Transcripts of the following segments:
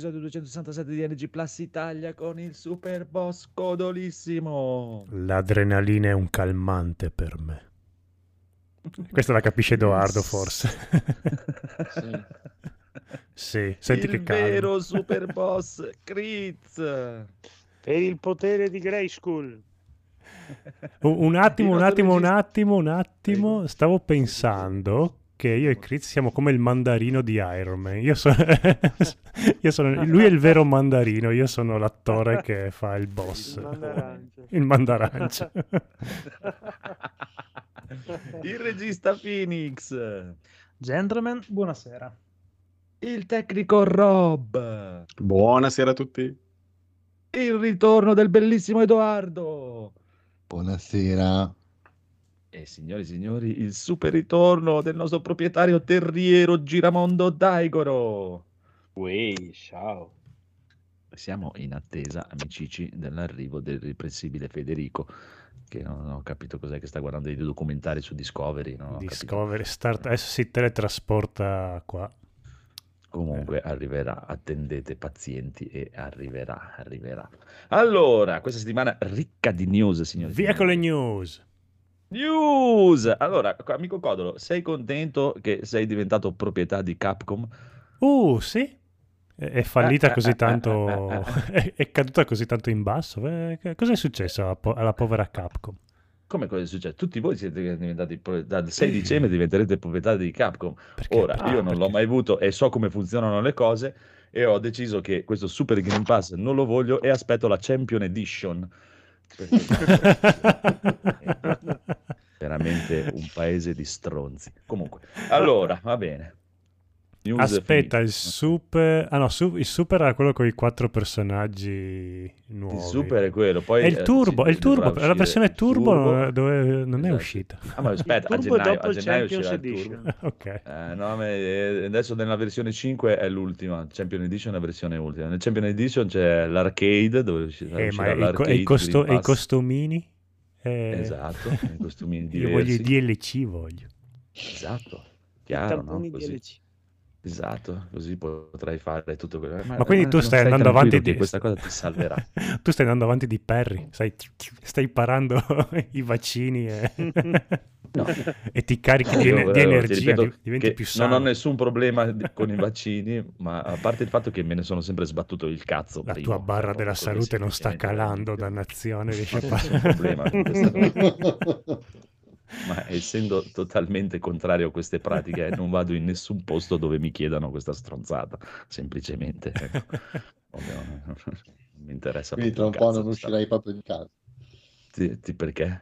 all'episodio 267 di NG Plus Italia con il super boss codolissimo. L'adrenalina è un calmante per me. Questa la capisce Edoardo forse. sì. sì, senti il che calma. vero super boss Kritz. Per il potere di Grayskull. Un un attimo, Il un attimo, un attimo, un attimo. Stavo pensando che io e Chris siamo come il mandarino di Iron Man. Io sono, io sono- lui è il vero mandarino, io sono l'attore che fa il boss. Il mandarancia. Il mandarancia. il regista Phoenix. Gentlemen, buonasera. Il tecnico Rob. Buonasera a tutti. Il ritorno del bellissimo Edoardo. Buonasera. E signori e signori, il super ritorno del nostro proprietario terriero Giramondo Daigoro. Uè, ciao. Siamo in attesa, amicici, dell'arrivo del riprensibile Federico, che non ho capito cos'è che sta guardando dei documentari su Discovery. non ho capito. Discovery Start adesso si teletrasporta qua. Comunque arriverà, attendete pazienti e arriverà, arriverà. Allora, questa settimana ricca di news, signori. Via con le news. News! Allora, amico Codolo, sei contento che sei diventato proprietà di Capcom? Uh, sì. È, fallita così tanto. È, caduta così tanto in basso. Eh, Cos'è successo alla, po- alla povera Capcom? Come cosa è successo? Tutti voi siete diventati pro- dal 6 dicembre diventerete proprietà di Capcom. Perché? Ora, Ah, io non l'ho perché? mai avuto e so come funzionano le cose e ho deciso che questo Super Green Pass non lo voglio e aspetto la Champion Edition. Veramente un paese di stronzi. Comunque, allora, va bene. News Aspetta, il super. Ah no, su- il super era quello con i quattro personaggi nuovi. Il super è quello, poi È il eh, turbo, sì, è il turbo, la versione il turbo, turbo. dove non è Esatto. uscita. Ah, ma aspetta, a Il turbo gennaio, dopo a il gennaio uscirà il Edition. turbo. ok. Eh, no, ma, eh, adesso nella versione 5 è l'ultima, Champion Edition è la versione ultima. Nel Champion Edition c'è l'arcade dove uscirà, Eh, ma uscirà e i, co- l'arcade e i costo- e i costumini? Eh, Esatto, i costumi Io voglio i diversi. DLC, voglio. Esatto, I chiaro, no? Così. DLC. Esatto, così potrai fare tutto quello. Ma quindi tu non stai andando avanti di... questa cosa ti salverà. tu stai andando avanti di Perry, sai, stai parando i vaccini e, No. e ti carichi di, Io, di eh, energia, diventi più non sano. ho nessun problema con i vaccini, ma a parte il fatto che me ne sono sempre sbattuto il cazzo. La prima, tua barra della salute non sta calando, dannazione, riesci a Nessun fare... problema con questa cosa. Ma essendo totalmente contrario a queste pratiche, non vado in nessun posto dove mi chiedano questa stronzata. Semplicemente, ecco. Ovvio, non mi interessa Quindi tra un po' non uscirai proprio di casa. Ti- ti- perché?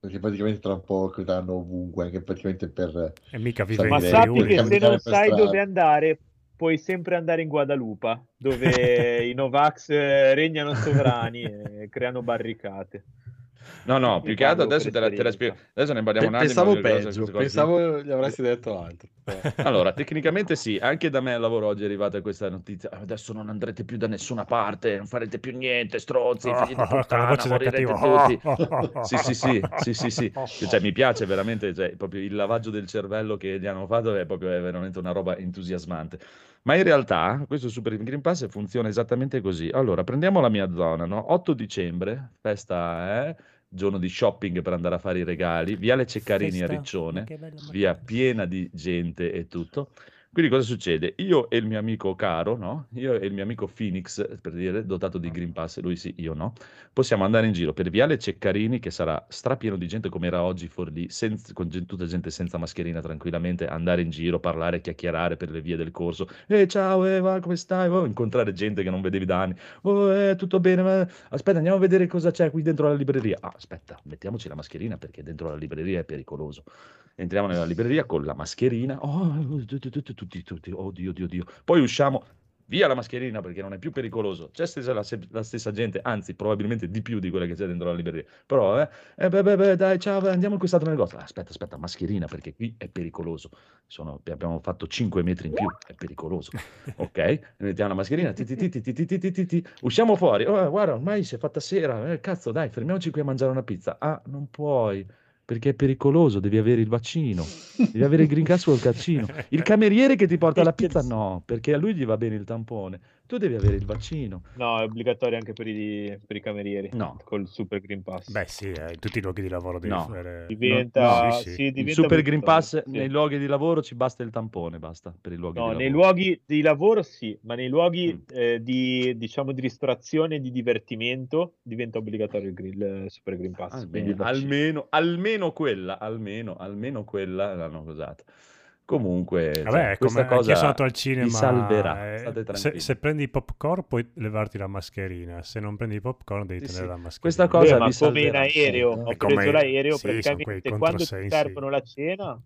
Perché praticamente tra un po' andranno ovunque, anche praticamente per... E mica Sa- vive Ma sappi che se non sai strada. dove andare, puoi sempre andare in Guadalupa, dove i Novax eh, regnano sovrani e creano barricate. No, no, più che altro adesso te la, te la spiego. Adesso ne parliamo un attimo. Pensavo peggio, pensavo gli avresti detto altro. Allora, tecnicamente sì, anche da me al lavoro oggi è arrivata questa notizia. "Ah, Adesso non andrete più da nessuna parte, non farete più niente, stronzi, figli di puttana, morirete tutti. Sì, sì, sì, sì, sì, sì. Cioè, mi piace veramente, cioè, proprio il lavaggio del cervello che gli hanno fatto è proprio è veramente una roba entusiasmante. Ma in realtà questo Super Green Pass funziona esattamente così. Allora, prendiamo la mia zona, no? 8 dicembre, festa, eh? Giorno di shopping per andare a fare i regali, Viale Ceccarini a Festa, Riccione che bella via piena di gente e tutto. Quindi cosa succede? Io e il mio amico caro, no? Io e il mio amico Phoenix, per dire, dotato di Green Pass, lui sì, io no, possiamo andare in giro per Viale Ceccarini, che sarà strapieno di gente come era oggi Forlì, senza- con gen- tutta gente senza mascherina, tranquillamente, andare in giro, parlare, chiacchierare per le vie del corso. Eh, ciao, eh, va, come stai? Oh, incontrare gente che non vedevi da anni. Oh, eh, tutto bene, ma aspetta, andiamo a vedere cosa c'è qui dentro la libreria. Ah, aspetta, mettiamoci la mascherina perché dentro la libreria è pericoloso. Entriamo nella libreria con la mascherina. Oh, tutti, tutti, tutti, tutti, oddio, oddio, oddio. Poi usciamo, via la mascherina perché non è più pericoloso. C'è stessa la, la, stessa gente, anzi, probabilmente di più di quella che c'è dentro la libreria. Però, eh, eh beh, beh, beh, dai, ciao, andiamo in quest'altro negozio. Aspetta, aspetta, mascherina perché qui è pericoloso. Sono, abbiamo fatto 5 metri in più, è pericoloso. Ok? Mettiamo la mascherina, ti, ti, ti, ti, usciamo fuori. Oh, guarda, ormai si è fatta sera. Eh, cazzo, dai, fermiamoci qui a mangiare una pizza. Ah, non puoi perché è pericoloso, devi avere il vaccino, devi avere il green o il vaccino. Il cameriere che ti porta la pizza no, perché a lui gli va bene il tampone. Tu devi avere il vaccino. No, è obbligatorio anche per i, per i camerieri. No. Col Super Green Pass. Beh, sì, eh, in tutti i luoghi di lavoro devi No. fare. diventa, no, sì, sì. sì, Il diventa Super Green Pass sì. nei luoghi di lavoro ci basta il tampone, basta per i luoghi No, di nei lavoro. luoghi di lavoro sì, ma nei luoghi Mm. eh, di, diciamo, di ristorazione e di divertimento diventa obbligatorio il, grill, il Super Green Pass. Almeno, il almeno, almeno quella, almeno, almeno quella l'hanno usata. Comunque, cioè, Vabbè, questa come cosa sono andato al cinema. salverà, eh, se, se prendi i popcorn puoi levarti la mascherina, se non prendi i popcorn devi Sì, tenere sì. la mascherina. Questa Beh, cosa ma vi come in aereo, Sì, ho è come- preso l'aereo sì, praticamente quando ti servono la cena,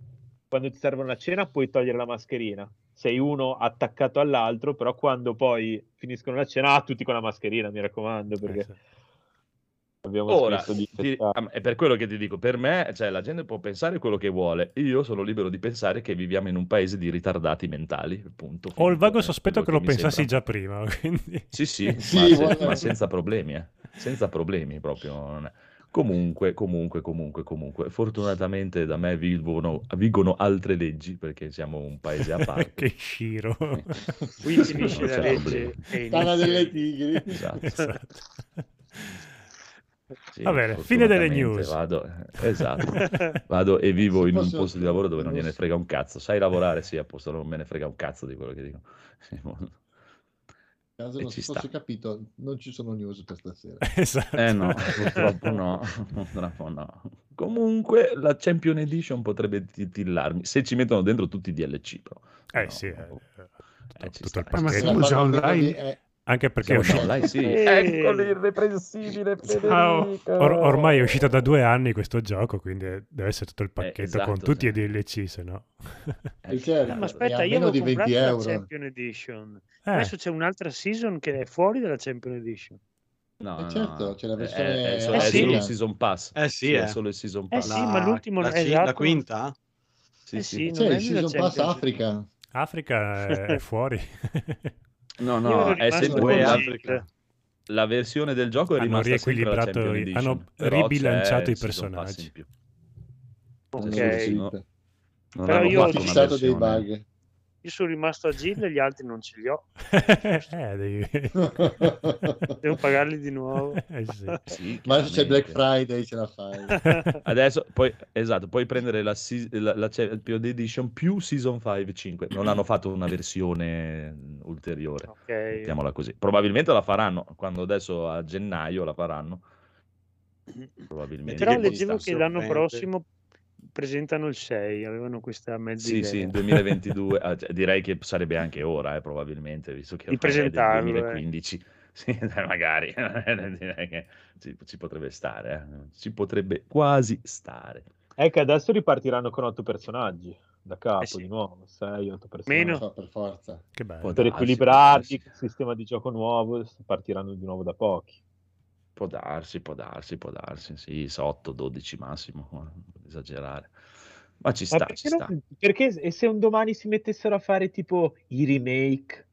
quando ti servono la cena puoi togliere la mascherina. Sei uno attaccato all'altro, però quando poi finiscono la cena, ah, tutti con la mascherina, mi raccomando, perché Eh, sì. Abbiamo Ora, di ti- è per quello che ti dico, per me, cioè, la gente può pensare quello che vuole, io sono libero di pensare che viviamo in un paese di ritardati mentali, punto. Ho il vago sospetto che lo pensassi sembra. già prima, quindi... Sì, sì, Sì, ma, se- ma senza problemi, eh. senza problemi proprio. non è. Comunque, comunque, comunque, comunque, fortunatamente da me vivono, vigono altre leggi perché siamo un paese a parte. che sciro. Qui finisce Non la legge Tana delle tigri. Esatto. Esatto. Sì, Va bene, fine delle news. Vado, eh, esatto. Vado e vivo Se in un posto di lavoro dove non gliene frega un cazzo. Sai lavorare, sì, a posto, non me ne frega un cazzo di quello che dico. Sì, caso E non ci si fosse sta. capito, non ci sono news per stasera. esatto. Eh no, purtroppo no, purtroppo no. Comunque la Champion Edition potrebbe titillarmi, se ci mettono dentro tutti i DLC però. Eh No, sì, eh, no. tutto, Eh, ci tutto il sta. Ah, ma pacchetto. scusa, online? di- eh, Anche perché è uscito- online, sì. Eh. Eccolo l'irreprensibile Ciao. Federico. or- ormai è uscito da due anni questo gioco, quindi deve essere tutto il pacchetto esatto, con tutti sì. i DLC, se no... Eh, Ah, ma aspetta, io 20 comprato la euro. Champion Edition. Eh, Adesso c'è un'altra season che è fuori dalla Champion Edition. No, Eh, certo, no. c'è la È- versione è, è solo, Eh è sì. solo il season pass. Eh sì, è eh. solo il season Eh pass. sì, ma l'ultimo- la, esatto. la quinta? Sì, eh sì. sì, non C'è è il Season Pass. Africa. Africa è fuori. No, no, è sempre. Africa. la versione del gioco è Hanno rimasta sempre la riequilibrato Edition, hanno ribilanciato i personaggi. Ok. Sì, sì, no. Cheat. Non Però hanno io ho fissato dei bug. Io sono rimasto a Gil e gli altri non ce li ho. eh, devi... Devo pagarli di nuovo. Eh, sì. Sì, Ma se c'è Black. Friday ce la fai. Adesso, poi, esatto, puoi prendere la, se- la, la Champion Edition più Season 5 5. Non hanno fatto una versione ulteriore, Ok. mettiamola così. Probabilmente la faranno, quando adesso a gennaio la faranno. Probabilmente. Però leggevo che l'anno prossimo presentano il 6, avevano questa mezza Sì, idea. sì, 2022, ah, cioè, direi che sarebbe anche ora, eh, probabilmente, visto che Di ormai è del presentarlo, eh. 2015. Sì, dai, magari, direi che ci, ci potrebbe stare, eh. ci potrebbe quasi stare. È che adesso ripartiranno con otto personaggi da capo Eh sì. di nuovo, 6, 8 personaggi. Meno. So, per forza. Che bello. Per darsi, equilibrarli, può darsi. sistema di gioco nuovo, partiranno di nuovo da pochi. Può darsi, può darsi, può darsi, sì, 8, 12 massimo, ma non esagerare. Ma ci Ma sta, perché, ci sta. non- perché e se un domani si mettessero a fare tipo i remake?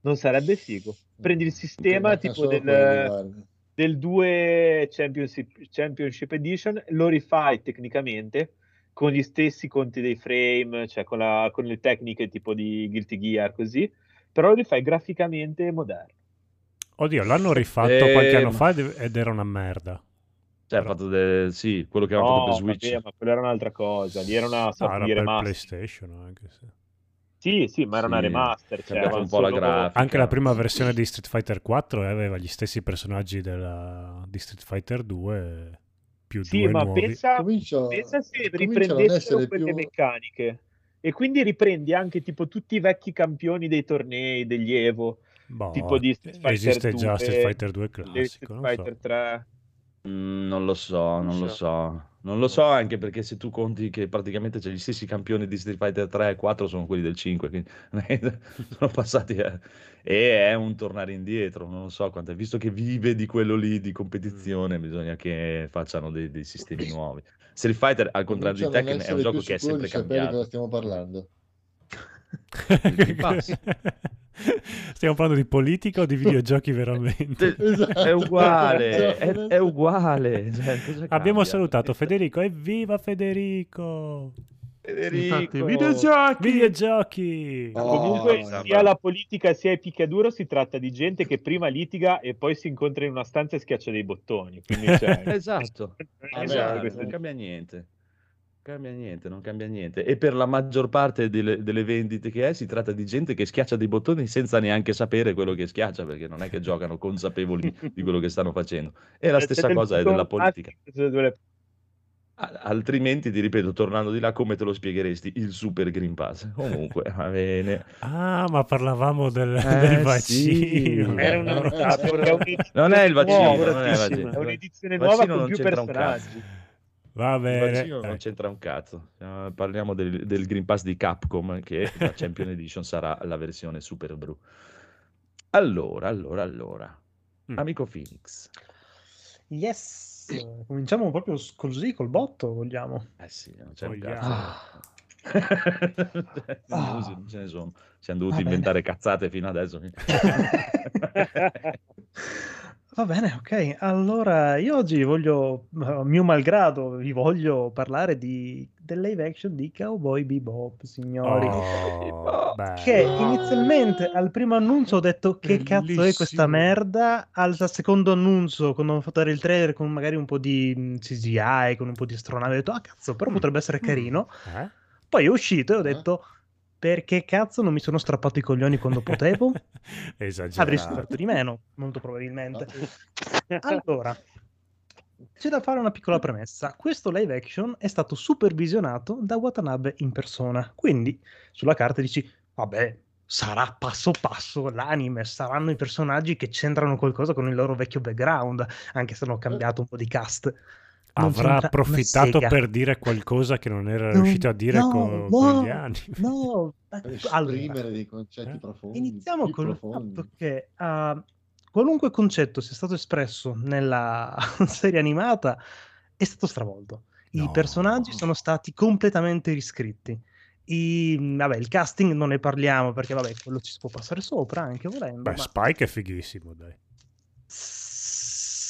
Non sarebbe figo. Prendi il sistema tipo del, del 2 Championship, Championship Edition, lo rifai tecnicamente con gli stessi conti dei frame, cioè con, la- con le tecniche tipo di Guilty Gear, così, però lo rifai graficamente moderno. Oddio, l'hanno rifatto Eh, qualche anno ma- fa ed era una merda. Cioè, ha fatto del- sì, quello che hanno No, fatto per Switch. vabbè, ma quella era un'altra cosa, lì era una No, di per remaster. PlayStation anche se. Sì, sì, ma era una Sì, remaster. Cioè, un po' la grafica. Anche la prima versione di Street Fighter 4 aveva gli stessi personaggi della- di Street Fighter 2 più Sì, due ma nuovi. pensa, Comincio, pensa se riprendessero quelle più... meccaniche. E quindi riprendi anche tipo tutti i vecchi campioni dei tornei, degli Evo, Boh, tipo di Street Fighter esiste già 2, Street Fighter 2 di classico, Street non so. Fighter 3. Mm, non lo so, non, Non lo so. so. Non lo so anche perché se tu conti che praticamente c'è gli stessi campioni di Street Fighter 3 e 4 sono quelli del 5, quindi sono passati a- e è un tornare indietro, non lo so quanto, visto che vive di quello lì di competizione, Mm. bisogna che facciano dei, dei sistemi nuovi. Street Fighter, al contrario di non Tekken, è un gioco che è sempre di sapere di cambiato. cosa stiamo parlando. Il. Stiamo parlando di politica o di videogiochi veramente? Esatto. È uguale, è, Esatto. è uguale. Cioè, cosa Abbiamo salutato Federico, evviva Federico! Federico. Infatti, videogiochi! Videogiochi! Oh, Comunque, sia la politica sia i picchiaduro si tratta di gente che prima litiga e poi si incontra in una stanza e schiaccia dei bottoni. Quindi, cioè, Esatto, Vabbè, esatto, non cambia niente. Non cambia niente, non cambia niente. E per la maggior parte delle, delle vendite che è, si tratta di gente che schiaccia dei bottoni senza neanche sapere quello che schiaccia, perché non è che giocano consapevoli di quello che stanno facendo. E la C'è stessa cosa è bottone della politica. Altrimenti, ti ripeto, tornando di là, come te lo spiegheresti il Super Green Pass? Comunque, va bene. Ah, ma parlavamo del, Eh, del sì. vaccino. Era una Non è il vaccino, nuova, non è il vaccino. È un'edizione nuova vaccino con non più c'entra un personaggi. Va bene. non c'entra un cazzo. Parliamo del, del Green Pass di Capcom, che la Champion Edition sarà la versione Super Brew. Allora, allora, allora. Mm. Amico Phoenix. Yes. Cominciamo proprio così, col botto, vogliamo. Eh sì, non c'è un Vogliamo. cazzo. Ah. Ce- non ce ne sono. Siamo dovuti Va bene. inventare cazzate fino adesso. Va bene, ok. Allora, io oggi voglio, mio malgrado, vi voglio parlare di, del live action di Cowboy Bebop, signori. Oh, bello. Che inizialmente al primo annuncio ho detto che cazzo è questa Bellissimo. merda, al secondo annuncio quando ho fatto il trailer con magari un po' di mm, CGI, con un po' di astronave, ho detto ah cazzo, però Mm. potrebbe essere carino. Eh? Poi è uscito e ho Eh? Perché cazzo non mi sono strappato i coglioni quando potevo? Esagerato. Avrei sofferto di meno, molto probabilmente. Allora, c'è da fare una piccola premessa. Questo live action è stato supervisionato da Watanabe in persona. Quindi, sulla carta dici, vabbè, sarà passo passo l'anime, saranno i personaggi che c'entrano qualcosa con il loro vecchio background, anche se hanno cambiato un po' di cast. Avrà approfittato per dire qualcosa che non era riuscito a dire no, con, no, con gli anni. No, Per allora, esprimere dei concetti Eh? profondi. Iniziamo col profondi. fatto che ah, qualunque concetto sia stato espresso nella serie animata è stato stravolto. I No. personaggi sono stati completamente riscritti. I- vabbè, il casting non ne parliamo perché vabbè, quello ci si può passare sopra anche volendo. Beh, ma- Spike è fighissimo, dai.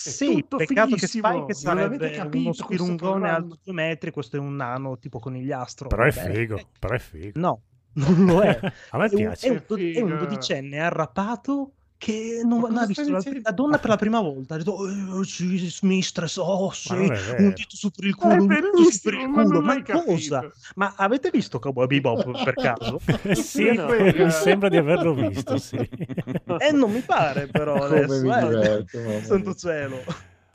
Sì, tutto peccato che Spike non avete sarebbe capito uno questo spirungone alto due metri, questo è un nano tipo conigliastro. Però è figo, però è figo. No, non lo è. A me È un, piace. è un è dodicenne arrapato che non, non ha visto la, la donna per la prima volta. Ha detto, "Eh, Jesus, mistress, oh sì, un dito su per il Ma culo, un dito su per il ma culo. Ma cosa? capito. Ma avete visto Cowboy Bebop per caso? sì, Sì, mi sembra di averlo visto, sì. Eh, non mi pare però Come adesso, eh. diverto. Santo cielo.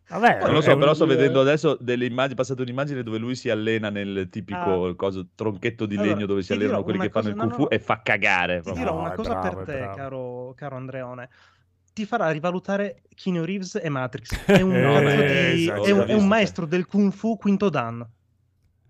Vabbè, Non lo so, un- però sto eh. vedendo adesso delle immagini, passate un'immagine dove lui si allena nel tipico coso, tronchetto di Allora, legno dove si allenano quelli che fanno il Kung no, Fu no. e fa cagare. Ti dirò No, una è cosa bravo, per te, bravo. caro, caro Andreone. Ti farà rivalutare Keanu Reeves e Matrix. È un, Eh, di- esagerato. è un- è un maestro del Kung Fu quinto dan.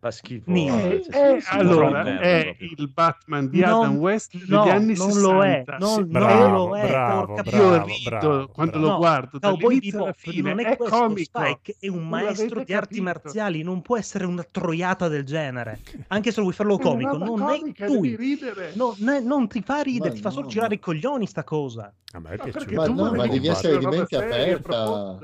Fa schifo. Cioè, Eh, eh, allora, è il Batman di Non- Adam West degli no, anni non 60. lo è, non- Sì, non Bravo, lo è, bravo, bravo, rido bravo, quando bravo. lo guardo dall'inizio alla Bebop fine. non è, È questo, comico. Spike è un Non maestro di arti capito. marziali, non può essere una troiata del genere. Anche se vuoi farlo comico, non comica, è tu. devi ridere. Non, non ti fa ridere, Ma ti fa solo no, girare i coglioni sta cosa. A me è Ma piaciuto. Ma no, ma devi essere di mente aperta.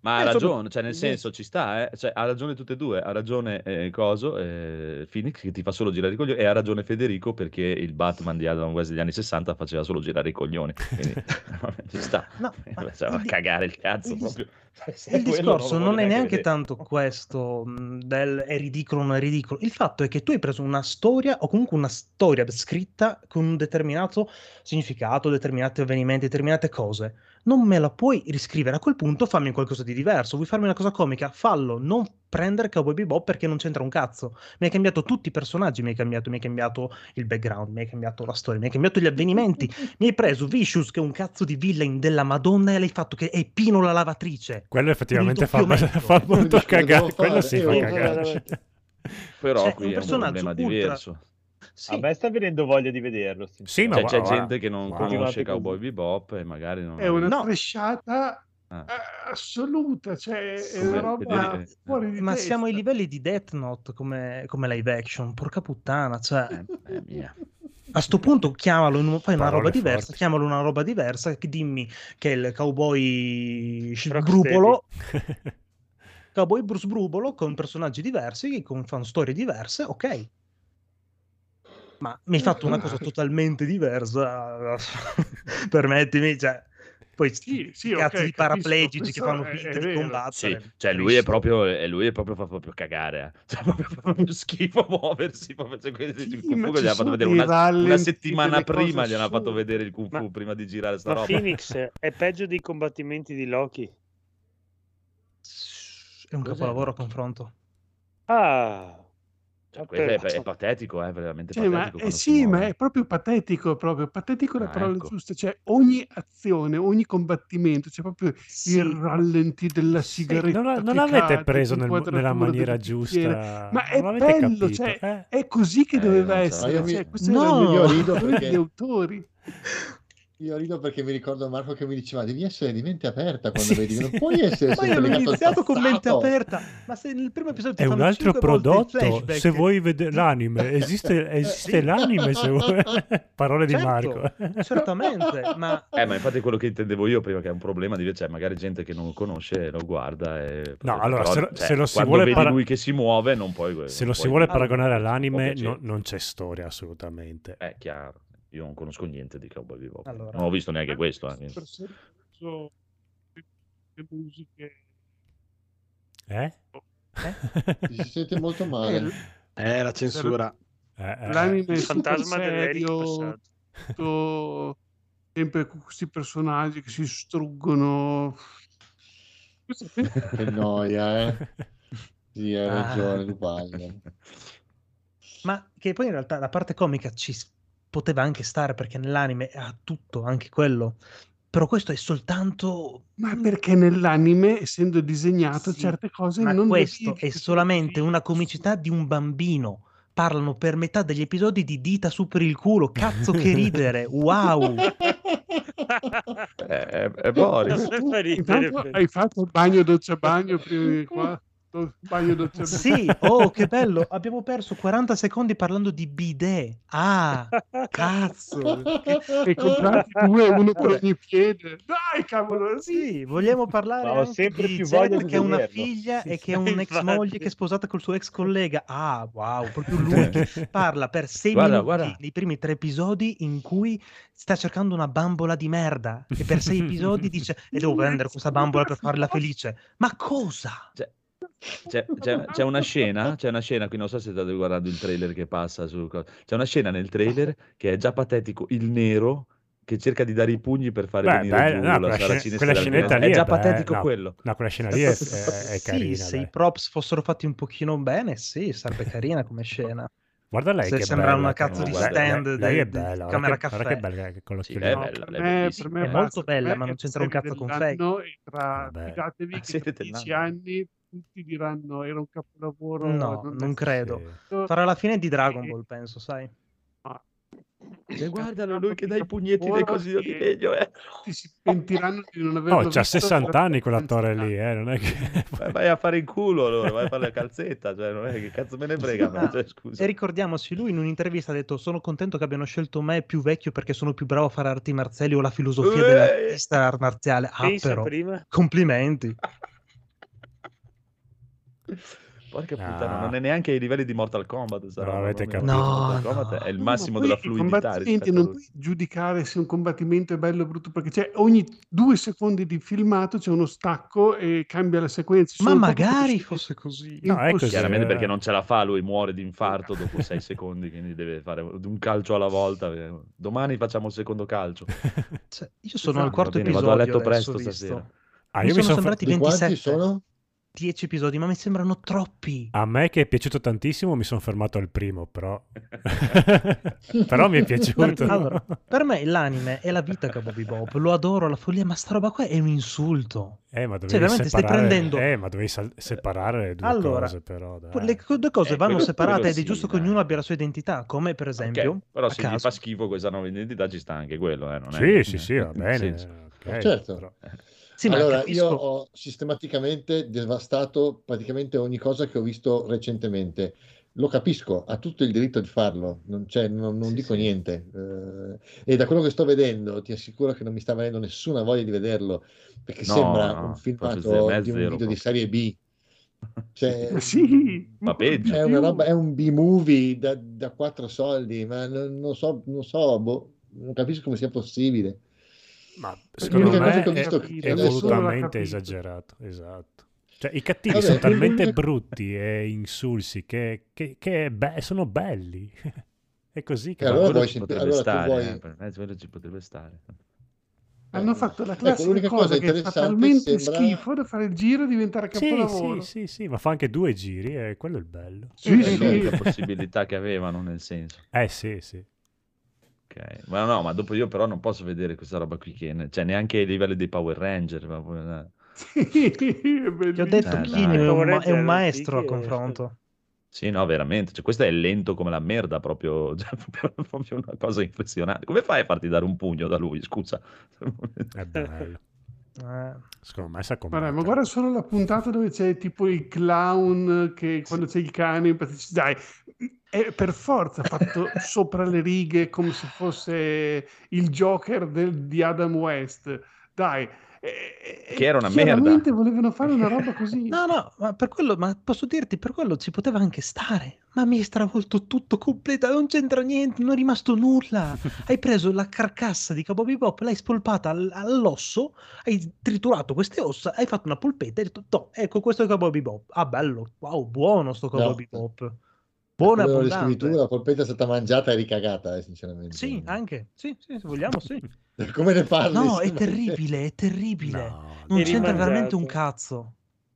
Ma ha Eh, sono- ragione, cioè nel senso ci sta, eh? cioè, ha ragione tutte e due, ha ragione eh, Coso, eh, Phoenix che ti fa solo girare i coglioni e ha ragione Federico perché il Batman di Adam West degli anni 60 faceva solo girare i coglioni, quindi ci sta, No, faceva il cagare il cazzo il proprio. Se Il discorso non voglio è neanche vedere. tanto questo del è ridicolo o non è ridicolo. Il fatto è che tu hai preso una storia o comunque una storia scritta con un determinato significato, determinati avvenimenti, determinate cose. Non me la puoi riscrivere. A quel punto fammi qualcosa di diverso. Vuoi farmi una cosa comica? Fallo. Non prendere Cowboy Bebop perché non c'entra un cazzo. Mi hai cambiato tutti i personaggi, mi hai cambiato, mi hai cambiato il background, mi hai cambiato la storia, mi hai cambiato gli avvenimenti. mi hai preso Vicious che è un cazzo di villain della Madonna e l'hai fatto che è Pino la lavatrice. Quello effettivamente fa, fa molto cagare. Quello sì eh, fa cagare. Però Cioè, qui è un personaggio problema ultra- diverso. Sì. A me sta venendo voglia di vederlo. Sì, ma Cioè, gua- c'è guarda, gente che non conosce Cowboy così. Bebop e magari non È una. No. tresciata Ah. eh, assoluta, cioè è Come una roba vedete- fuori di Ma testa. siamo ai livelli di Death Note come, come live action, porca puttana, cioè... Eh, eh, mia. A sto punto chiamalo, in fai una roba diversa, forti. chiamalo una roba diversa, che dimmi che è il cowboy sbrubolo, cowboy Bruce Brubolo con personaggi diversi, con fanno storie diverse, ok. Ma mi hai fatto una cosa totalmente diversa, permettimi, cioè, poi Sì, sì, cazzo ok, di capisco, paraplegici che fanno finta di combattere. Sì, cioè lui è proprio, e lui è proprio fa proprio cagare, eh. Cioè, proprio, fa proprio schifo muoversi. Proprio, cioè, Sì, il Kung Fu gli ha fatto vedere una, una settimana prima, gli hanno fatto vedere il Kung Fu Ma- prima di girare sta Ma roba. Phoenix è peggio dei combattimenti di Loki. È un Cos'è capolavoro a confronto. Ah, Cioè, questo è, è patetico, è veramente Cioè, ma, patetico. eh quando si sì, ma è proprio patetico, proprio patetico è la Ah, parola ecco. giusta. Cioè, ogni azione, ogni combattimento, c'è proprio Sì. il rallenti della Sì, sigaretta. non, la- non che l'avete preso nel- nella maniera giusta. Ma è non bello, capito. cioè, eh? è così che Eh, doveva non so. essere. Ma io mi- cioè, questo No! Io rido degli perché- autori. Io rido perché mi ricordo Marco che mi diceva devi essere di mente aperta quando vedi, non puoi essere Ma io al iniziato con mente aperta, ma se nel primo episodio ti È un altro prodotto. Se vuoi vedere l'anime, esiste, esiste Sì. l'anime. Se vuoi. Parole di Certo, Marco. certamente, ma Eh, ma infatti è quello che intendevo io prima, che è un problema di cioè, magari gente che non conosce lo guarda e... No, allora, però, se lo- cioè, se lo si vuole vedi para- lui che si muove non puoi... Se non lo si puoi- vuole Allora, paragonare all'anime, piacere. no- non c'è storia assolutamente. È chiaro, io non conosco niente di Cowboy Bebop. Allora. Non ho visto neanche questo. eh. Per servizio, le musiche. Eh? Si sente molto Eh, male. Eh, la censura. Eh, eh. L'anime è il fantasma dell'Eric serio, passato. tutto- sempre con questi personaggi che si struggono. Che noia, eh. Sì, hai Ah. ragione, parli. Ma che poi in realtà la parte comica ci poteva anche stare perché nell'anime ha tutto, anche quello. Però questo è soltanto... Ma perché nell'anime, essendo disegnato, Sì, certe cose Ma non questo devi- è solamente una comicità di un bambino. Parlano per metà degli episodi di dita su per il culo. Cazzo che ridere. Wow. Eh, è, è Boris. Intanto hai fatto il bagno doccia bagno prima di qua. Do- Bagno doccia bagno. Sì, oh che bello. Abbiamo perso 40 secondi parlando di bidet. Ah, cazzo. E comprati due, uno per ogni piede. Dai, cavolo, sì. Sì, vogliamo parlare Ma ho sempre di più Zed voglia di che ha una figlia e che è un ex Infatti. moglie che è sposata col suo ex collega. Ah, wow, proprio lui che parla per sei Guarda, minuti guarda. nei primi tre episodi in cui sta cercando una bambola di merda e per sei episodi dice e devo prendere questa bambola per farla felice. Ma cosa? Cioè, C'è, c'è- c'è una scena, c'è una scena qui, non so se state guardando il trailer che passa su... C'è una scena nel trailer che è già patetico, il nero che cerca di dare i pugni per fare Beh, venire beh, giù no, la quella, scena- quella scenetta lì È già patetico no, quello. No, quella scena lì è, è- è sì, carina. se dai. i props fossero fatti un pochino bene, sì, sarebbe carina come scena. Guarda lei Se che sembra bella una cazzo di stand lei, è bella, camera che, guarda caffè. che bella che con Sì, l'occhio è bella, è È molto bella, ma non c'entra un cazzo con dell'anno E tra, fidatevi Ah, che tra dieci anni tutti diranno era un capolavoro. No, è non credo. Sì. Farà la fine di Dragon Ball, penso, sai. Cioè, guardalo, lui che dà i pugnetti nei cosi di legno, eh. Si pentiranno di non averlo Oh, c'ha visto 60 per anni quell'attore lì, 60 eh, non è che... Vai- Vai a fare in culo allora, vai a fare la calzetta, cioè, non è che cazzo me ne frega, ma, cioè, scusa. E ricordiamoci, lui in un'intervista ha detto sono contento che abbiano scelto me più vecchio perché sono più bravo a fare arti marziali o la filosofia Eh! dell'artista art marziale. Ah, Pensa però, prima. complimenti. Porca Ah. puttana, non è neanche ai livelli di Mortal Kombat. Non roba, avete capito. Mortal No, Kombat no. è il No, ma massimo della fluidità non puoi giudicare se un combattimento è bello o brutto perché c'è ogni due secondi di filmato c'è uno stacco e cambia la sequenza. Ma magari fosse così. No, è così. Chiaramente eh. perché non ce la fa, lui muore di infarto dopo 6 secondi, quindi deve fare un calcio alla volta. Domani facciamo il secondo calcio. Cioè, io sono Esatto. al quarto bene, episodio. vado a letto presto visto. stasera. Ah, io mi sono sono sembrati Di quanti 27. sono? 10 episodi, ma mi sembrano troppi. A me che è piaciuto tantissimo mi sono fermato al primo, però... però mi è piaciuto. Allora, per me l'anime è la vita che Bobby Bob, lo adoro, la follia, ma sta roba qua è un insulto. Eh, ma dovevi Cioè, veramente stai separare... prendendo- Eh, ma dovevi sal- separare le due Allora, cose, però, dai. Le due cose Eh, vanno separate ed è sì, giusto che dai. ognuno abbia la sua identità, come per esempio... Ok, però a se gli caso- fa schifo questa nuova identità ci sta anche quello, eh, non Sì, è... sì, sì, va nel bene. Certo. però- Sì, ma allora, capisco- io ho sistematicamente devastato praticamente ogni cosa che ho visto recentemente. lo capisco, ha tutto il diritto di farlo, non, c'è- non- non Sì, dico sì. niente. Eh, e da quello che sto vedendo, ti assicuro che non mi sta venendo nessuna voglia di vederlo, perché No, sembra no, un filmato zero, di un video di serie B. Cioè, sì, Ma peggio. è una roba, è un B-movie da, da quattro soldi, ma non, non so, non so, boh, non capisco come sia possibile. Ma secondo me è, è volutamente esagerato. Esatto. Cioè, i cattivi Vabbè, sono talmente l'unica- brutti e insulsi che, che- che be- sono belli. è così che E va. allora quello vuoi ci potrebbe allora stare, vuoi- eh, per me quello ci potrebbe stare. hanno fatto la classica Ecco, cosa, cosa che fa talmente sembra- schifo da fare il giro e diventare Sì, capolavoro. sì, sì, sì, ma fa anche due giri e quello è il bello. Sì, È sì. l'unica possibilità che avevano, nel senso. Eh sì, sì. Ok. Ma no, ma dopo io però non posso vedere questa roba qui che... Cioè, neanche ai livelli dei Power Ranger. ma eh. Sì, è Ti ho detto, Eh, dai. è, ma- è un maestro a confronto. Sì, no, veramente. Cioè, questo è lento come la merda, proprio, cioè, proprio, proprio una cosa impressionante. Come fai a farti dare un pugno da lui? Scusa. È bello. Eh, Secondo me sa combattere. ma guarda solo la puntata dove c'è tipo il clown che quando c'è il cane. Dai, è per forza fatto sopra le righe come se fosse il Joker del- di Adam West. Dai, eh, Che era una chiaramente merda. volevano fare una roba così. No, no, ma per quello, ma posso dirti, per quello ci poteva anche stare. Ma mi hai stravolto tutto completo, non c'entra niente, non è rimasto nulla. Hai preso la carcassa di Cowboy Bebop, l'hai spolpata al- all'osso, hai triturato queste ossa, hai fatto una polpetta e hai detto, "Toh, ecco questo è Cowboy Bebop. Ah, bello, wow, buono sto Cowboy No. Bebop. Descrivi abbondante. tu, la polpetta è stata mangiata e ricagata, eh, sinceramente. Sì, anche, sì, sì, se vogliamo, sì. Come ne parli? No, è terribile, è terribile. No, Non c'entra rimangiato. veramente un cazzo.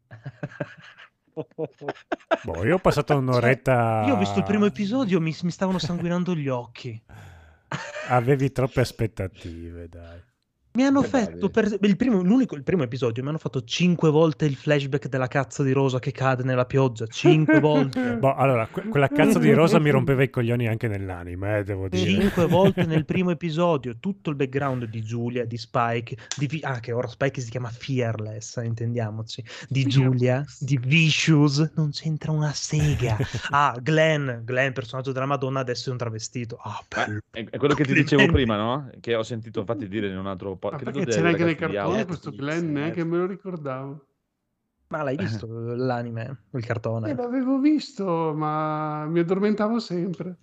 Boh, io ho passato un'oretta. Io ho visto il primo episodio, mi, mi stavano sanguinando gli occhi. Avevi troppe aspettative, dai. Mi hanno Eh, fatto dai. per il primo, l'unico, il primo episodio mi hanno fatto cinque volte il flashback della cazzo di Rosa che cade nella pioggia. Cinque volte. Boh, allora, que- quella cazzo di rosa mi rompeva i coglioni anche nell'anime, eh, devo dire. Cinque volte nel primo episodio, tutto il background di Giulia, di Spike, di Vi- ah, che ora Spike si chiama Fearless, eh, intendiamoci, di Giulia, di Vicious, non c'entra una sega. Ah, Glenn, Glenn, personaggio della Madonna, adesso è un travestito. Ah, bello. È, è quello che ti dicevo prima, no? Che ho sentito infatti dire in un altro Ma podcast. perché c'è anche nei cartoni questo Glenn, neanche me lo ricordavo. Ma l'hai visto l'anime, il Eh, cartone? l'avevo visto, ma mi addormentavo sempre.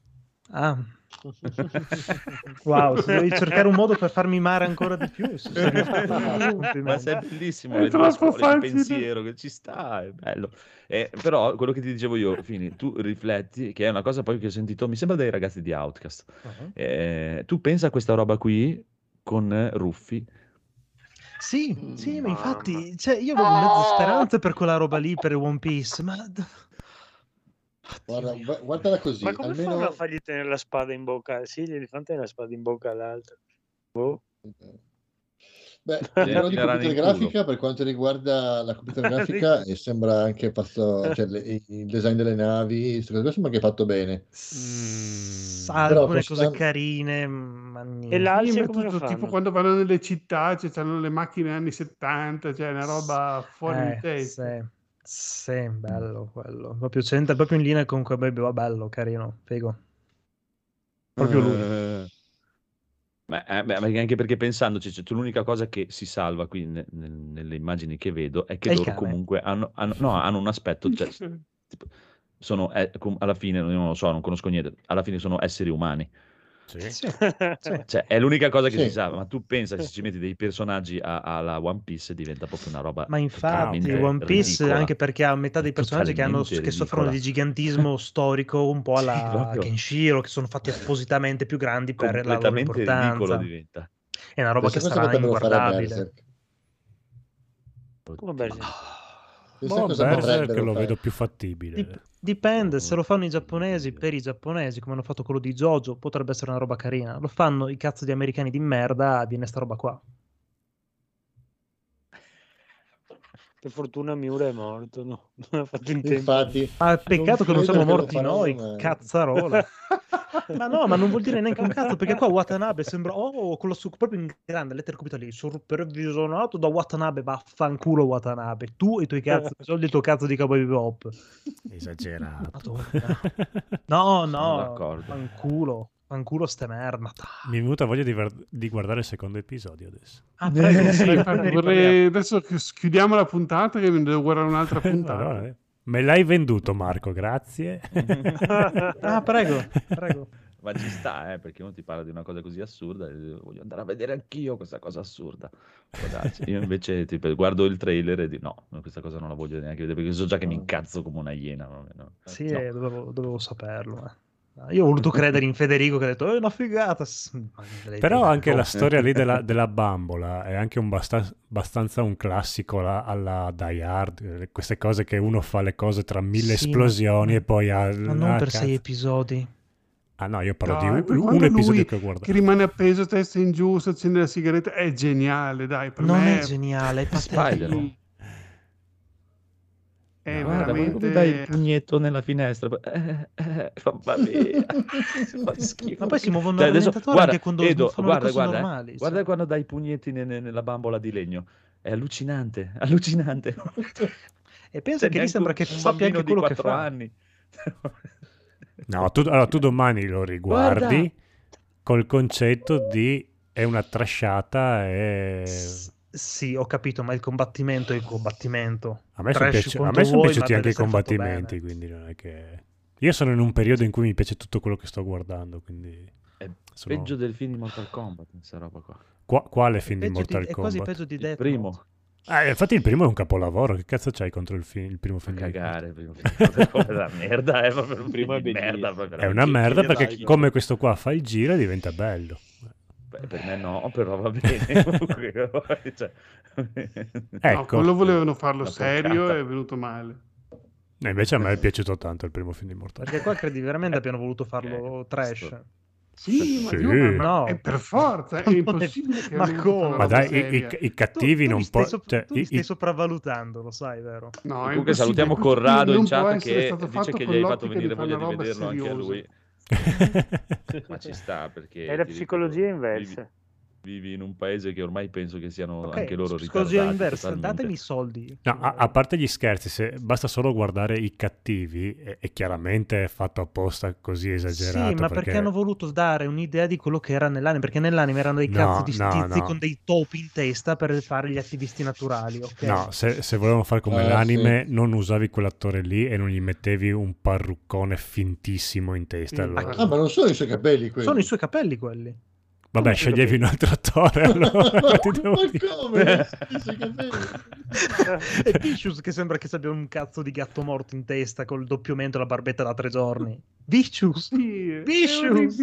Ah. Wow, se devi cercare un modo per farmi male ancora di più. Ma sei bellissimo, È troppo facile. pensiero che ci sta, è bello. Eh, però quello che ti dicevo io, Fini, tu rifletti, che è una cosa poi che ho sentito, mi sembra dai ragazzi di Outcast. Uh-huh. Eh, tu pensa a questa roba qui con eh, Ruffi, Sì, sì, ma infatti, cioè, io avevo mezze speranze per quella roba lì, per One Piece, ma... Guarda, gu- guardala così, Ma come fanno a almeno... fargli tenere la spada in bocca? Sì, l'elefante ha la spada in bocca all'altro. Boh. Beh, livello di computer grafica, per quanto riguarda la computer grafica, e sembra anche fatto, cioè, le- il design delle navi, sembra che è fatto bene. Però alcune cose carine, ma niente. E ma come tutto, tipo quando vanno nelle città, cioè, hanno le macchine anni 70, cioè una roba fuori di Eh, testa. sì, sì, bello quello. Proprio, c'entra proprio in linea con quel bello, carino, figo. Proprio lui. Eh, Beh, eh, beh, ma anche perché pensandoci, cioè, l'unica cosa che si salva qui ne- nel- nelle immagini che vedo è che È loro comunque hanno, hanno- no, hanno un aspetto, cioè, tipo, sono, eh, alla fine, non lo so, non conosco niente, alla fine sono esseri umani. Sì. Sì, sì. Cioè, è l'unica cosa che Sì. si sa, ma tu pensa se ci metti dei personaggi a- alla One Piece diventa proprio una roba Ma infatti, One Piece, ridicola. anche perché ha metà dei personaggi che, hanno, che soffrono di gigantismo storico, un po' Sì, alla proprio. Kenshiro, che sono fatti appositamente più grandi per la loro importanza. diventa. È una roba che Questa sarà inguardabile. Come Berserk? Boh, Berserk lo fare. vedo più fattibile. Dip- dipende, se lo fanno i giapponesi per i giapponesi, come hanno fatto quello di Jojo, potrebbe essere una roba carina. Lo fanno i cazzo di americani di merda, viene sta roba qua. Per fortuna Miura è morto, no? Non ha fatto in tempo. Infatti, Ma peccato che non siamo morti noi, mai. cazzarola. Ma no, ma non vuol dire neanche un cazzo, perché qua Watanabe sembra, oh, con lo su- proprio in grande, lettera capitale, supervisionato da Watanabe, vaffanculo Watanabe, tu e i tuoi cazzo, di soldi il tuo cazzo di Cowboy Bebop. Esagerato. Madonna. No, no, d'accordo. Fanculo, ste merda. Mi è venuta voglia di, ver- di guardare il secondo episodio adesso. Ah, prego, Sì, prego, poi ne vorrei- adesso chiudiamo la puntata che mi devo guardare un'altra puntata. Madonna, eh. Me l'hai venduto Marco, grazie. Ah, prego, prego. Ma ci sta, eh, perché uno ti parla di una cosa così assurda e voglio andare a vedere anch'io questa cosa assurda. Io invece tipo, guardo il trailer e dico no, no, questa cosa non la voglio neanche vedere perché so già che mi incazzo come una iena. no, no. Sì, No. eh, dovevo, dovevo saperlo. eh. Io ho voluto credere in Federico che ha detto, è una figata. Però anche la storia lì della, della bambola è anche un basta- abbastanza un classico la- alla Die Hard, eh, queste cose che uno fa le cose tra mille Sì, esplosioni ma- e poi ha... Ma non ah, per cazzo. sei episodi. Ah no, io parlo No, di e un, un episodio che ho guardato. Che rimane appeso testa in giù, si accende la sigaretta, è geniale, dai, per Non me è geniale, è patetico. È Guarda, veramente... come dai il pugnetto nella finestra. Eh, eh, mamma mia. Fa schifo. Ma poi si muovono Dai, adesso- guarda, anche quando Edo, guarda, guarda, eh. normali. Guarda cioè. quando dai i pugnetti ne- ne- nella bambola di legno. È allucinante, allucinante. E pensa Cioè, che lì sembra che sappia anche quello che quattro fa. anni. No, tu, allora, tu domani lo riguardi Guarda. col concetto di è una trasciata e... Sì, ho capito, ma il combattimento è il combattimento. A me sono piaci- a me son vuoi, piaciuti anche i combattimenti, quindi non è che... Io sono in un periodo in cui mi piace tutto quello che sto guardando, quindi... È sono- peggio del film di Mortal Kombat, questa roba qua. Qua- quale film di Mortal è quasi Kombat? peggio di Il Death primo. Note. Ah, infatti il primo è un capolavoro, che cazzo c'hai contro il, film, il primo film? di cagare, il primo film. È una merda, è proprio un primo film è di merda. proprio, È una merda perché come questo qua fa il giro diventa bello. Beh, per me no, però va bene. comunque, cioè, No, Ecco, quello volevano farlo Una serio porcata. e è venuto male. E invece a me è piaciuto tanto il primo film di Mortal Perché qua credi veramente abbiano voluto farlo Eh, trash. sto- Sì, ma, Sì. io- ma- ma No. è per forza, è Non impossibile che ma come? Ma dai, i, i- i cattivi tu non li stai, può... sop- cioè, tu li stai i- sopravvalutando, lo sai, vero? No, Comunque salutiamo Corrado in non chat che stato dice fatto che gli hai fatto venire voglia di vederlo anche a lui. Ma ci sta perché... È la psicologia ripeto, inversa. Vivi, vivi in un paese che ormai penso che siano Ok, anche loro ritardati inversa, totalmente. datemi i soldi. No, a, a parte gli scherzi, se basta solo guardare i cattivi, e, e chiaramente è fatto apposta così esagerato. Sì, ma perché... hanno voluto dare un'idea di quello che era nell'anime? Perché nell'anime erano dei No, cazzo di no, stizi no. con dei topi in testa per fare gli attivisti naturali, ok? No, se, se volevano fare come Eh, l'anime, non usavi quell'attore lì e non gli mettevi un parruccone fintissimo in testa. Sì, allora. ma Ah, ma non sono i suoi capelli quelli. Sono i suoi capelli quelli. Vabbè, sceglievi un altro attore. Allora, ma, ma come? E Vicious che sembra che abbia un cazzo di gatto morto in testa col doppio mento e la barbetta da tre giorni. Vicious! Sì, è Vicious!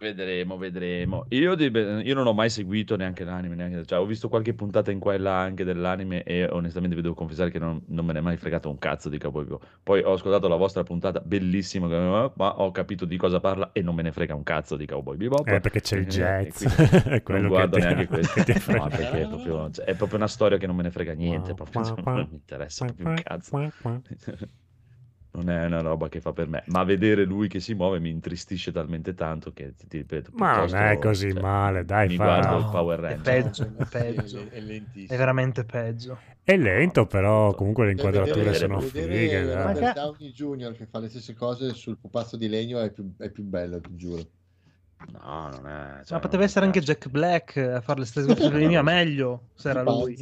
Vedremo, vedremo. Io, di- io non ho mai seguito neanche l'anime, neanche- cioè, ho visto qualche puntata in qua e là anche dell'anime e onestamente vi devo confessare che non, non me ne è mai fregato un cazzo di Cowboy Bebop. Poi ho ascoltato la vostra puntata, bellissima, ma ho capito di cosa parla e non me ne frega un cazzo di Cowboy Bebop. Eh, perché c'è il jazz. è quello non guardo ti- neanche questo. No, perché è proprio, cioè, è proprio una storia che non me ne frega niente, proprio, cioè, non mi interessa proprio un cazzo. Non è una roba che fa per me, ma vedere lui che si muove mi intristisce talmente tanto che ti ripeto. Ma non è così cioè, male, dai, Mi fa- guardo il Power è Ranger. peggio, è È, peggio. è lentissimo. È veramente peggio. È lento, però comunque le inquadrature vedere- sono fighe. Robert Downey Jr. che fa le stesse cose sul pupazzo di legno è più, è più bello, ti giuro. No, non è. cioè, Ma poteva essere anche. Jack Black a fare le stesse cose di mia meglio se era lui.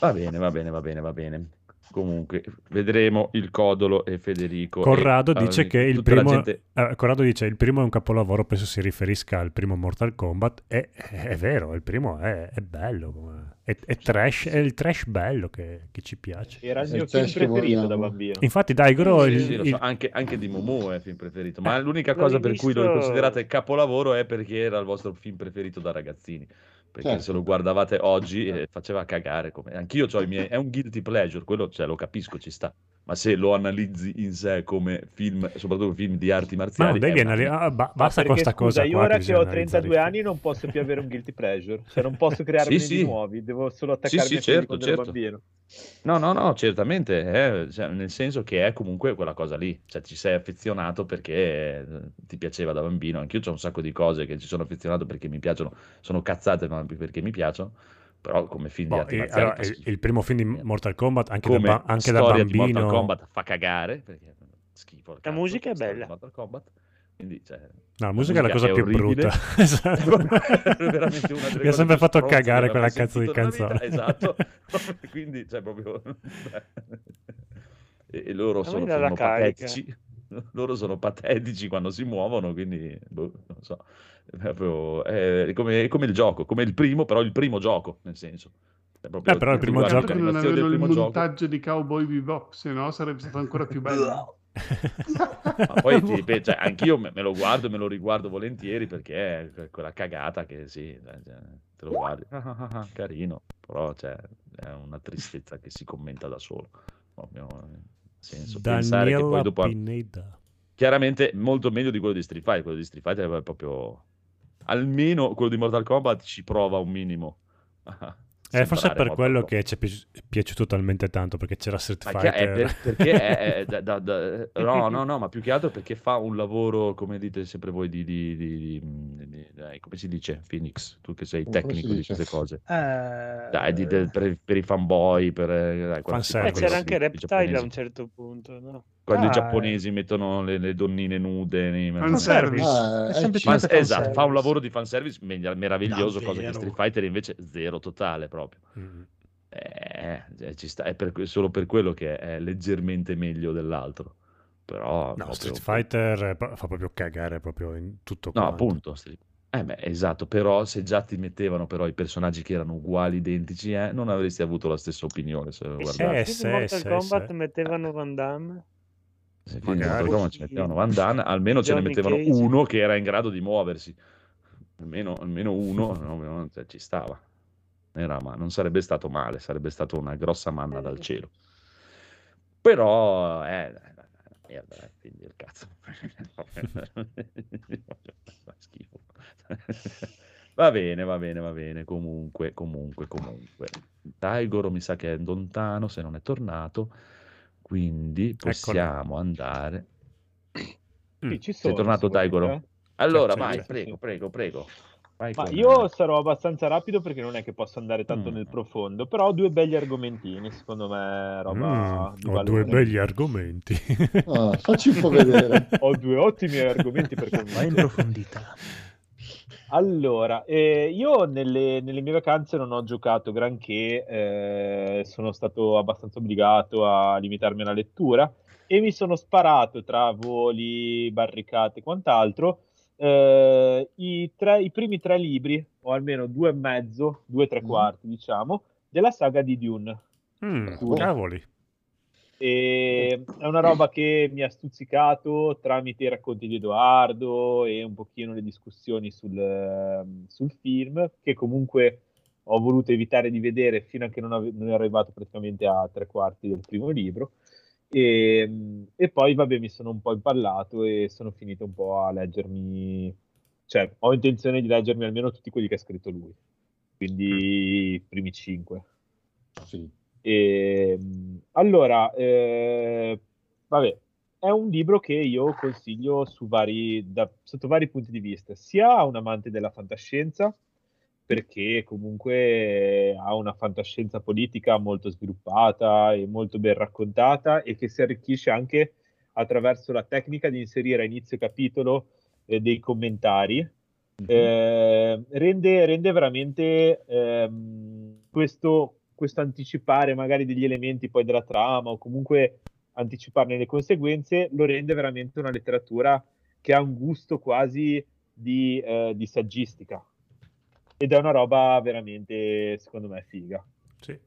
Va bene, va bene, va bene, va bene. Comunque, vedremo il Codolo e Federico. Corrado e, dice eh, che il primo, gente- eh, Corrado dice il primo è un capolavoro, penso si riferisca al primo Mortal Kombat. E è vero, il primo è, è bello, è, è trash, è il trash bello che, che ci piace. Era il mio il film preferito da bambino. Infatti, Daigoro, Sì, il, sì, il- so, anche, anche di Momo è il film preferito, ma Eh, l'unica cosa per cui lo visto- considerate capolavoro è perché era il vostro film preferito da ragazzini. Perché Certo. se lo guardavate oggi eh, faceva cagare. Come... Anch'io ho i miei. È un guilty pleasure, quello cioè, lo capisco, ci sta. Ma se lo analizzi in sé come film, soprattutto film di arti ma marziali, non devi analizzare. ah, ba- basta con perché, sta scusa, cosa io ora che ho analizzare 32 i anni non posso più avere un guilty pleasure, cioè non posso crearmi Sì, sì. nuovi, devo solo attaccarmi sì, a quelli certo, certo. bambino. No, no, no, certamente, eh, cioè, nel senso che è comunque quella cosa lì, cioè ci sei affezionato perché eh, ti piaceva da bambino, anch'io c'ho un sacco di cose che ci sono affezionato perché mi piacciono, sono cazzate ma perché mi piacciono, però come film di Boh, arti e- marziali allora, il, il primo film di Mortal Kombat, anche, da, Come ba- anche da storia di Mortal bambino... Kombat fa cagare, perché schifo. La musica è di bella. Mortal Kombat, quindi, cioè, No, la musica è la cosa più orribile. brutta. Esatto. È Mi ha sempre fatto cagare quella cazzo di vita, canzone. Esatto, quindi cioè proprio... e, e loro sono, la sono patetici, loro sono patetici quando si muovono, quindi boh, non so, è, proprio- è come, è come il gioco, come il primo, però il primo gioco, nel senso. È proprio- Eh, però il primo gioco- che non avevano il primo gioco, montaggio di Cowboy Bebop, se no sarebbe stato ancora più bello. Ma poi ti ripeto, cioè, anch'io me, me lo guardo e me lo riguardo volentieri perché è que- quella cagata che sì, cioè, cioè, te lo guardi, carino, però cioè, è una tristezza che si commenta da solo. Proprio, senso, pensare che poi dopo... Pineda. Chiaramente molto meglio di quello di Street Fighter, quello di Street Fighter è proprio... Almeno quello di Mortal Kombat ci prova un minimo. Eh, forse è per Mortal quello Kombat. che ci è pi- piaciuto talmente tanto, perché c'era Street Ma che- è Fighter. per- perché è, è da- da- da- no, no, no, ma più che altro perché fa un lavoro, come dite sempre voi, di, di- di- di- come si dice, Phoenix, tu che sei tecnico di queste cose. Eh, Dai, per, per i fanboy, per eh, dai. Eh, c'era anche Reptile a un certo punto, no? Quando i Ah, giapponesi mettono le, le donnine nude nei Fanservice. Ah, È eh, semplicemente Fan- esatto, fa un lavoro di fanservice meraviglioso, cosa che Davvero? Street Fighter invece zero totale proprio. Mm. Eh, eh, ci sta, è per solo per quello che è leggermente meglio dell'altro. Però No, proprio- Street Fighter eh, fa proprio cagare proprio in tutto No, quanto. appunto. Street- Eh beh, esatto, però se già ti mettevano però i personaggi che erano uguali, identici, eh, non avresti avuto la stessa opinione se. Eh, se sì, in Mortal Kombat mettevano Van Damme? Se magari. Mortal Kombat ci mettevano Van Damme, almeno ce ne mettevano Cage. uno che era in grado di muoversi. Almeno, almeno uno no, no, cioè, ci stava. Era, ma non sarebbe stato male, sarebbe stata una grossa manna dal cielo. Però, eh, merda, eh, quindi il cazzo. Fa schifo. Va bene, va bene, va bene. Comunque, comunque, comunque. Daigoro mi sa che è lontano se non è tornato. Quindi possiamo andare. Mm. Sì, ci Sei sono, tornato Daigoro? eh. Allora, vai, prego, prego, prego. Vai Ma con- io sarò abbastanza rapido perché non è che posso andare tanto Mm. nel profondo, però ho due begli argomentini, secondo me, roba Mm, ho due begli argomenti. Ah, facci un po' vedere. Ho due ottimi argomenti per Vai in convincere. profondità. Allora, eh, io nelle, nelle mie vacanze non ho giocato granché, eh, sono stato abbastanza obbligato a limitarmi alla lettura e mi sono sparato tra voli, barricate e quant'altro eh, i, tre- i primi tre libri, o almeno due e mezzo, due e tre Mm. quarti, diciamo, della saga di Dune. Mm, cavoli. E è una roba che mi ha stuzzicato tramite i racconti di Edoardo e un pochino le discussioni sul, ehm, sul film, che comunque ho voluto evitare di vedere fino a che non, ave- non ero arrivato praticamente a tre quarti del primo libro. E, e poi, vabbè, mi sono un po' impallato e sono finito un po' a leggermi, cioè, ho intenzione di leggermi almeno tutti quelli che ha scritto lui, quindi i primi cinque. Sì. E, allora, eh, vabbè, è un libro che io consiglio su vari, da- sotto vari punti di vista, sia a un amante della fantascienza, perché comunque ha una fantascienza politica molto sviluppata e molto ben raccontata e che si arricchisce anche attraverso la tecnica di inserire a inizio capitolo eh, dei commentari. Eh, rende, rende veramente ehm, questo, questo anticipare magari degli elementi poi della trama o comunque anticiparne le conseguenze lo rende veramente una letteratura che ha un gusto quasi di, eh, di saggistica ed è una roba veramente secondo me figa. Sì.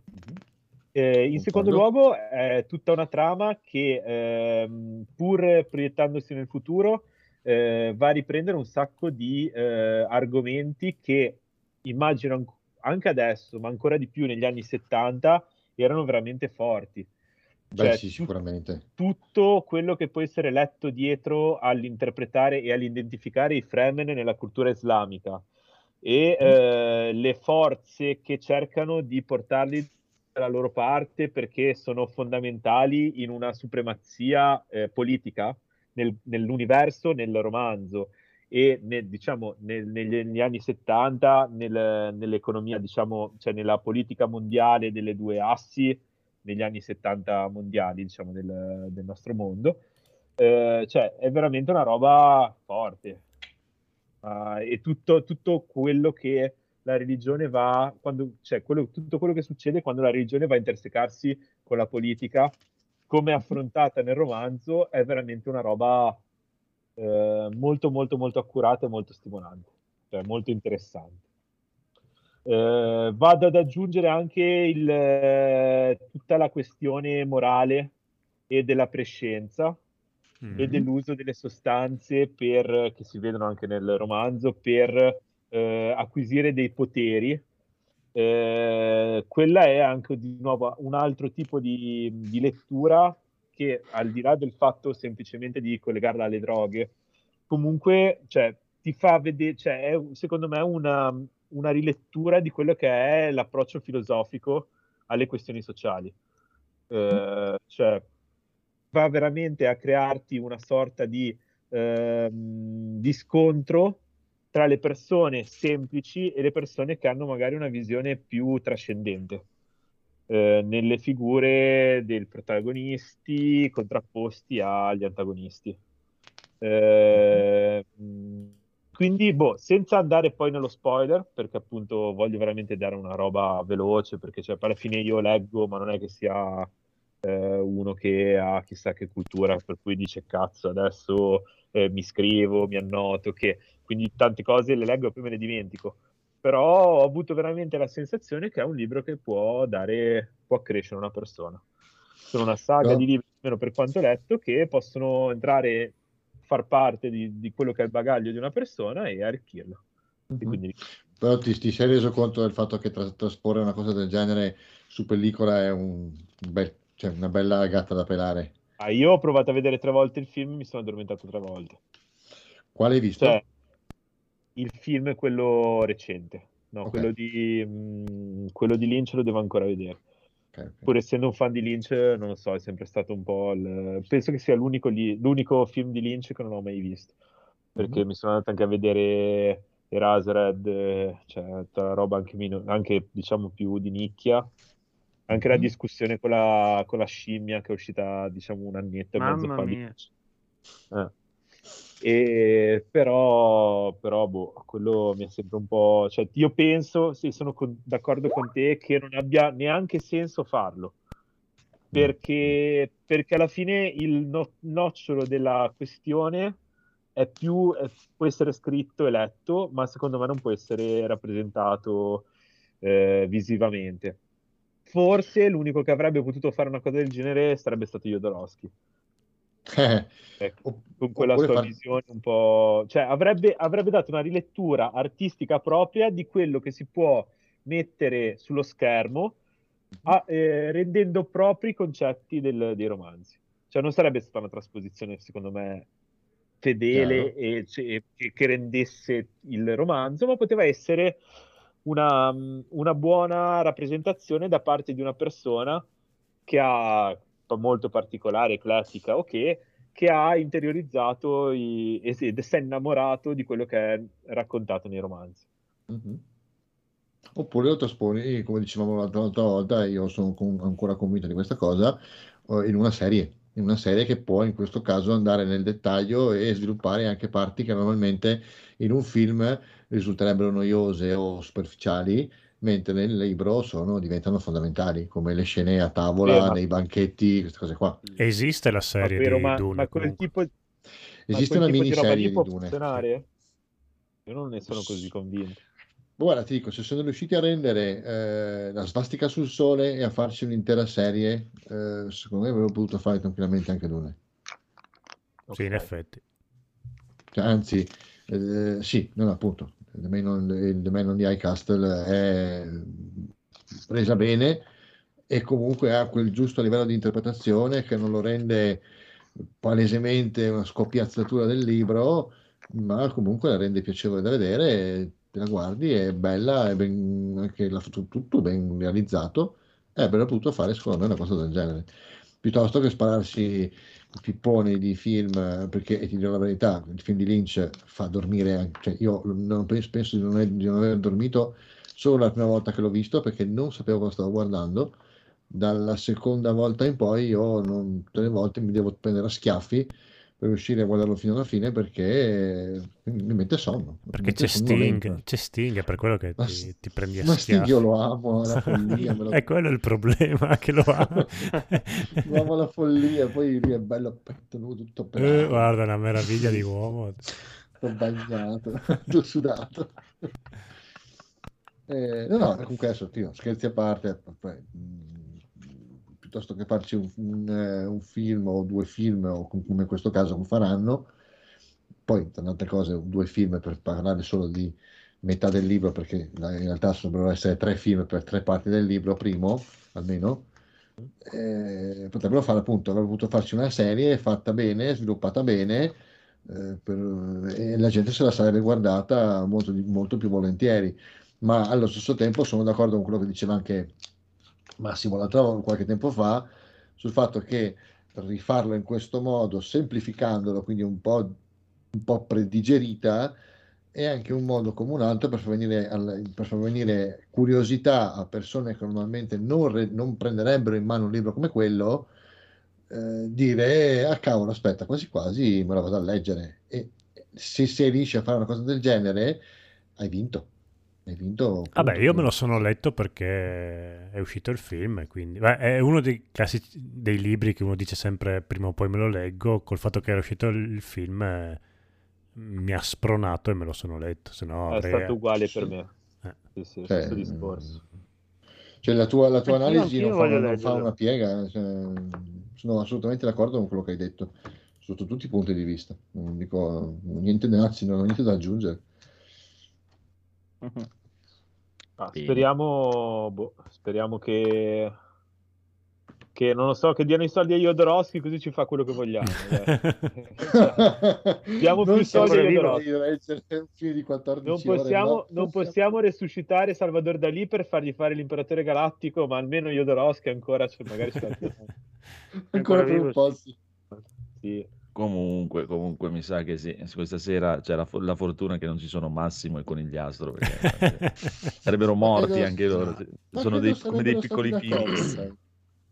Eh, in secondo luogo è tutta una trama che ehm, pur proiettandosi nel futuro eh, va a riprendere un sacco di eh, argomenti che immagino an- anche adesso, ma ancora di più negli anni 70, erano veramente forti. Beh, Cioè, sì, sicuramente. tutto quello che può essere letto dietro all'interpretare e all'identificare i Fremen nella cultura islamica e eh, le forze che cercano di portarli la loro parte perché sono fondamentali in una supremazia eh, politica nel- nell'universo, nel romanzo e nel- diciamo, nel- negli, negli anni 70 nel- nell'economia, diciamo, cioè nella politica mondiale delle due assi, negli anni 70 mondiali, diciamo, del, del nostro mondo. Eh, cioè, è veramente una roba forte. Uh, e tutto, tutto quello che la religione va, quando, cioè quello, tutto quello che succede quando la religione va a intersecarsi con la politica, come affrontata nel romanzo, è veramente una roba eh, molto, molto, molto accurata e molto stimolante, cioè molto interessante. Eh, vado ad aggiungere anche il, eh, tutta la questione morale e della prescienza mm-hmm. e dell'uso delle sostanze per, che si vedono anche nel romanzo per eh, acquisire dei poteri. Eh, quella è anche di nuovo un altro tipo di, di, lettura che al di là del fatto semplicemente di collegarla alle droghe, comunque cioè, ti fa vedere, cioè, è secondo me una, una rilettura di quello che è l'approccio filosofico alle questioni sociali. Eh, cioè, va veramente a crearti una sorta di, eh, di scontro tra le persone semplici e le persone che hanno magari una visione più trascendente. Eh, nelle figure dei protagonisti contrapposti agli antagonisti. Eh, quindi, boh, senza andare poi nello spoiler, perché appunto voglio veramente dare una roba veloce, perché cioè, alla fine io leggo, ma non è che sia eh, uno che ha chissà che cultura, per cui dice cazzo, adesso eh, mi scrivo, mi annoto, che quindi tante cose le leggo e poi me le dimentico. Però ho avuto veramente la sensazione che è un libro che può dare, può crescere una persona. Sono una saga no. di libri, almeno per quanto letto, che possono entrare, far parte di, di, quello che è il bagaglio di una persona e arricchirlo. Mm-hmm. Quindi... Però ti, ti, sei reso conto del fatto che tra, trasporre una cosa del genere su pellicola è un bel, cioè una bella gatta da pelare? Ah, io ho provato a vedere tre volte il film e mi sono addormentato tre volte. Quale hai visto? Cioè, il film è quello recente, no, okay. quello, di, mh, mm, quello, di, Lynch lo devo ancora vedere. Okay, okay. Pur essendo un fan di Lynch, non lo so, è sempre stato un po'. Il... Penso che sia l'unico, li... l'unico, film di Lynch che non ho mai visto. Perché mm-hmm. mi sono andato anche a vedere Eraserhead, cioè roba anche, meno, anche diciamo più di nicchia. Anche mm-hmm. la discussione con la, con la, scimmia che è uscita diciamo un annetto e mezzo fa. Mia. Eh. E però, però boh, quello mi è sempre un po'... Cioè, io penso, sì, sono con, d'accordo con te, che non abbia neanche senso farlo. Perché, perché alla fine il no, nocciolo della questione è più, è, può essere scritto e letto, ma secondo me non può essere rappresentato eh, visivamente. Forse l'unico che avrebbe potuto fare una cosa del genere sarebbe stato Jodorowsky ecco, con quella sua far... visione un po'... Cioè, avrebbe, avrebbe dato una rilettura artistica propria di quello che si può mettere sullo schermo a, eh, rendendo propri i concetti del, dei romanzi. Cioè, non sarebbe stata una trasposizione, secondo me, fedele e, cioè, che, che, rendesse il romanzo, ma poteva essere una, una buona rappresentazione da parte di una persona che ha molto particolare, classica, ok, che ha interiorizzato i, ed si è innamorato di quello che è raccontato nei romanzi. Mm-hmm. Oppure lo trasponi, come dicevamo l'altra, volta, io sono con, ancora convinto di questa cosa, eh, in una serie, in una serie che può in questo caso andare nel dettaglio e sviluppare anche parti che normalmente in un film risulterebbero noiose o superficiali, mentre nel libro sono, diventano fondamentali, come le scene a tavola, eh, nei banchetti, queste cose qua. Esiste la serie vero, di ma, Dune? Ma quel tipo, Esiste una miniserie di, di Dune. Funzionare? Io non ne sono così convinto. Guarda, ti dico, se sono riusciti a rendere eh, la svastica sul sole e a farci un'intera serie, eh, secondo me avremmo potuto fare tranquillamente anche Dune. Okay. Sì, in effetti. Cioè, anzi, eh, sì, non appunto, The Man on, The Man on the High Castle è presa bene e comunque ha quel giusto livello di interpretazione che non lo rende palesemente una scoppiazzatura del libro, ma comunque la rende piacevole da vedere, te la guardi, è bella, è ben, anche la, tutto ben realizzato Eh, avrebbero potuto fare secondo me una cosa del genere. Piuttosto che spararsi pipponi di film, perché ti dirò la verità, il film di Lynch fa dormire, cioè io non penso, penso di non, aver, di non aver dormito solo la prima volta che l'ho visto perché non sapevo cosa stavo guardando. Dalla seconda volta in poi io non, tutte le volte mi devo prendere a schiaffi riuscire a guardarlo fino alla fine perché mi mette sonno. Perché mette c'è Sting, sonnolenza. c'è Sting, è per quello che Ma, ti, ti prendi a ma Sting schiaffi. io lo amo alla follia, lo- È quello il problema, che lo ama. lo amo alla follia, poi lui è bello a petto nudo, tutto Eh, operato, guarda, una meraviglia di uomo. tutto bagnato, tutto sudato. Eh, no, no, comunque adesso, Tino, scherzi a parte, poi, mh, piuttosto che farci un, un, eh, un film o due film, o com- come in questo caso faranno, poi tra altre cose, due film per parlare solo di metà del libro, perché in realtà dovrebbero essere tre film per tre parti del libro, primo almeno. Eh, potrebbero fare appunto, avrebbero potuto farci una serie fatta bene, sviluppata bene, eh, per- e la gente se la sarebbe guardata molto, molto più volentieri. Ma allo stesso tempo sono d'accordo con quello che diceva anche Massimo l'altra volta, qualche tempo fa, sul fatto che rifarlo in questo modo, semplificandolo, quindi un po', un po' predigerita, è anche un modo come un altro per far venire, al- per far venire curiosità a persone che normalmente non, re- non prenderebbero in mano un libro come quello, eh, dire, ah cavolo, aspetta, quasi quasi me la vado a leggere. E se, se riesci a fare una cosa del genere, hai vinto. Hai vinto. Vabbè, io me lo sono letto perché è uscito il film, e quindi beh, è uno dei classici dei libri che uno dice sempre prima o poi me lo leggo, col fatto che era uscito il film eh, mi ha spronato e me lo sono letto, se no È avrei... stato uguale per Sì. me. eh. Sì, sì, Cioè, stesso discorso. Cioè, la tua, la tua Anch'io- analisi non fa, non fa una piega. cioè, sono assolutamente d'accordo con quello che hai detto, sotto tutti i punti di vista. Non dico niente anzi, non ho niente da aggiungere. Ah, speriamo, boh, speriamo che, che, non lo so, che diano i soldi a Jodorowsky così ci fa quello che vogliamo. Diamo non più soldi a Jodorowsky. di leggere un film di 14 Non ore, possiamo, ma non possiamo resuscitare Salvador Dalì per fargli fare l'imperatore galattico, ma almeno Jodorowsky ancora c'è, magari l'ha. ancora per un po'. sì. Sì. Comunque, comunque mi sa che sì, questa sera c'è la, la fortuna che non ci sono Massimo e Conigliastro, perché sarebbero morti credo- anche loro. Sono dei, come dei piccoli figli.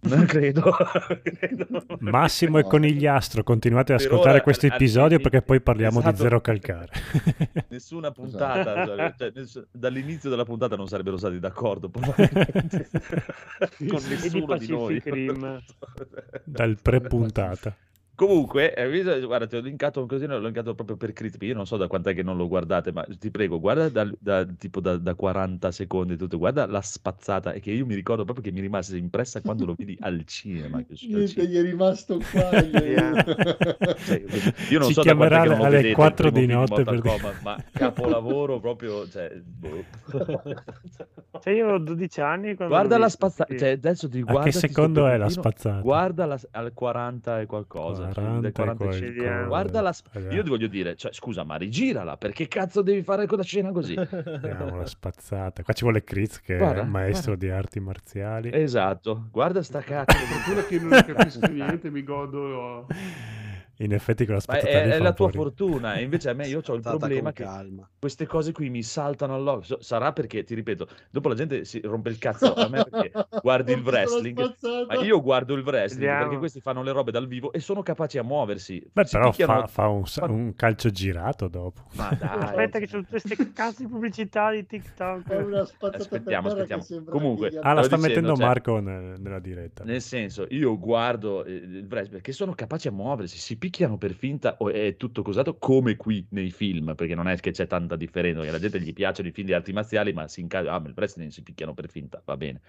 Non credo. credo. Massimo e. Conigliastro, continuate ad ascoltare ora, questo episodio perché poi parliamo di esatto. zero calcare. Nessuna puntata, Esatto. cioè, ness- dall'inizio della puntata non sarebbero stati d'accordo probabilmente con E di nessuno di noi. Dal pre-puntata. Comunque, eh, guarda, ti ho linkato così, l'ho linkato proprio per Crispy. Io non so da quant'è che non lo guardate, ma ti prego, guarda dal- da, tipo da, da 40 secondi tutto, guarda la spazzata, e che io mi ricordo proprio che mi rimase impressa quando lo vidi al cinema. Niente, cinema. gli è rimasto qua. Cioè, io non Ci so da quant'è chiamerà che non lo alle vedete il 4 primo di notte per Kombat, ma capolavoro proprio, cioè, boh. Cioè, io avevo 12 anni Guarda la spazzata, cioè adesso ti A guarda che secondo è la spazzata? Guarda la- al 40 e qualcosa, cioè, 40 del e 45. qualcosa. Guarda la sp-. Io ti voglio dire, cioè, scusa, ma rigirala, perché cazzo devi fare quella scena così? Vediamo la spazzata. Qua ci vuole Chris che Guarda, è maestro di arti marziali. Esatto, guarda sta cazzo. di- Fortuna che non capisco niente, mi godo. In effetti con la Ma è, è la tua fortuna, e invece a me io ho il problema che calma. queste cose qui mi saltano all'occhio. Sarà perché, ti ripeto, dopo la gente si rompe il cazzo a me perché guardi il wrestling. Ma io guardo il wrestling Vediamo. perché questi fanno le robe dal vivo e sono capaci a muoversi. Beh, Si però picchiano- fa, fa un, un calcio girato dopo. Ma dai, Aspetta che c'è tutte queste cazzo di pubblicità di È TikTok. una spazzata Aspettiamo, aspettiamo. Comunque, Ah, la sta dicendo, mettendo cioè- Marco nel- nella diretta. Nel senso, io guardo eh, il wrestling perché sono capaci a muoversi, si picchiano per finta o è tutto cosato come qui nei film, perché non è che c'è tanta differenza, perché alla gente gli piacciono i film di arti marziali, ma si inca- ah, ma il wrestling si picchiano per finta, va bene,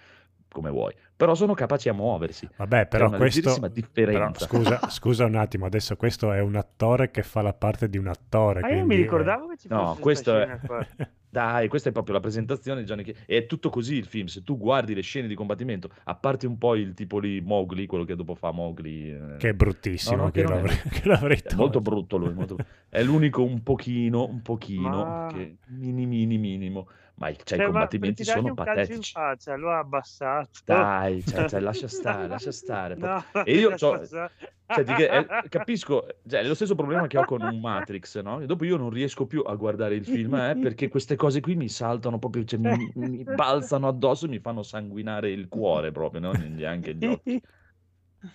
come vuoi. Però sono capaci a muoversi. Vabbè, però una questo... Però, scusa, scusa un attimo, adesso questo è un attore che fa la parte di un attore. Ma io mi quindi, eh, ricordavo che ci fosse No, questa questo è-. Dai, questa è proprio la presentazione di Johnny Cage. È tutto così il film. Se tu guardi le scene di combattimento, a parte un po' il tipo lì Mowgli, quello che dopo fa Mowgli. eh, Che è bruttissimo, No, no, che, che non è- l'avrei, che l'avrei È molto tolto. brutto lui, molto- è l'unico un pochino, un pochino, Ma- che mini mini minimo. Ma i, cioè, i Cioè, ma per combattimenti sono patetici. faccia, lo ha abbassato. Dai, cioè, cioè, lascia stare, lascia stare. No, E io stare. cioè, che- eh, capisco, cioè, è lo stesso problema che ho con un Matrix, no? E dopo io non riesco più a guardare il film, eh, perché queste cose qui mi saltano proprio, cioè, mi, mi balzano addosso e mi fanno sanguinare il cuore proprio, no? Neanche gli occhi.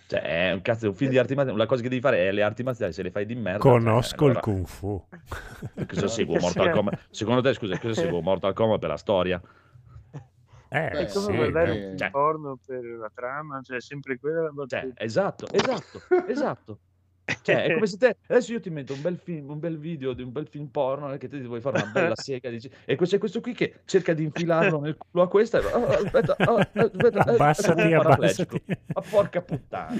Cioè, è un cazzo, è un film di arti marziali, la cosa che devi fare è le arti marziali, se le fai di merda... cioè, Conosco allora, il Kung Fu. Cosa seguo? Mortal Kombat? Secondo te, scusa, cosa seguo? Mortal Kombat per la storia? Eh, Beh, È come sì, guardare eh, un cioè- porno per la trama, cioè sempre quella la battuta. Cioè, esatto, esatto, esatto. Cioè, è come se te adesso io ti metto un bel film, un bel video di un bel film porno eh, che te ti vuoi fare una bella sega, dici, e questo è questo qui che cerca di infilarlo nel culo a questa. e- oh, aspetta, oh, aspetta, eh, Abbassati, è un paraplegico. abbassati. Ma porca puttana.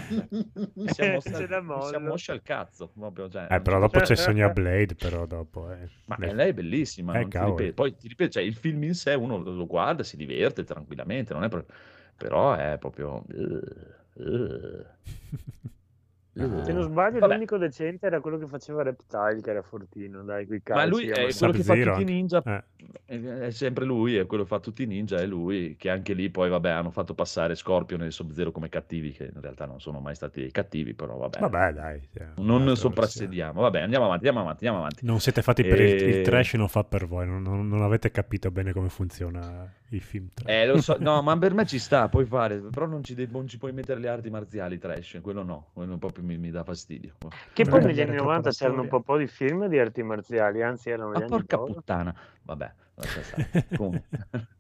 Mi si ammoscia, Ce la mi si mollo. ammoscia il cazzo. Proprio, cioè, Eh, però dopo c'è Sonia Blade, però dopo... Eh. Ma Nel- lei è bellissima, Eh, ti ripeto. Poi ti ripeto, cioè, il film in sé uno lo guarda, si diverte tranquillamente, non è pro- però è proprio... uh, uh, uh. Se non sbaglio, Vabbè. l'unico decente era quello che faceva Reptile, che era fortino, dai, quei Ma calci. lui è quello che fa Sub-Zero tutti i ninja, Eh. è sempre lui, è quello che fa tutti i ninja, è lui, che anche lì poi, vabbè, hanno fatto passare Scorpion e Sub-Zero come cattivi, che in realtà non sono mai stati cattivi, però vabbè, Vabbè, dai. cioè, non soprassediamo. Vabbè, andiamo avanti, andiamo avanti, andiamo avanti. Non siete fatti per il, il E- trash, non fa per voi. Non, non- non avete capito bene come funziona i film trash. Eh, lo so, no, ma per me ci sta, puoi fare, però non ci, de- non ci puoi mettere le arti marziali trash, quello no, quello proprio mi, mi dà fastidio. Che Non poi negli anni troppo 90 la c'erano un po' di film di arti marziali, anzi erano Ma gli anni porca d'oro. puttana, vabbè, lascia stare.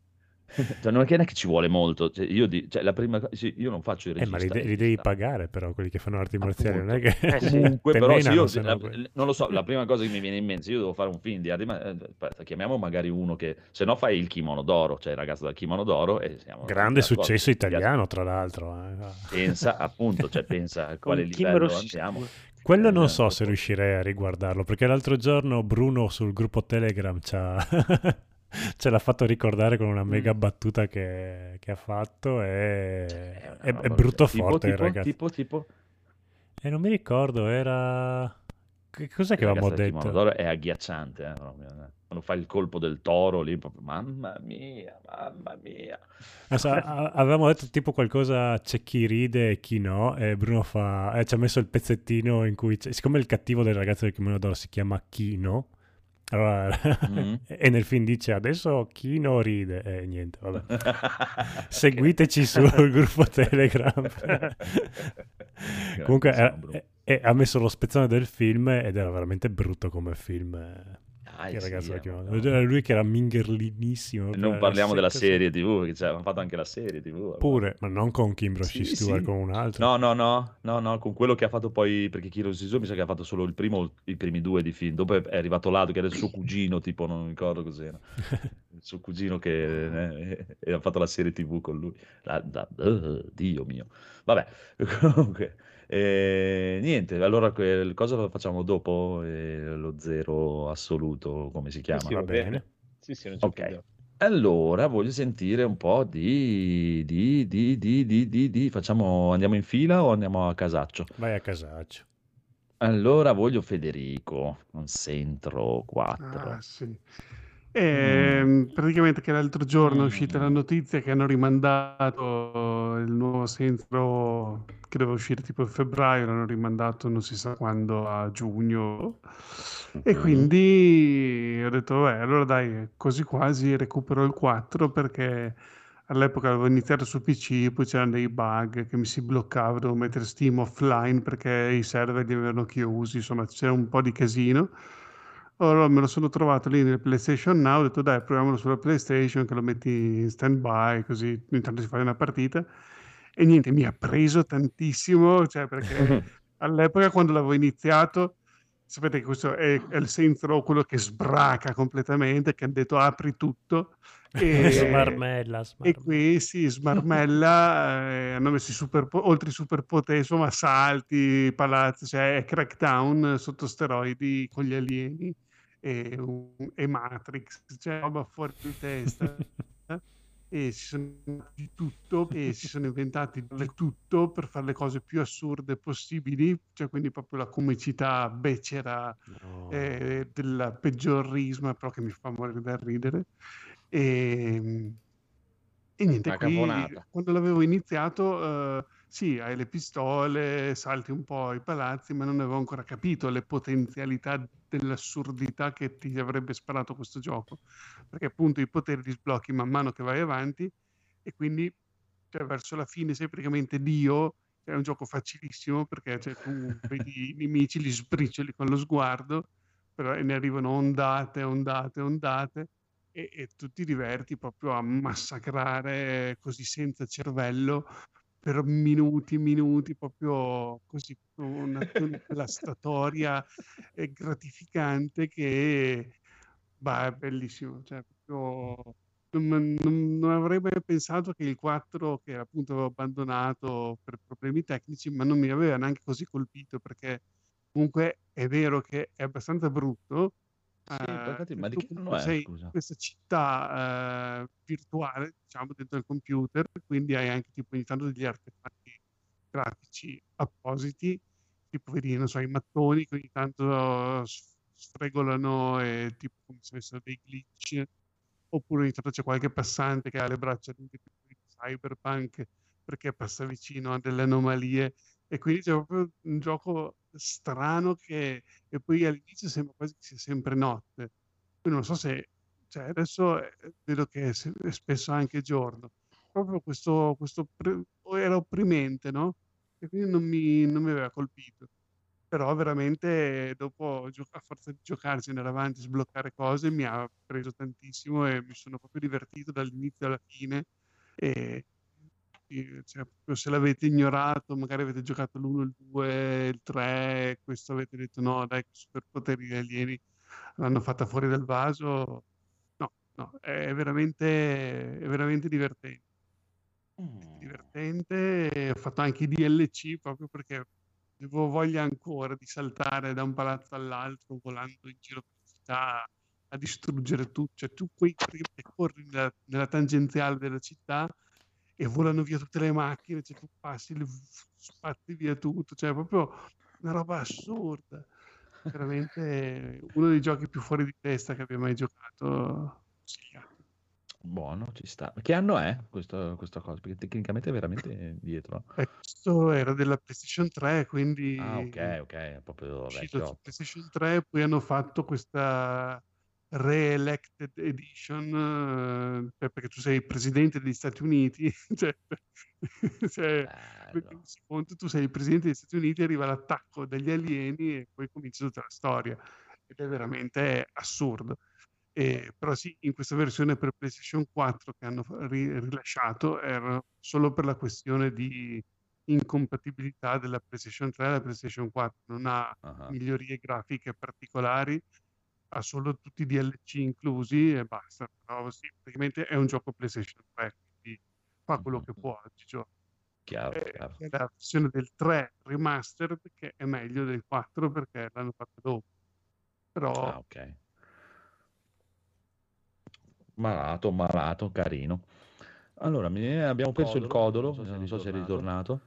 Cioè, non è che non è che ci vuole molto, cioè, io, di- cioè, la prima, sì, io non faccio il Eh, regista. ma li, li devi pagare però quelli che fanno arti marziali, non è che Eh. Comunque, però, se io, se no, la- poi. non lo so, la prima cosa che mi viene in mente, se io devo fare un film di arti ma- eh, chiamiamo magari uno che, se no fai il kimono d'oro, cioè il ragazzo del kimono d'oro e siamo Grande successo italiano, tra l'altro. eh. Pensa, appunto, cioè pensa a quale livello andiamo. Quello Eh, non so se riuscirei a riguardarlo, perché l'altro giorno Bruno sul gruppo Telegram ci ha- ce l'ha fatto ricordare con una mega battuta che, che ha fatto e È una è, roba- è brutto tipo, forte il tipo, ragazzo. Tipo, tipo, E non mi ricordo, era... Che cos'è che avevamo detto? è agghiacciante, eh, quando fai il colpo del toro lì, proprio, mamma mia, mamma mia. Adesso, a- avevamo detto tipo qualcosa c'è chi ride e chi no e Bruno fa, eh, ci ha messo il pezzettino in cui siccome il cattivo del ragazzo del kimono d'oro si chiama Kino allora, Mm. e nel film dice adesso Kino ride? E niente vabbè. Seguiteci sul gruppo Telegram. Comunque eh, Bruno. eh, eh, ha messo lo spezzone del film ed era veramente brutto come film eh, Dai, il sì, ragazzo eh, kimono madonna. Era lui che era mingerlinissimo non parliamo della serie TV, che cioè, hanno fatto anche la serie TV. allora. Pure, ma non con Kim Roshi Sì, Stewart, sì. con un altro. No, no, no, no, no, con quello che ha fatto poi, perché Kiro Sisu mi sa che ha fatto solo il primo, i primi due di film, dopo è, arrivato l'altro che era il suo cugino, tipo, non ricordo cos'era, il suo cugino che eh, e ha fatto la serie TV con lui, La- da- uh, Dio mio, vabbè, comunque, eh, niente, allora cosa facciamo dopo Eh, lo zero assoluto, come si chiama? Sì, va va bene. bene. Sì, sì, Ok. problema. Allora, voglio sentire un po' di, di, di, di, di, di, di- Facciamo, andiamo in fila o andiamo a casaccio? Vai a casaccio. Allora, voglio Federico, un Centro 4. Ah, sì. Ehm, Praticamente che l'altro giorno è uscita la Mm. notizia che hanno rimandato il nuovo centro che doveva uscire tipo in febbraio, l'hanno rimandato non si sa quando a giugno. E quindi ho detto beh allora dai quasi quasi recupero il 4 perché all'epoca avevo iniziato su PC poi c'erano dei bug che mi si bloccava dovevo mettere Steam offline perché i server li avevano chiusi insomma c'era un po' di casino allora me lo sono trovato lì nel PlayStation Now, ho detto dai proviamolo sulla PlayStation che lo metti in stand by così intanto si fa una partita. E niente mi ha preso tantissimo cioè perché all'epoca quando l'avevo iniziato sapete che questo è, è il centro quello che sbraca completamente che hanno detto apri tutto. E, smarmella, e smarmella. qui si smarmella, eh, hanno messo i super, oltre i superpoteri, insomma, salti, palazzi, cioè è Crackdown sotto steroidi con gli alieni e, e Matrix, cioè roba fuori di testa. E si sono inventati di tutto e si sono inventati tutto per fare le cose più assurde possibili, cioè quindi proprio la comicità becera No. eh, del peggiorismo, però che mi fa morire da ridere. E, e niente, qui quando l'avevo iniziato, eh, sì, hai le pistole, salti un po' i palazzi, ma non avevo ancora capito le potenzialità dell'assurdità che ti avrebbe sparato questo gioco. Perché appunto i poteri li sblocchi man mano che vai avanti e quindi cioè, verso la fine sei praticamente Dio. È un gioco facilissimo perché cioè, tu vedi i nemici, li sbricioli con lo sguardo, però ne arrivano ondate, ondate, ondate e, e tu ti diverti proprio a massacrare così senza cervello per minuti, minuti, proprio così, una, una storia è gratificante che bah, è bellissimo. Cioè, proprio, non- non avrei mai pensato che il 4, che appunto avevo abbandonato per problemi tecnici, ma non mi aveva neanche così colpito perché comunque è vero che è abbastanza brutto. Sì, eh, infatti, ma di che anno è, sei scusa? questa città eh, virtuale, diciamo, dentro il computer, quindi hai anche tipo ogni tanto degli artefatti grafici appositi, tipo vedi, non so, i mattoni che ogni tanto sfregolano e tipo come se avessero dei glitch, oppure ogni tanto c'è qualche passante che ha le braccia lunghe di cyberpunk perché passa vicino a delle anomalie e quindi c'è proprio un gioco strano che e poi all'inizio sembra quasi che sia sempre notte. Poi non so se cioè adesso eh, vedo che è, spesso anche giorno. Proprio questo, questo era opprimente, no? E quindi non mi, non mi aveva colpito. Però veramente dopo, a forza di giocarcene davanti, sbloccare cose, mi ha preso tantissimo e mi sono proprio divertito dall'inizio alla fine. E, cioè, proprio se l'avete ignorato, magari avete giocato l'1, il 2, il 3, e questo avete detto no, dai, che superpoteri degli alieni l'hanno fatta fuori dal vaso. No, no, è veramente, è veramente divertente. Mm. divertente. Ho fatto anche i DLC proprio perché avevo voglia ancora di saltare da un palazzo all'altro, volando in giro per la città a distruggere tutto. Cioè, tu qui che corri nella, nella tangenziale della città e volano via tutte le macchine, cioè tu passi, le spazzi via tutto, cioè proprio una roba assurda. Veramente uno dei giochi più fuori di testa che abbia mai giocato. Consigliato. Buono, ci sta. Che anno è questo, questa cosa? Perché tecnicamente è veramente dietro. Eh, questo era della PlayStation 3, quindi Ah, ok, ok, è proprio vecchio. PlayStation 3, poi hanno fatto questa Re-Elected Edition, eh, perché tu sei il presidente degli Stati Uniti, cioè, cioè, conto, tu sei il presidente degli Stati Uniti, arriva l'attacco degli alieni e poi comincia tutta la storia. Ed è veramente assurdo. E, però sì, in questa versione per PlayStation 4 che hanno ri- rilasciato era solo per la questione di incompatibilità della PlayStation 3 e la PlayStation 4. Non ha Ah, migliorie grafiche particolari, ha solo tutti i DLC inclusi e basta. Però sì, praticamente è un gioco PlayStation 3, quindi fa quello che può oggigiorno. Chiaro, Eh, chiaro. è la versione del 3 remastered che è meglio del 4 perché l'hanno fatto dopo. Però Ah, ok. Malato, malato, carino. Allora, mi- abbiamo perso il codolo, non so se è ritornato.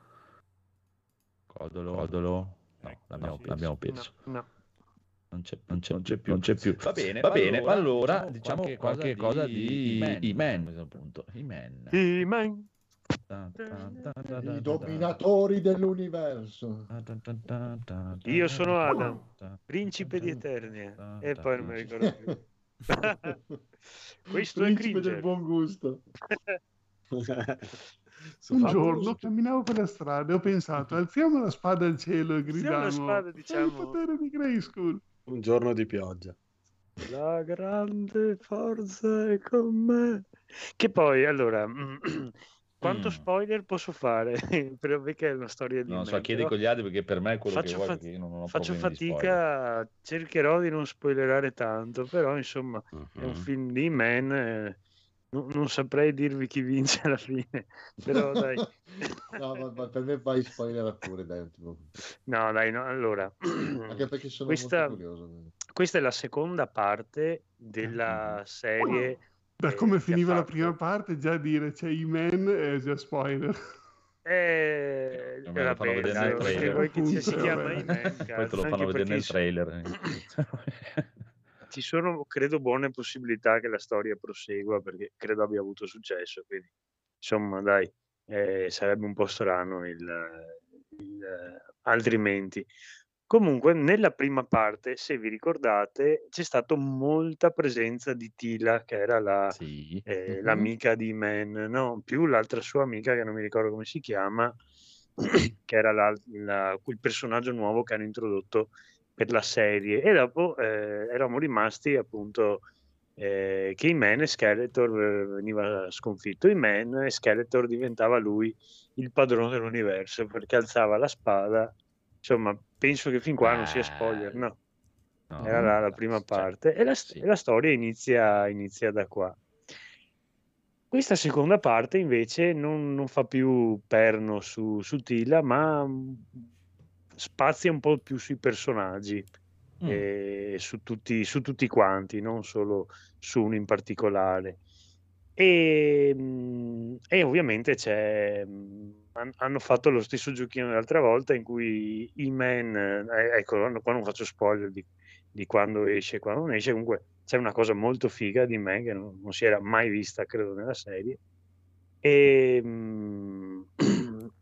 Codolo, codolo. No, l'abbiamo, l'abbiamo perso. No, no. Non c'è, non c'è, non c'è più, non c'è più. Va bene, va bene. Allora, diciamo qualche cosa di I-Man, a questo punto. I-Man. I dominatori dell'universo. Io sono Adam, principe di Eternia. E poi non mi ricordo più. Questo è Principe Cringer. del buon gusto. un giorno camminavo per la strada e ho pensato alziamo la spada al cielo e gridiamo la spada, "È diciamo." il potere di Grayskull Un giorno di pioggia. La grande forza è con me. Che poi, allora, quanto Mm. spoiler posso fare? Per- Perché è una storia di Non me, so, chiedi con gli altri perché per me è quello che faccio, vuoi, fat- non ho faccio problemi di fatica, cercherò di non spoilerare tanto, però insomma è un film di Man, eh, non, non saprei dirvi chi vince alla fine, però dai, No, ma, ma per me fai spoiler pure, dai. tipo. no dai, no, allora, Anche perché sono questa, molto curioso. questa è la seconda parte della serie da eh, come finiva la prima parte già dire c'è I-Man è già spoiler Eh, Vabbè, lo fanno vedere nel trailer. poi te lo fanno vedere nel trailer. ci sono, credo, buone possibilità che la storia prosegua perché credo abbia avuto successo. Quindi, insomma, dai, eh, sarebbe un po' strano il, il, altrimenti. Comunque, nella prima parte, se vi ricordate, c'è stata molta presenza di Tila, che era la, Sì. eh, Mhm. l'amica di Man, no? Più l'altra sua amica, che non mi ricordo come si chiama, che era la- la- il personaggio nuovo che hanno introdotto per la serie. E dopo eh, eravamo rimasti appunto eh, che Iman e Skeletor eh, veniva sconfitto. Iman e Skeletor diventava lui il padrone dell'universo perché alzava la spada. Insomma, penso che fin qua non sia spoiler, no? No, Era la, la prima cioè, parte e la, sì. la storia inizia, inizia da qua. Questa seconda parte invece non, non fa più perno su, su Tila, ma spazia un po' più sui personaggi, Mm. eh, su tutti, su tutti quanti, non solo su uno in particolare. E, mm, e ovviamente c'è, mm, han- hanno fatto lo stesso giochino dell'altra volta in cui E-Man, eh, ecco, qua non faccio spoiler di, di quando esce e quando non esce, comunque c'è una cosa molto figa di me che non, non si era mai vista, credo, nella serie. E, mm,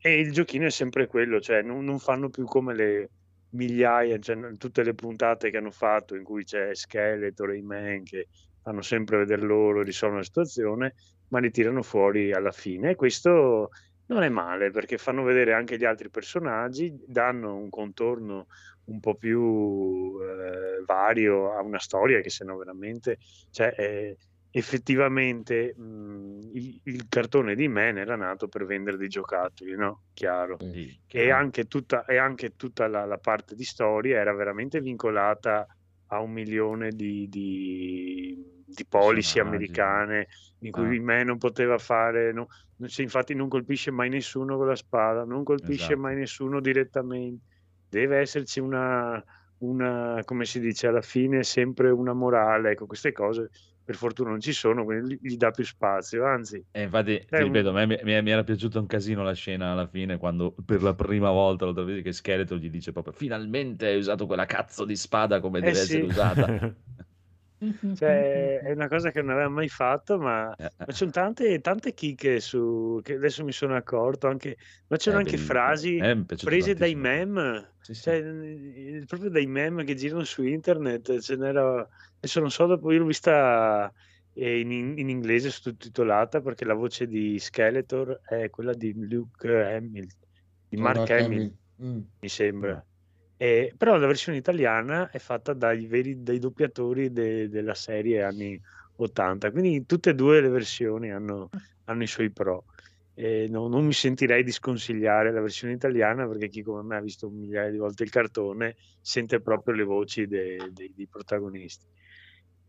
e il giochino è sempre quello, cioè non, non fanno più come le migliaia, cioè tutte le puntate che hanno fatto in cui c'è Skeletor e i che fanno sempre vedere loro, risolvono la situazione, ma li tirano fuori alla fine. E questo non è male perché fanno vedere anche gli altri personaggi, danno un contorno un po' più eh, vario a una storia che se no veramente, cioè, eh, effettivamente mh, il, il cartone di Man era nato per vendere dei giocattoli, no? Chiaro. Sì, E chiaro. anche tutta, e anche tutta la, la parte di storia era veramente vincolata a un milione di, di, di policy americane in cui Ah. me non poteva fare, no- infatti non colpisce mai nessuno con la spada, non colpisce Esatto. mai nessuno direttamente, deve esserci una, una, come si dice, alla fine sempre una morale, ecco, queste cose per fortuna non ci sono, quindi gli, dà più spazio, anzi, E infatti, ti un- ripeto, a me mi, mi- mi era piaciuta un casino la scena alla fine, quando per la prima volta lo vedi che Skeletor gli dice proprio finalmente hai usato quella cazzo di spada come Eh deve sì. essere usata. cioè, è una cosa che non aveva mai fatto, ma Eh, eh, Ma ci sono tante, tante chicche su che adesso mi sono accorto anche, ma c'erano anche bellissimo. frasi Eh, prese dai meme, Sì, sì. cioè eh, proprio dai meme che girano su internet, ce n'era, adesso non so, dopo io l'ho vista eh, in, in inglese sottotitolata perché la voce di Skeletor è quella di Luke Hamill, di Mark Mark Hamill, Hamill. Mm. mi sembra. Eh. Però la versione italiana è fatta dai veri dai doppiatori de- della serie anni 80, quindi tutte e due le versioni hanno, hanno i suoi pro. Eh, no- non mi sentirei di sconsigliare la versione italiana perché chi come me ha visto un migliaio di volte il cartone sente proprio le voci de- dei- dei protagonisti.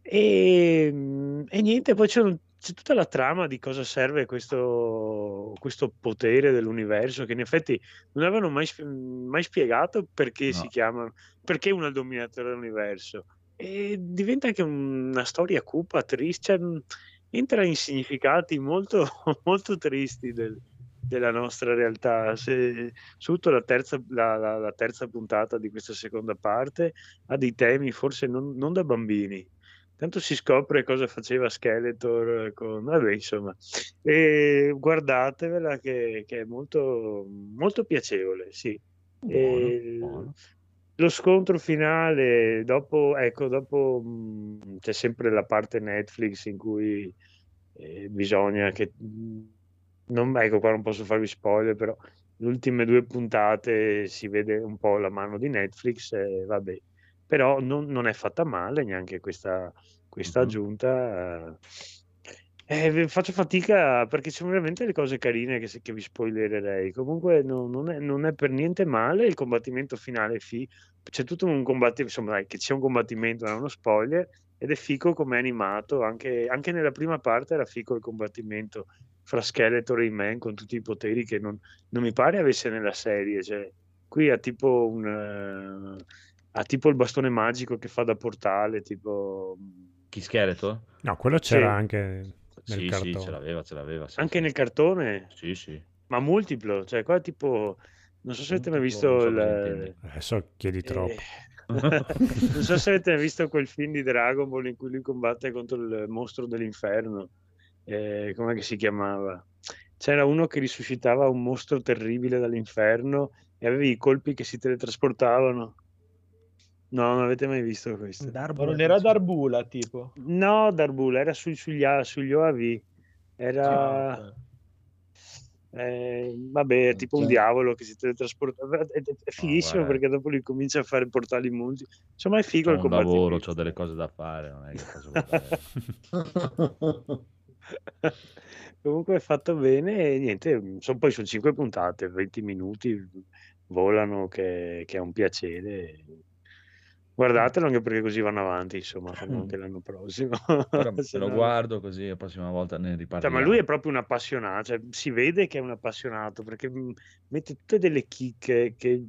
E, mm, e niente, poi c'è, c'è tutta la trama di cosa serve questo, questo potere dell'universo che in effetti non avevano mai, mai spiegato perché si No. chiama, perché uno è il dominatore dell'universo. E diventa anche una storia cupa, triste, cioè, entra in significati molto, molto tristi del- della nostra realtà. Se, soprattutto la terza, la, la- la terza puntata di questa seconda parte ha dei temi forse non, non da bambini. Tanto si scopre cosa faceva Skeletor con... Vabbè, insomma, e guardatevela che, che è molto, molto piacevole, sì. E Buono, buono. lo scontro finale, dopo, ecco, dopo mh, c'è sempre la parte Netflix in cui eh, bisogna che... mh, Non, ecco, qua non posso farvi spoiler, però le ultime due puntate si vede un po' la mano di Netflix, e vabbè. Però non, non è fatta male neanche questa, questa Mhm. aggiunta. eh, eh, faccio fatica perché ci sono veramente le cose carine che, che vi spoilererei. Comunque no- non è, non è per niente male. Il combattimento finale fi- c'è tutto un combattimento, insomma, dai, che c'è un combattimento, non è uno spoiler, ed è fico come è animato. Anche, anche nella prima parte era fico il combattimento fra Skeletor e Man con tutti i poteri che non, non mi pare avesse nella serie. Cioè, qui ha tipo un. eh, ha tipo il bastone magico che fa da portale, tipo. Chi Skeletor? No, quello c'era Sì. anche nel Sì, sì, cartone. ce l'aveva, ce l'aveva. sì, Anche sì. nel cartone, Sì, sì. ma multiplo, cioè qua tipo, non so se avete mai visto so il... Adesso chiedi troppo. eh, non so se avete visto quel film di Dragon Ball in cui lui combatte contro il mostro dell'inferno. Eh, com'è che si chiamava? C'era uno che risuscitava un mostro terribile dall'inferno e aveva i colpi che si teletrasportavano. No, non avete mai visto questo? Ma Darbula, non era. Darbula, tipo. No, Darbula, era sui- sugli, sugli OAV. Era... Eh, vabbè, è tipo un Cioè- diavolo che si teletrasporta. È, è- è fighissimo guarda. perché dopo lui comincia a fare portali immondi. Insomma, è figo Ho il un lavoro, combattimento. ho delle cose da fare, non è che. Comunque è fatto bene e niente, sono, poi sono 5 puntate, 20 minuti, volano che, che è un piacere. Guardatelo anche perché così vanno avanti, insomma, anche l'anno prossimo. Però Se lo guardo così la prossima volta ne Cioè, riparliamo. ma lui è proprio un appassionato, cioè, si vede che è un appassionato perché mh, mette tutte delle chicche che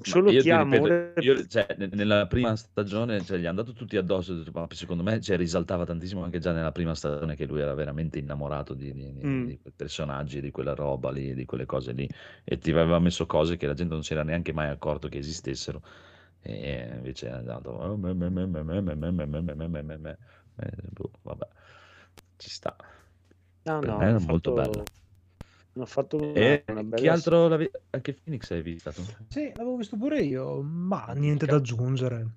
solo chi ha amore io, cioè, ne- nella prima stagione cioè, gli è andato tutti addosso, secondo me cioè, risaltava tantissimo anche già nella prima stagione che lui era veramente innamorato di, di- di- Mm. di quei personaggi, di quella roba lì, di quelle cose lì, e ti aveva messo cose che la gente non si era neanche mai accorto che esistessero, e invece è andato... Boh, vabbè, ci sta. No, per no, me era fatto... molto bello. Hanno fatto una, e una bella... Chi altro vi... anche Phoenix hai visto? Sì, l'avevo visto pure io, ma niente da aggiungere.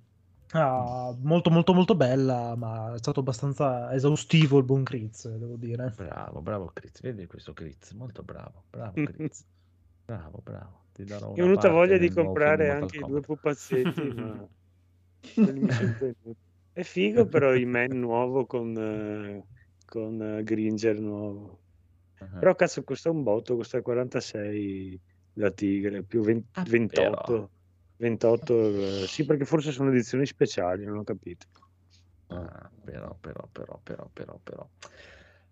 Ah, molto molto molto bella, ma è stato abbastanza esaustivo il buon Critz, devo dire. Bravo, bravo Critz, vedi questo Critz, molto bravo, bravo Critz. bravo, bravo. Ti darò Mi è venuta voglia di comprare anche i due pupazzetti, ma. È figo però il man nuovo con, eh, con eh, Gringer nuovo. Ah, Però cazzo costa un botto, costa 46 la Tigre, più 20 Ah, 28. però. 28, eh, sì perché forse sono edizioni speciali, non ho capito. Ah, però, però, però, però, però, però.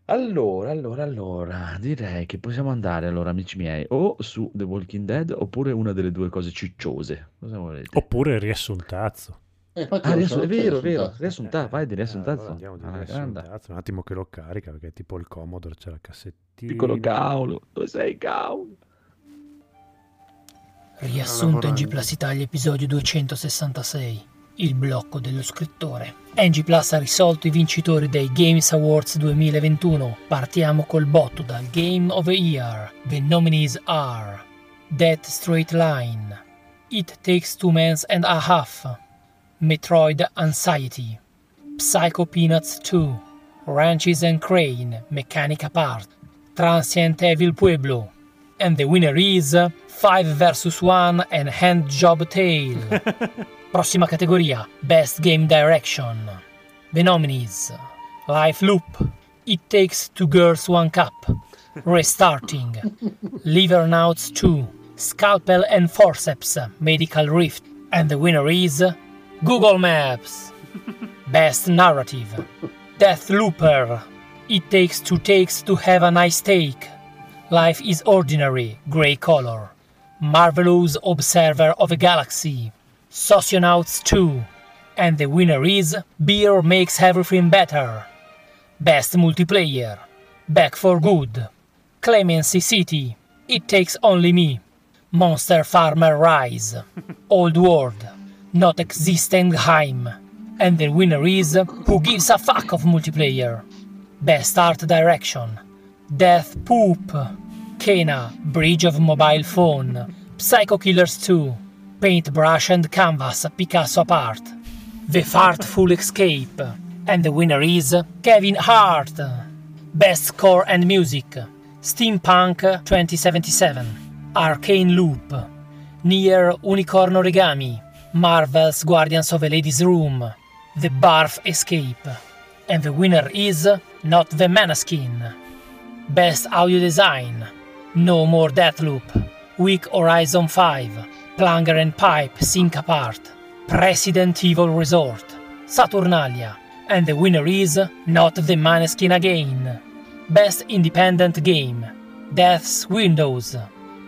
Allora, allora, allora, direi che possiamo andare, allora, amici miei, o su The Walking Dead oppure una delle due cose cicciose. Cosa volete? Oppure riassuntazzo. Eh, Ah, lo riassu- so, è vero, è vero, riassuntato, vai di Eh, riassuntazo. allora andiamo di grande. riassuntazzo, un attimo che lo carica perché tipo il Commodore c'è la cassettina. Piccolo cavolo, dove sei cavolo? Riassunto NG Plus Italia episodio 266. Il blocco dello scrittore. NG Plus ha risolto i vincitori dei Games Awards 2021. Partiamo col botto dal Game of the Year. The nominees are Death Straight Line, It Takes Two Men's and a Half, Metroid Anxiety, Psycho Peanuts 2, Ranches and Crane, Mechanic Apart, Transient Evil Pueblo, and the winner is 5 vs 1 and Hand Job Tale. Prossima categoria, Best Game Direction. The nominees: Life Loop, It Takes Two Girls One Cup, Restarting, Livernauts 2, Scalpel and Forceps, Medical Rift, and the winner is Google Maps. Best Narrative, Death Looper, It Takes Two Takes to Have a Nice Take, Life is Ordinary, Grey Color, Marvelous Observer of a Galaxy, Socionauts 2, and the winner is Beer Makes Everything Better. Best Multiplayer, Back for Good, Clemency City, It Takes Only Me, Monster Farmer Rise, Old World, Not Existent Heim, and the winner is Who Gives a Fuck of Multiplayer. Best Art Direction, Death Poop, Kena, Bridge of Mobile Phone, Psycho Killers 2, Paintbrush and Canvas, Picasso Apart, The Fartful Escape, and the winner is Kevin Hart. Best Score and Music, Steampunk 2077, Arcane Loop, Near Unicorn Origami, Marvel's Guardians of a Lady's Room, The Barf Escape, and the winner is Not the Manaskin. Best Audio Design, No More Deathloop, Weak Horizon 5, Plunger and Pipe Sink Apart, President Evil Resort, Saturnalia, and the winner is Not the Maneskin Again. Best Independent Game, Death's Windows,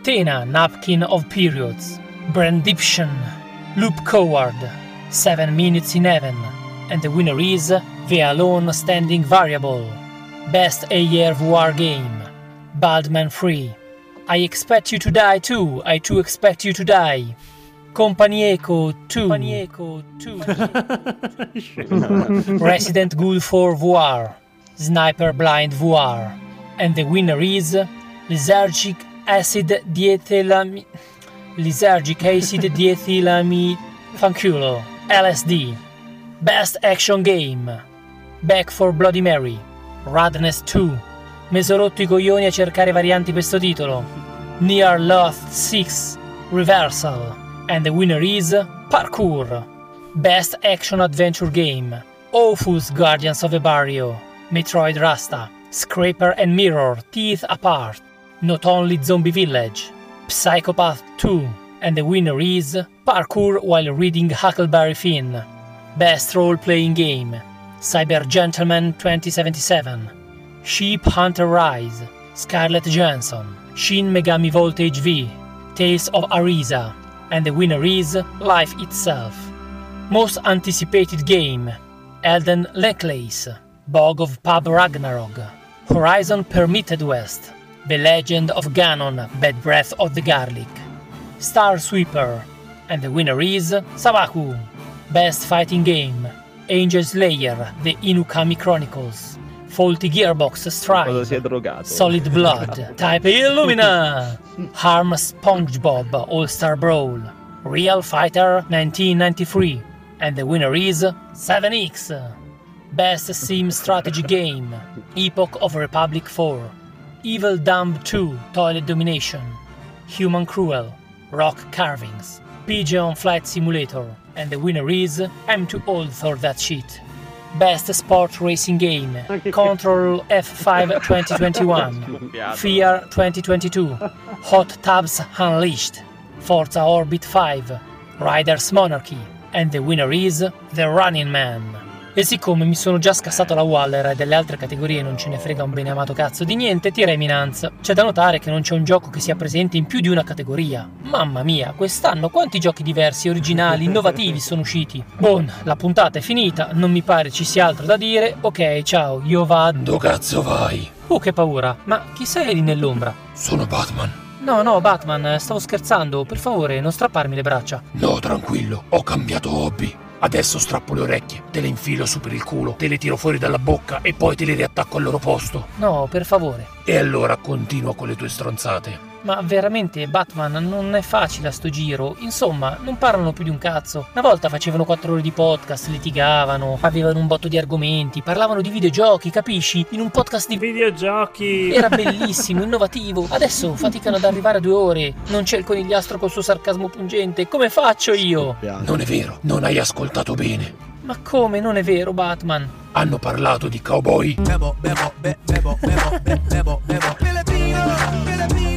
Tena Napkin of Periods, Brandiption, Loop Coward, 7 Minutes in Heaven, and the winner is The Alone Standing Variable. Best AR VR Game, Baldman Free. I expect you to die too, I too expect you to die. Compagnieco 2, Resident Ghoul 4 VR, Sniper Blind VR, and the winner is Lysergic Acid Diethylamide, Lysergic Acid Diethylamide, Fanculo, LSD, Best Action Game, Back for Bloody Mary, Radness 2, mi sono rotto i coglioni a cercare varianti per questo titolo, Near Lost 6, Reversal, and the winner is Parkour, Best Action Adventure Game, Awful's Guardians of the Barrio, Metroid Rasta, Scraper and Mirror, Teeth Apart, Not Only Zombie Village, Psychopath 2, and the winner is Parkour while reading Huckleberry Finn. Best Role Playing Game, Cyber Gentleman 2077, Sheep Hunter Rise, Scarlett Johansson, Shin Megami Voltage V, Tales of Ariza, and the winner is Life Itself. Most anticipated game, Elden Necklace, Bog of Pub Ragnarok, Horizon Permitted West, The Legend of Ganon, Bad Breath of the Garlic, Star Sweeper, and the winner is Sabaku. Best Fighting Game, Angel Slayer, The Inukami Chronicles, Faulty Gearbox Strike, si è drogato? Solid Blood, Type Illumina, Harm SpongeBob All Star Brawl, Real Fighter 1993, and the winner is 7X. Best Sim Strategy Game, Epoch of Republic 4, Evil Dumb 2 Toilet Domination, Human Cruel, Rock Carvings, Pigeon Flight Simulator, and the winner is I'm too old for that shit. Best Sport Racing Game, Control F5 2021, Fear 2022, Hot Tubs Unleashed, Forza Orbit 5, Riders Monarchy, and the winner is The Running Man. E siccome mi sono già scassato la Waller e delle altre categorie non ce ne frega un bene amato cazzo di niente, direi Minanza. C'è da notare che non c'è un gioco che sia presente in più di una categoria. Mamma mia, quest'anno quanti giochi diversi, originali, innovativi sono usciti. Bon, la puntata è finita, non mi pare ci sia altro da dire. Ok, ciao, io vado. Dove cazzo vai? Oh, che paura. Ma chi sei lì nell'ombra? Sono Batman. No, no, Batman, stavo scherzando. Per favore, non strapparmi le braccia. No, tranquillo, ho cambiato hobby. Adesso strappo le orecchie, te le infilo su per il culo, te le tiro fuori dalla bocca e poi te le riattacco al loro posto. No, per favore. E allora continuo con le tue stronzate. Ma veramente, Batman, non è facile a sto giro. Insomma, non parlano più di un cazzo. Una volta facevano 4 ore di podcast, litigavano, avevano un botto di argomenti, parlavano di videogiochi, capisci? In un podcast di videogiochi. Era bellissimo, innovativo. Adesso faticano ad arrivare a due ore. Non c'è il conigliastro col suo sarcasmo pungente. Come faccio io? Non è vero, non hai ascoltato bene. Ma come non è vero, Batman? Hanno parlato di cowboy.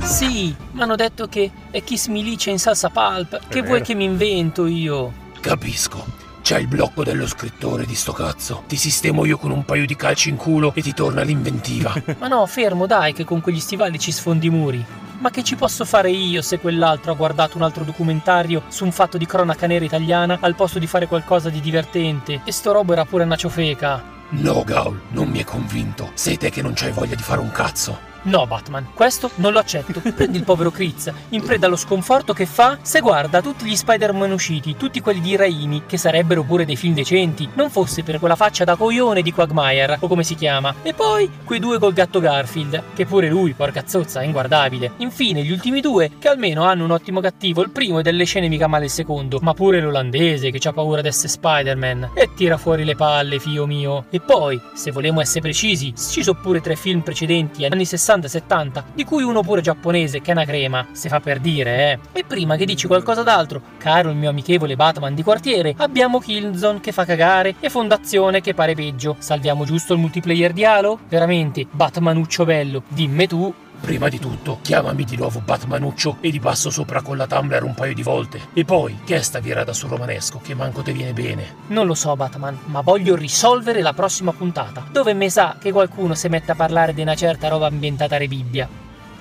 Sì, mi hanno detto che è Kiss Milice in salsa pulp. Che vuoi che mi invento io? Capisco. C'è il blocco dello scrittore di sto cazzo. Ti sistemo io con un paio di calci in culo e ti torna l'inventiva. Ma no, fermo, dai, che con quegli stivali ci sfondi i muri. Ma che ci posso fare io se quell'altro ha guardato un altro documentario su un fatto di cronaca nera italiana al posto di fare qualcosa di divertente? E sto robo era pure una ciofeca. No, Gaul, non mi hai convinto. Sei te che non c'hai voglia di fare un cazzo. No, Batman, questo non lo accetto. Prendi il povero Chris, in preda allo sconforto che fa se guarda tutti gli Spider-Man usciti, tutti quelli di Raimi, che sarebbero pure dei film decenti, non fosse per quella faccia da coglione di Quagmire, o come si chiama. E poi quei due col gatto Garfield, che pure lui, porca zozza, è inguardabile. Infine, gli ultimi due, che almeno hanno un ottimo cattivo, il primo è delle scene mica male il secondo, ma pure l'olandese, che c'ha paura d'essere Spider-Man, e tira fuori le palle, fio mio. E poi, se vogliamo essere precisi, ci sono pure tre film precedenti, anni 60 60-70, di cui uno pure giapponese che è una crema, se fa per dire, eh. E prima che dici qualcosa d'altro, caro il mio amichevole Batman di quartiere, abbiamo Killzone che fa cagare e Fondazione che pare peggio. Salviamo giusto il multiplayer di Halo? Veramente, Batmanuccio bello, dimmi tu. Prima di tutto, chiamami di nuovo Batmanuccio e ti passo sopra con la Tumblr un paio di volte. E poi, che è sta virata sul romanesco che manco te viene bene? Non lo so, Batman, ma voglio risolvere la prossima puntata, dove mi sa che qualcuno si mette a parlare di una certa roba ambientata a Rebibbia.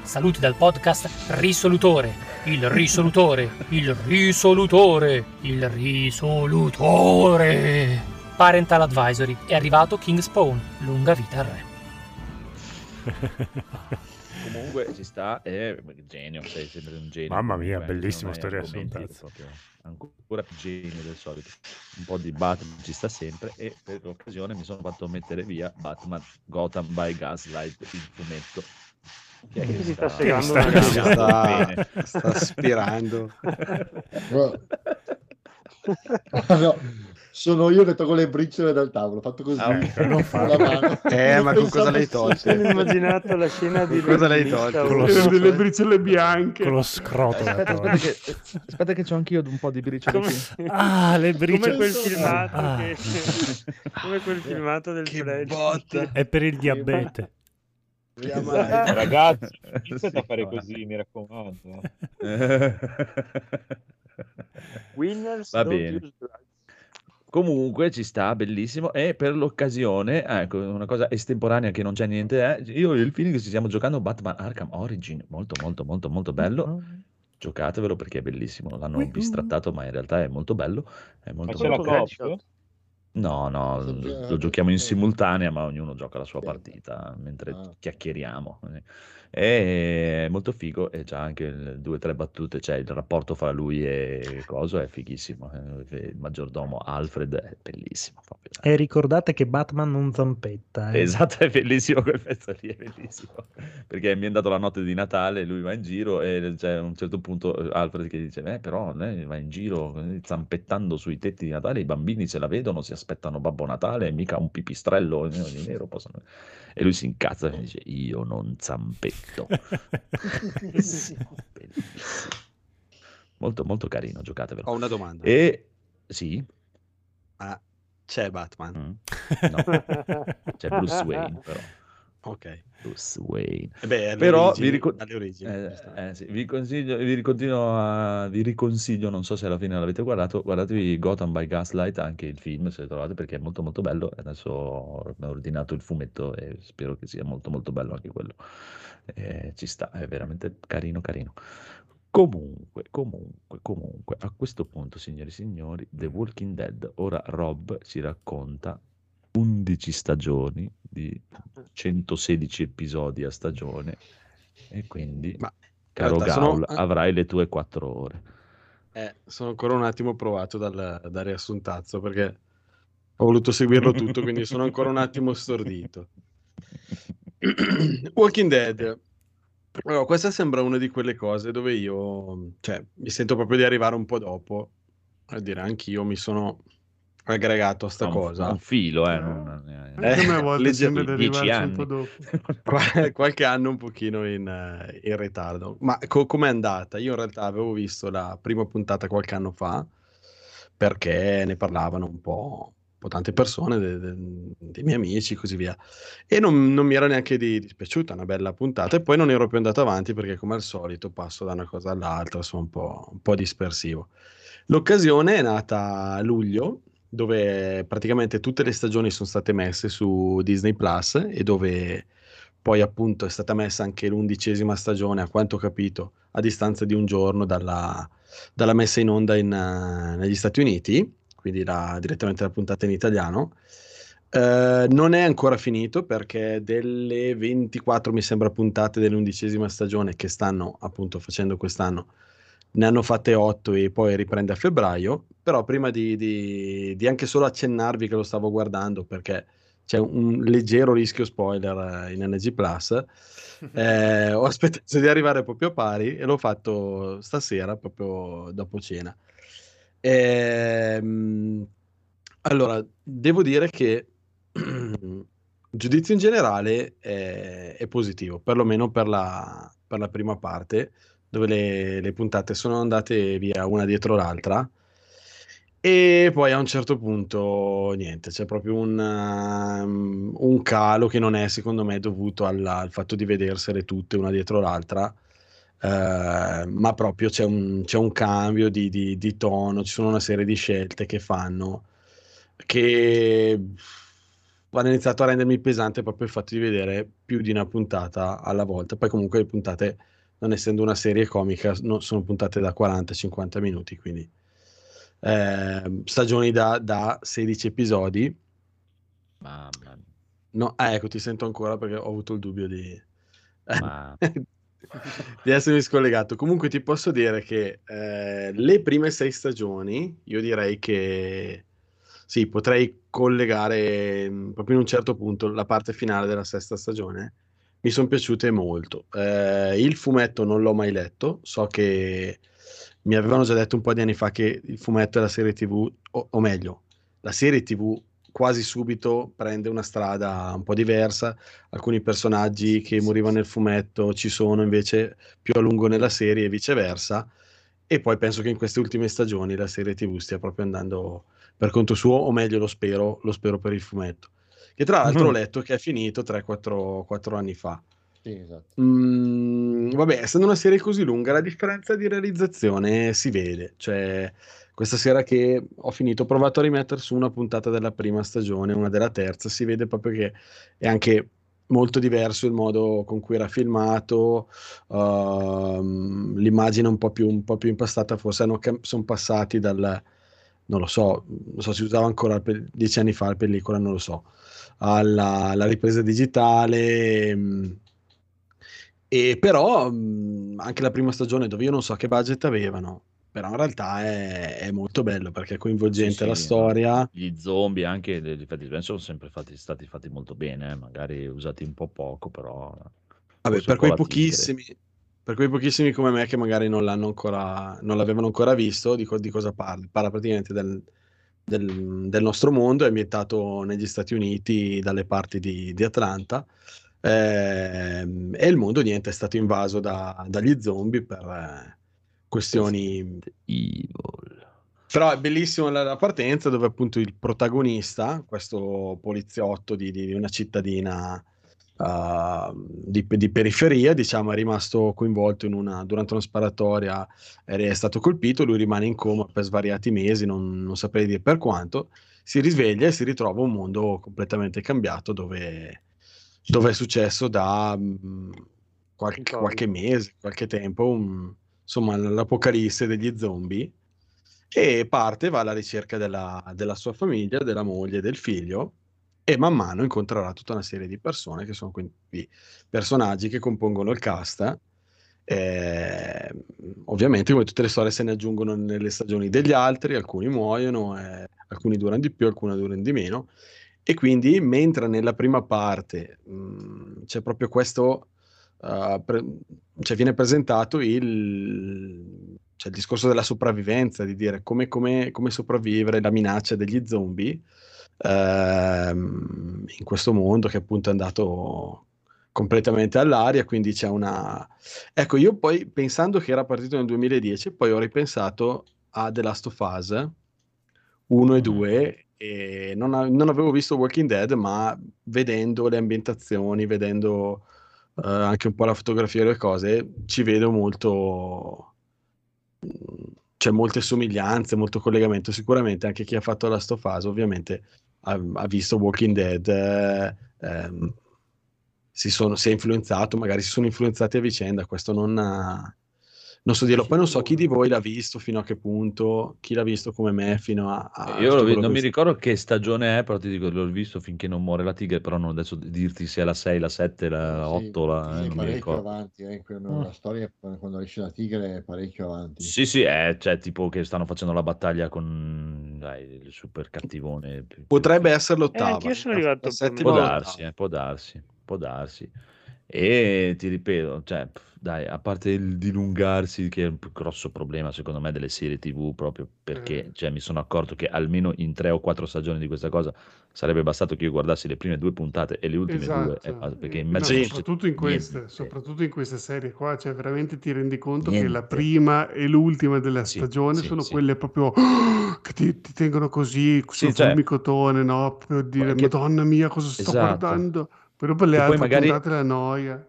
Saluti dal podcast Risolutore. Il risolutore, il risolutore, il risolutore. Parental Advisory. È arrivato King Spawn. Lunga vita al re. Comunque ci sta, è genio, sei sempre un genio. Mamma mia, comunque, bellissima storia proprio Ancora più genio del solito. Un po' di Batman ci sta sempre e per l'occasione mi sono fatto mettere via Batman Gotham by Gaslight, il fumetto. Chi è che Si sta sta- segando sta- sta-. Bene. sta aspirando. No, sono io che tolgo le briciole dal tavolo, fatto così. Ah, ok, non con farlo. la mano. Eh, ma con cosa l'hai sì. tolte? Mi ho immaginato la scena di Cosa l'hai tolto? Con lo delle briciole bianche. Con lo scroto Aspetta, tolto. aspetta che, aspetta che c'ho anch'io un po' di briciole Come. Ah, le come briciole. quel filmato Ah. che, come quel filmato del Che botta. È per il diabete. Eh, ragazzi, iniziate a fare così, mi raccomando. Winners Va don't bene. Comunque ci sta, bellissimo. E per l'occasione, ecco, una cosa estemporanea che non c'è niente, è, io e il Phoenix ci stiamo giocando Batman Arkham Origin, molto molto molto molto bello. Giocatevelo perché è bellissimo, l'hanno bistrattato ma in realtà è molto bello. È Ma molto, c'è la molto Quello coop? No, no, lo giochiamo in simultanea, ma ognuno gioca la sua partita mentre Ah. chiacchieriamo. È molto figo e c'ha anche il- due o tre battute, cioè il rapporto fra lui e Coso è fighissimo. eh, Il maggiordomo Alfred è bellissimo proprio. E ricordate che Batman non zampetta. eh. Esatto, è bellissimo quel pezzo lì, è bellissimo. Perché mi è andato la notte di Natale, lui va in giro e c'è a un certo punto eh, Alfred che dice, eh però lei va in giro eh, zampettando sui tetti di Natale, i bambini se la vedono, si aspettano Babbo Natale, mica un pipistrello di nero possono... E lui si incazza e dice, io non zampetto. Bellissimo, bellissimo. Molto, molto carino, giocatevelo. Ho una domanda. E sì, Ma c'è Batman? mm, no, c'è Bruce Wayne però. Ok. Bruce Wayne. E beh, Però origini- vi, alle origini, eh, eh, sì, vi consiglio, vi, ricontinuo a- vi riconsiglio, non so se alla fine l'avete guardato, guardatevi Gotham by Gaslight, anche il film se trovate perché è molto molto bello. Adesso ho ho ordinato il fumetto e spero che sia molto molto bello anche quello. Eh, ci sta, è veramente carino carino. Comunque, comunque, comunque, a questo punto, signori e signori, The Walking Dead, ora Rob ci racconta 11 stagioni di 116 episodi a stagione e quindi, Ma caro realtà sono- Gaul, avrai le tue 4 ore. Eh, sono ancora un attimo provato dal, dal riassuntazzo perché ho voluto seguirlo tutto, quindi sono ancora un attimo stordito. Walking Dead. Allora, questa sembra una di quelle cose dove io, cioè, mi sento proprio di arrivare un po' dopo, a dire anch'io mi sono aggregato a sta Un- cosa. Un filo, eh, non- a me a volte sembra arrivarci un po' dopo. Qua- qualche anno un pochino in, eh, in ritardo. Ma co- com'è andata? Io in realtà avevo visto la prima puntata qualche anno fa perché ne parlavano un po', un po' tante persone, de- de- dei miei amici e così via. E non, non mi era neanche di- dispiaciuta, una bella puntata. E poi non ero più andato avanti perché, come al solito, passo da una cosa all'altra, sono un po', un po' dispersivo. L'occasione è nata a luglio, dove praticamente tutte le stagioni sono state messe su Disney Plus e dove poi appunto è stata messa anche l'undicesima stagione, a quanto ho capito, a distanza di un giorno dalla, dalla messa in onda in, eh, negli Stati Uniti, quindi la- direttamente la puntata in italiano. Eh, non è ancora finito perché delle 24, mi sembra, puntate dell'undicesima stagione che stanno appunto facendo quest'anno, ne hanno fatte 8 e poi riprende a febbraio. Però prima di, di- di anche solo accennarvi che lo stavo guardando perché c'è un leggero rischio spoiler eh, in NG Plus. eh, ho aspettato di arrivare proprio a pari e l'ho fatto stasera, proprio dopo cena. Ehm, allora, devo dire che il giudizio in generale è, è positivo, perlomeno per la, per la prima parte, dove le, le puntate sono andate via una dietro l'altra. E poi a un certo punto, niente, c'è proprio un, um, un calo che non è secondo me dovuto alla- al fatto di vedersele tutte una dietro l'altra, eh, ma proprio c'è un, c'è un cambio di, di- di tono, ci sono una serie di scelte che fanno che hanno iniziato a rendermi pesante proprio il fatto di vedere più di una puntata alla volta. Poi comunque le puntate, non essendo una serie comica, no- sono puntate da 40-50 minuti, quindi eh, stagioni da, da 16 episodi. Mamma mia. No, ah, ecco, ti sento ancora perché ho avuto il dubbio di... Ma... di essermi scollegato. Comunque ti posso dire che eh, le prime sei stagioni, io direi che sì, potrei collegare mh, proprio in un certo punto la parte finale della sesta stagione. Mi sono piaciute molto. Eh, il fumetto non l'ho mai letto, so che mi avevano già detto un po' di anni fa che il fumetto e la serie TV, o, o meglio, la serie TV quasi subito prende una strada un po' diversa. Alcuni personaggi che morivano nel fumetto ci sono invece più a lungo nella serie e viceversa. E poi penso che in queste ultime stagioni la serie TV stia proprio andando per conto suo, o meglio lo spero, lo spero per il fumetto. Che tra l'altro ho letto che è finito 3-4 anni fa. Sì, esatto. Mm, vabbè, essendo una serie così lunga, la differenza di realizzazione si vede. Cioè, questa sera che ho finito, ho provato a rimettere su una puntata della prima stagione, una della terza, si vede proprio che è anche molto diverso il modo con cui era filmato, uh, l'immagine un po' più, un po' più impastata, forse sono passati dal, non lo so, non so, si usava ancora per, dieci anni fa la pellicola, non lo so, alla, alla ripresa digitale. Mh, e però mh, anche la prima stagione dove io non so che budget avevano, però in realtà è, è molto bello perché è coinvolgente Sì, la sì, storia. Gli zombie, anche gli effetti speciali sono sempre fatti, stati fatti molto bene, eh, magari usati un po' poco, però Vabbè, per quei la tigre. pochissimi, per quei pochissimi come me che magari non l'hanno ancora, non l'avevano ancora visto, di, co- di cosa parla? Parla praticamente del, del- del nostro mondo, è ambientato negli Stati Uniti, dalle parti di, di Atlanta, ehm, e il mondo, niente, è stato invaso da- dagli zombie per eh, questioni... Evil. Però è bellissima la, la partenza dove appunto il protagonista, questo poliziotto di, di una cittadina uh, di, di periferia, diciamo, è rimasto coinvolto in una, durante una sparatoria, è, stato colpito, lui rimane in coma per svariati mesi, non, non saprei dire per quanto, si risveglia e si ritrova un mondo completamente cambiato dove, dove è successo da mh, qualche, Un po'. qualche mese, qualche tempo, un- insomma l'apocalisse degli zombie e parte, va alla ricerca della, della sua famiglia, della moglie, del figlio e man mano incontrerà tutta una serie di persone che sono quindi personaggi che compongono il cast. Eh, ovviamente, come tutte le storie, se ne aggiungono nelle stagioni degli altri, alcuni muoiono, eh, alcuni durano di più, alcuni durano di meno. E quindi, mentre nella prima parte mh, c'è proprio questo, uh, pre- cioè viene presentato il, cioè il discorso della sopravvivenza, di dire come, come- come sopravvivere la minaccia degli zombie ehm, in questo mondo che appunto è andato completamente all'aria, quindi c'è una... Ecco, io poi pensando che era partito nel 2010, poi ho ripensato a The Last of Us 1 e 2 e non, a- non avevo visto Walking Dead, ma vedendo le ambientazioni, vedendo eh, anche un po' la fotografia e le cose, ci vedo molto... C'è molte somiglianze, molto collegamento. Sicuramente anche chi ha fatto Last of Us, ovviamente, ha, ha visto Walking Dead, eh, ehm, si, sono, si è influenzato, magari si sono influenzati a vicenda. Questo non, non so dirlo. Poi non so chi di voi l'ha visto, fino a che punto, chi l'ha visto come me, fino a... a Io vi- non mi ricordo che stagione è, però ti dico, l'ho visto finché non muore la tigre, però non adesso dirti se è la 6, la 7, la Sì, 8, la, sì, eh, non mi parecchio ricordo. avanti, eh, Mm. la storia quando esce la tigre è parecchio avanti. Sì, sì, è cioè, tipo che stanno facendo la battaglia con dai, il super cattivone. Potrebbe essere Eh, l'ottava. anch'io sono la- arrivato settima Può darsi, eh, può darsi, può darsi. E ti ripeto, cioè, pff, dai, a parte il dilungarsi, che è un più grosso problema secondo me delle serie TV, proprio perché Eh. cioè, mi sono accorto che almeno in tre o quattro stagioni di questa cosa sarebbe bastato che io guardassi le prime due puntate e le ultime due, Esatto, perché eh, in no, soprattutto in queste, niente. soprattutto in queste serie qua, cioè veramente ti rendi conto che la Niente. prima e l'ultima della Sì, stagione sì, sono sì. quelle proprio che ti, ti tengono così Sì, sul cioè, fulmicotone, no? Per dire, che- Madonna mia, cosa sto esatto. guardando? Però per le poi altre magari puntate la noia.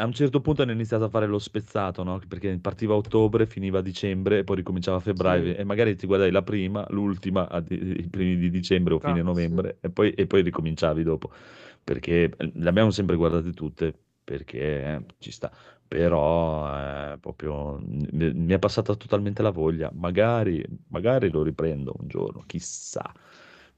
A un certo punto hanno iniziato a fare lo spezzato, no? Perché partiva a ottobre, finiva a dicembre e poi ricominciava a febbraio Sì. e magari ti guardai la prima, l'ultima, di- i primi di dicembre o fine Ah, sì. novembre e poi, e poi ricominciavi dopo. Perché le abbiamo sempre guardate tutte, perché eh, ci sta. Però eh, proprio mi è passata totalmente la voglia. Magari, magari lo riprendo un giorno, chissà.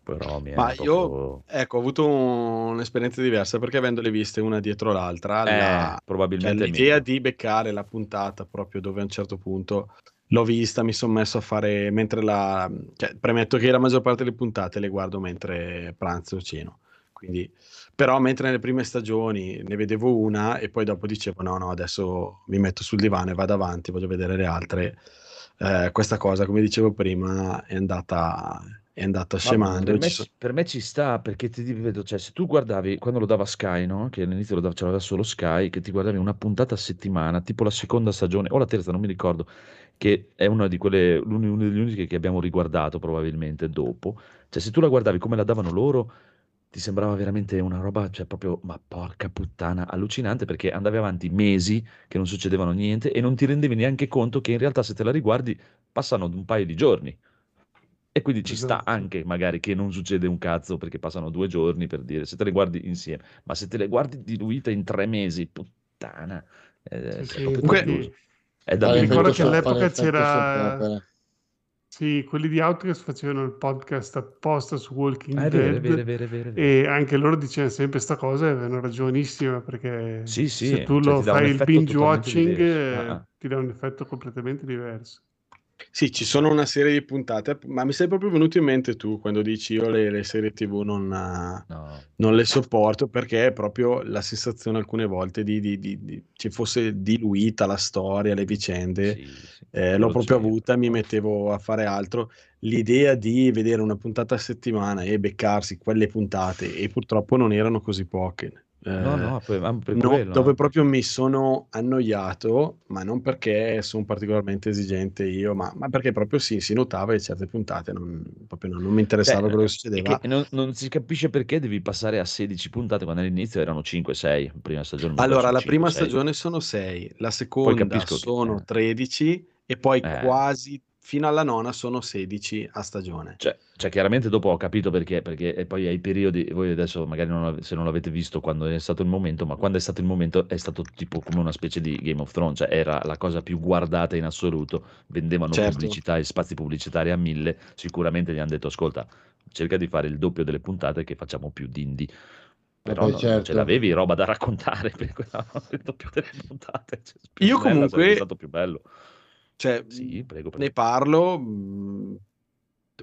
Però mi Ma io, proprio... ecco, ho avuto un- un'esperienza diversa perché avendole viste una dietro l'altra, Eh, la- cioè, probabilmente è l'idea di beccare la puntata proprio dove a un certo punto l'ho vista, mi sono messo a fare mentre la... Cioè, premetto che la maggior parte delle puntate le guardo mentre pranzo o ceno. Quindi, però mentre nelle prime stagioni ne vedevo una e poi dopo dicevo no, no, adesso mi metto sul divano e vado avanti, voglio vedere le altre. Eh, questa cosa, come dicevo prima, è andata, è andata Ma scemando. per me, Ci so- per me ci sta perché ti ripeto, cioè, se tu guardavi quando lo dava Sky, no? Che all'inizio lo dava, ce l'aveva solo Sky, che ti guardavi una puntata a settimana, tipo la seconda stagione o la terza, non mi ricordo, che è una di quelle, una delle uniche che abbiamo riguardato probabilmente dopo. Cioè, se tu la guardavi come la davano loro, ti sembrava veramente una roba, cioè proprio, ma porca puttana, allucinante perché andavi avanti mesi che non succedevano niente e non ti rendevi neanche conto che in realtà se te la riguardi passano un paio di giorni. E quindi ci sta Esatto. anche magari che non succede un cazzo perché passano due giorni per dire, se te le guardi insieme, ma se te le guardi diluite in tre mesi, puttana, eh, Sì, è sì, Comunque- È da ricordo che all'epoca c'era... Sì, quelli di Outcast facevano il podcast apposta su Walking Ah, Dead vero, vero, vero. e anche loro dicevano sempre questa cosa e avevano ragionissima perché Sì, se sì, tu cioè lo fai il binge watching diverso. Ah, eh, ah. ti dà un effetto completamente diverso. Sì, ci sono una serie di puntate, ma mi sei proprio venuto in mente tu quando dici io le, le serie TV non, No. non le sopporto perché è proprio la sensazione alcune volte di, di- di- di- ci fosse diluita la storia, le vicende. Sì, sì, Eh, l'ho proprio sì, avuta, mi mettevo a fare altro. L'idea di vedere una puntata a settimana e beccarsi quelle puntate, e purtroppo non erano così poche. No, Eh, no, per, per no, quello. dove eh. proprio mi sono annoiato, ma non perché sono particolarmente esigente io, ma, ma perché proprio sì, si notava che certe puntate non, non, non mi interessava Cioè, quello che è succedeva. che non, non si capisce perché devi passare a 16 puntate quando all'inizio erano 5-6, la prima stagione Allora, la prima 5-6. stagione sono 6, la seconda che... sono eh, 13 e poi eh. quasi fino alla nona sono 16 a stagione. Cioè, cioè, chiaramente dopo ho capito perché, perché e poi ai periodi, voi adesso magari non se non l'avete visto quando è stato il momento, ma quando è stato il momento è stato tipo come una specie di Game of Thrones, cioè era la cosa più guardata in assoluto, vendevano Certo. pubblicità e spazi pubblicitari a mille, sicuramente gli hanno detto ascolta, cerca di fare il doppio delle puntate che facciamo più d'indie. Però Vabbè, non ce certo. l'avevi roba da raccontare per quella- il doppio delle puntate. Cioè, più Io comunque- sarebbe stato più bello. Cioè, Sì, prego, prego. ne parlo, mh,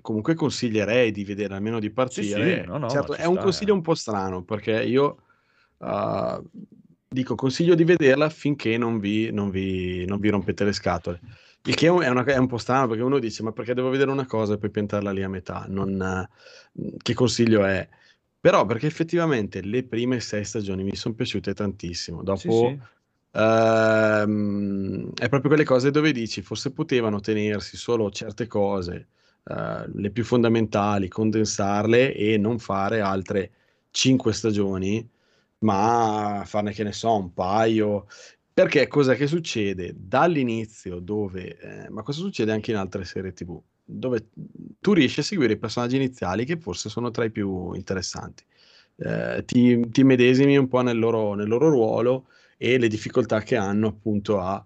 comunque consiglierei di vedere, almeno di Sì, partire. sì, no, no, Certo, è un sta, consiglio eh. un po' strano perché io uh, dico consiglio di vederla finché non vi, non vi, non vi rompete le scatole. Il che è un, è una- è un po' strano perché uno dice: Ma perché devo vedere una cosa e poi piantarla lì a metà? Non, eh, che consiglio è? Però perché effettivamente le prime sei stagioni mi sono piaciute tantissimo. Dopo Sì, Ehm, è proprio quelle cose dove dici forse potevano tenersi solo certe cose, eh, le più fondamentali, condensarle e non fare altre cinque stagioni, ma farne che ne so, un paio. Perché cosa che succede dall'inizio dove, eh, ma cosa succede anche in altre serie TV, dove tu riesci a seguire i personaggi iniziali che forse sono tra i più interessanti. Eh, ti, ti medesimi un po' nel loro, nel loro ruolo e le difficoltà che hanno appunto a,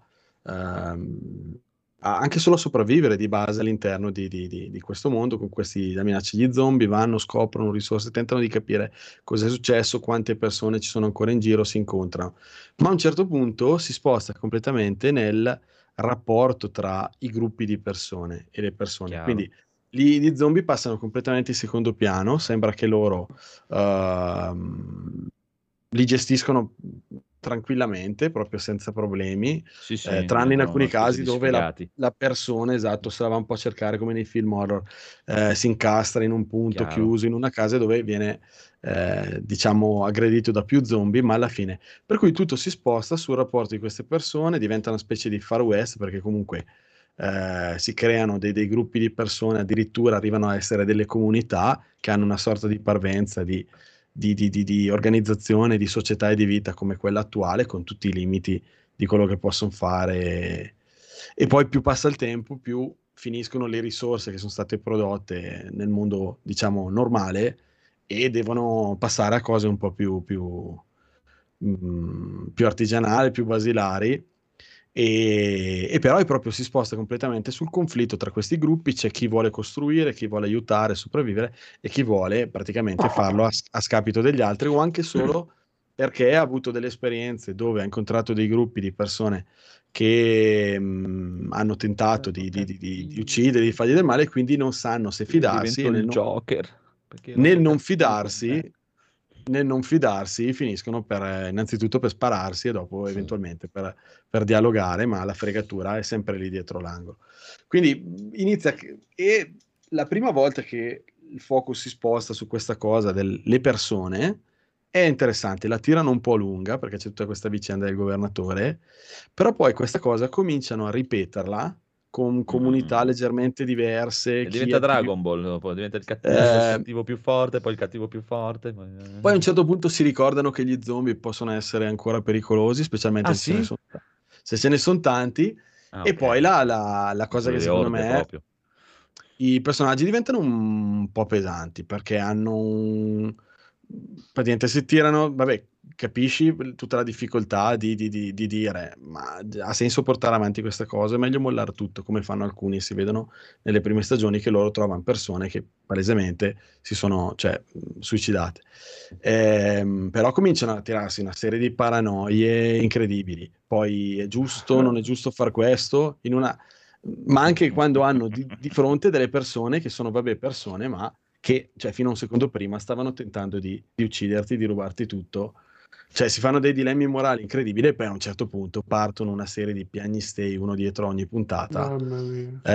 ehm, a anche solo a sopravvivere di base all'interno di, di- di- di questo mondo con questi la minaccia gli zombie vanno, scoprono risorse, tentano di capire cosa è successo, quante persone ci sono ancora in giro, si incontrano, ma a un certo punto si sposta completamente nel rapporto tra i gruppi di persone e le persone. Chiaro. Quindi gli, gli zombie passano completamente in secondo piano, sembra che loro ehm, li gestiscono tranquillamente, proprio senza problemi, Sì, sì, eh, tranne in alcuni casi dove la, la persona, esatto, se la va un po' a cercare come nei film horror, eh, si incastra in un punto Chiaro. chiuso, in una casa dove viene, eh, diciamo, aggredito da più zombie, ma alla fine. Per cui tutto si sposta sul rapporto di queste persone, diventa una specie di Far West, perché comunque eh, si creano dei, dei gruppi di persone, addirittura arrivano a essere delle comunità che hanno una sorta di parvenza, di, di, di- di- di organizzazione, di società e di vita come quella attuale, con tutti i limiti di quello che possono fare. E poi più passa il tempo, più finiscono le risorse che sono state prodotte nel mondo, diciamo, normale e devono passare a cose un po' più, più, mm, più artigianali, più basilari. E, e però proprio si sposta completamente sul conflitto tra questi gruppi, c'è chi vuole costruire, chi vuole aiutare, sopravvivere e chi vuole praticamente farlo a, a scapito degli altri o anche solo perché ha avuto delle esperienze dove ha incontrato dei gruppi di persone che mh, hanno tentato di, di, di, di uccidere, di fargli del male e quindi non sanno se fidarsi nel non, Joker. nel non fidarsi me. nel non fidarsi finiscono per, eh, innanzitutto per spararsi e dopo eventualmente per, per dialogare, ma la fregatura è sempre lì dietro l'angolo. Quindi inizia e la prima volta che il focus si sposta su questa cosa delle persone è interessante, la tirano un po' lunga perché c'è tutta questa vicenda del governatore, però poi questa cosa cominciano a ripeterla con comunità leggermente diverse. E diventa è più- Dragon Ball, dopo diventa il cattivo, Eh, il cattivo più forte, poi il cattivo più forte. Poi, Poi a un certo punto si ricordano che gli zombie possono essere ancora pericolosi, specialmente Ah, se, ce ne sì? sono, se ce ne sono tanti. Ah, e ok. poi la, la- la cosa Sono che secondo me proprio. i personaggi diventano un po' pesanti perché hanno un... praticamente si tirano, vabbè, capisci tutta la difficoltà di, di- di- di dire ma ha senso portare avanti questa cosa, è meglio mollare tutto come fanno alcuni, si vedono nelle prime stagioni che loro trovano persone che palesemente si sono cioè, suicidate. Ehm, però cominciano a tirarsi una serie di paranoie incredibili. Poi è giusto, non è giusto far questo, una... ma anche quando hanno di, di fronte delle persone che sono, vabbè, persone, ma che cioè, fino a un secondo prima stavano tentando di, di ucciderti, di rubarti tutto. Cioè, si fanno dei dilemmi morali incredibili e poi a un certo punto partono una serie di piagnistei uno dietro ogni puntata. Mamma mia. Eh,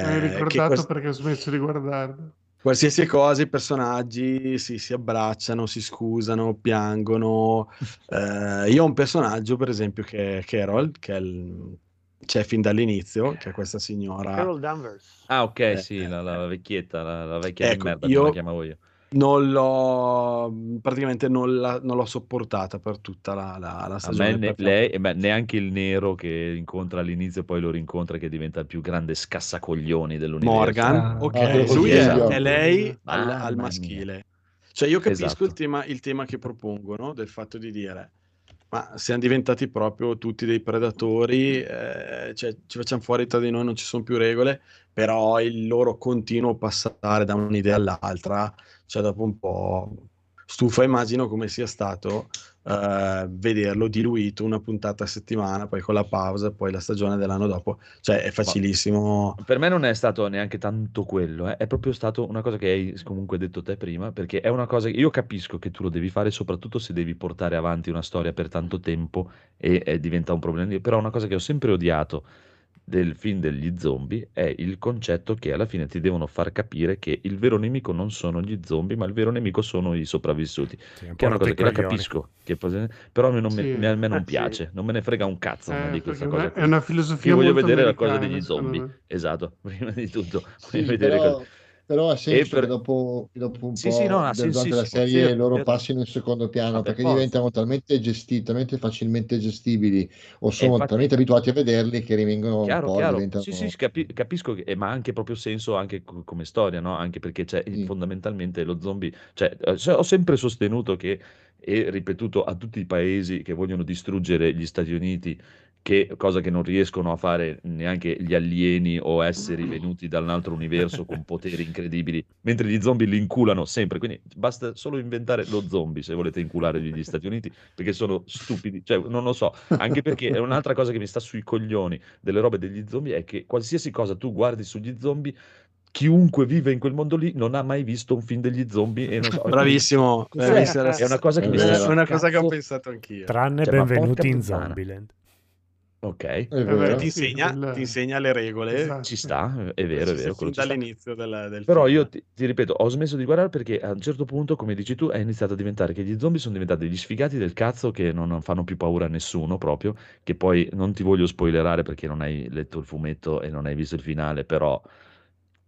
Mi hai ricordato quest- perché ho smesso di guardarlo. qualsiasi cosa, i personaggi si, si abbracciano, si scusano, piangono. Eh, io ho un personaggio, per esempio, che è Carol, che è il- c'è fin dall'inizio, che è questa signora. Carol Danvers. Ah, ok, Eh, sì, la, la vecchietta, la, la vecchia di Ecco, merda, come io la chiamavo io. Non l'ho praticamente non, la- non l'ho sopportata per tutta la, la- la A stagione. me ne- lei, e beh, neanche il nero che incontra all'inizio, poi lo rincontra, che diventa il più grande scassacoglioni dell'universo. Morgan, Ah, ok, ah, lui così, è, esatto. è lei al, al mia. maschile. Cioè io capisco Esatto. il, tema, il tema che propongono del fatto di dire ma siamo diventati proprio tutti dei predatori, eh, cioè, ci facciamo fuori tra di noi, non ci sono più regole, però il loro continuo passare da un'idea all'altra, cioè dopo un po' stufa, immagino come sia stato eh, vederlo diluito una puntata a settimana, poi con la pausa, poi la stagione dell'anno dopo, cioè è facilissimo. Per me non è stato neanche tanto quello, eh, È proprio stato una cosa che hai comunque detto te prima, perché è una cosa che io capisco che tu lo devi fare, soprattutto se devi portare avanti una storia per tanto tempo e, e diventa un problema. Però una cosa che ho sempre odiato del film degli zombie è il concetto che alla fine ti devono far capire che il vero nemico non sono gli zombie, ma il vero nemico sono i sopravvissuti. Sì, Che è una cosa che la capisco, che però a me non, Sì. me- a me non Eh, sì. piace, non me ne frega un cazzo Eh, di questa cosa. è una filosofia Io voglio molto vedere la cosa degli zombie, esatto, prima di tutto. Sì, voglio vedere però, cosa- però ha senso per- che dopo, dopo un Sì, po' sì, no, del- durante la sensissimo, serie sì, loro certo. passino in secondo piano per perché forza. diventano talmente gestiti, talmente facilmente gestibili o sono infatti- talmente abituati a vederli che rimangono un Chiaro, po', chiaro. diventano... Sì, sì, capi- capisco, che, eh, ma ha anche proprio senso anche co- come storia, no? Anche perché c'è Sì. fondamentalmente lo zombie, cioè, eh, ho sempre sostenuto che, e ripetuto a tutti i paesi che vogliono distruggere gli Stati Uniti, che cosa che non riescono a fare neanche gli alieni o esseri venuti da un altro universo con poteri incredibili, mentre gli zombie li inculano sempre, quindi basta solo inventare lo zombie se volete inculare gli Stati Uniti, perché sono stupidi, cioè non lo so, anche perché è un'altra cosa che mi sta sui coglioni delle robe degli zombie è che qualsiasi cosa tu guardi sugli zombie, chiunque vive in quel mondo lì non ha mai visto un film degli zombie e non so, Bravissimo, Cioè, bravissimo. è una cosa che È mi sta. È una cosa che ho pensato anch'io. Tranne Cioè, benvenuti in puttana. Zombieland. Ok, vero. ti, Sì, insegna, quella- ti insegna le regole. Esatto. ci sta, è vero, è Sì, vero, sì, dall'inizio del, del Però film. io ti, ti ripeto, ho smesso di guardare perché a un certo punto, come dici tu, è iniziato a diventare che gli zombie sono diventati degli sfigati del cazzo che non fanno più paura a nessuno proprio, che poi non ti voglio spoilerare perché non hai letto il fumetto e non hai visto il finale, però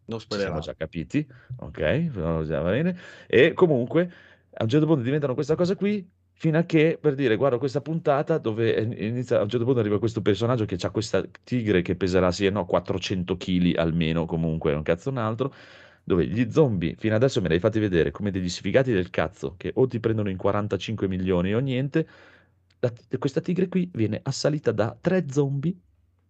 non ci siamo già capiti, ok? Va bene. E comunque a un certo punto diventano questa cosa qui, fino a che per dire, guarda questa puntata dove eh, inizia, a un certo punto arriva questo personaggio che ha questa tigre che peserà sì e no 400 kg almeno, comunque, un cazzo un altro, dove gli zombie fino adesso me li hai fatti vedere come degli sfigati del cazzo che o ti prendono in 45 milioni o niente. la- questa tigre qui viene assalita da tre zombie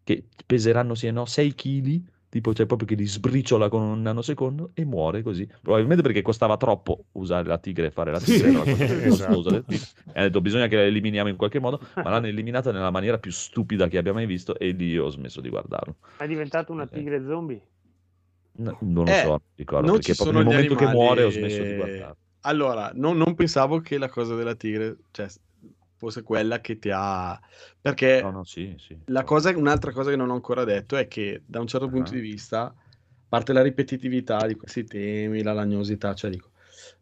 che peseranno sì e no 6 kg, tipo cioè proprio che li sbriciola con un nanosecondo e muore così. Probabilmente perché costava troppo usare la tigre e fare la tigre. era la cosa più Esatto. E ha detto bisogna che la eliminiamo in qualche modo, ma l'hanno eliminata nella maniera più stupida che abbia mai visto e lì ho smesso di guardarlo. È diventata una Ok. tigre zombie? No, non lo Eh, so, non ricordo, non perché proprio nel momento che animali- muore ho smesso di guardarlo. Allora, non, non pensavo che la cosa della tigre cioè, fosse quella che ti ha... Perché No, no, sì, sì. la cosa, un'altra cosa che non ho ancora detto è che da un certo punto Ah. di vista, a parte la ripetitività di questi temi, la lagnosità, cioè dico,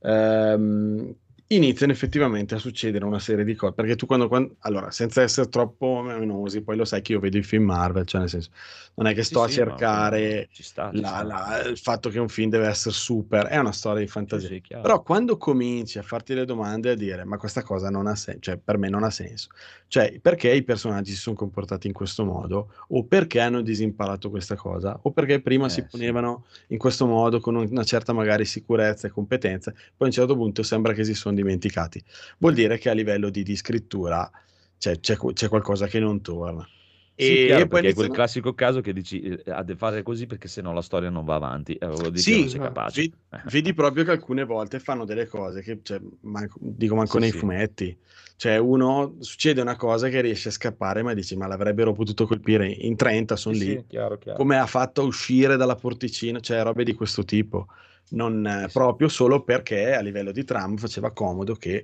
ehm, iniziano effettivamente a succedere una serie di cose, perché tu quando, quando- allora, senza essere troppo menosi, poi lo sai che io vedo i film Marvel, cioè nel senso, non è che Sì, sto a sì, cercare ci sta, ci la- la- il fatto che un film deve essere super, è una storia di Sì, fantasia. sì. Però quando cominci a farti le domande e a dire ma questa cosa non ha senso, cioè per me non ha senso, cioè perché i personaggi si sono comportati in questo modo o perché hanno disimparato questa cosa o perché prima si Eh, sì. ponevano in questo modo con una certa magari sicurezza e competenza, poi a un certo punto sembra che si sono dimenticati. Vuol dire che a livello di, di scrittura c'è, c'è- c'è qualcosa che non torna. Sì, chiaro, poi è quel classico caso che dici eh, ha da fare così perché sennò la storia non va avanti. Eh, Sì, non sei capace. vedi, vedi proprio che alcune volte fanno delle cose che, cioè, manco- dico manco Sì, nei sì. fumetti. Cioè, uno succede una cosa che riesce a scappare, ma dici, ma l'avrebbero potuto colpire in 30, sono Sì, lì. sì, chiaro, chiaro. Come ha fatto a uscire dalla porticina, cioè robe di questo tipo. Non, eh, Sì, proprio solo perché a livello di Trump faceva comodo che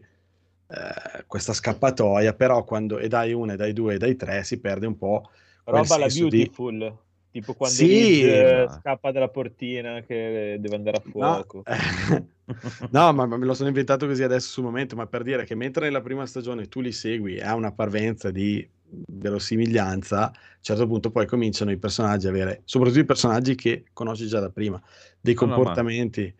eh, questa scappatoia, però quando e dai una, e dai due, e dai tre si perde un po' Roba la senso di... beautiful, tipo quando Sì, Liz eh, ma- scappa dalla portina che deve andare a No, fuoco. no, ma, ma me lo sono inventato così adesso sul momento, ma per dire che mentre nella prima stagione tu li segui ha una parvenza di verosimiglianza, a un certo punto poi cominciano i personaggi a avere, soprattutto i personaggi che conosci già da prima, dei no, comportamenti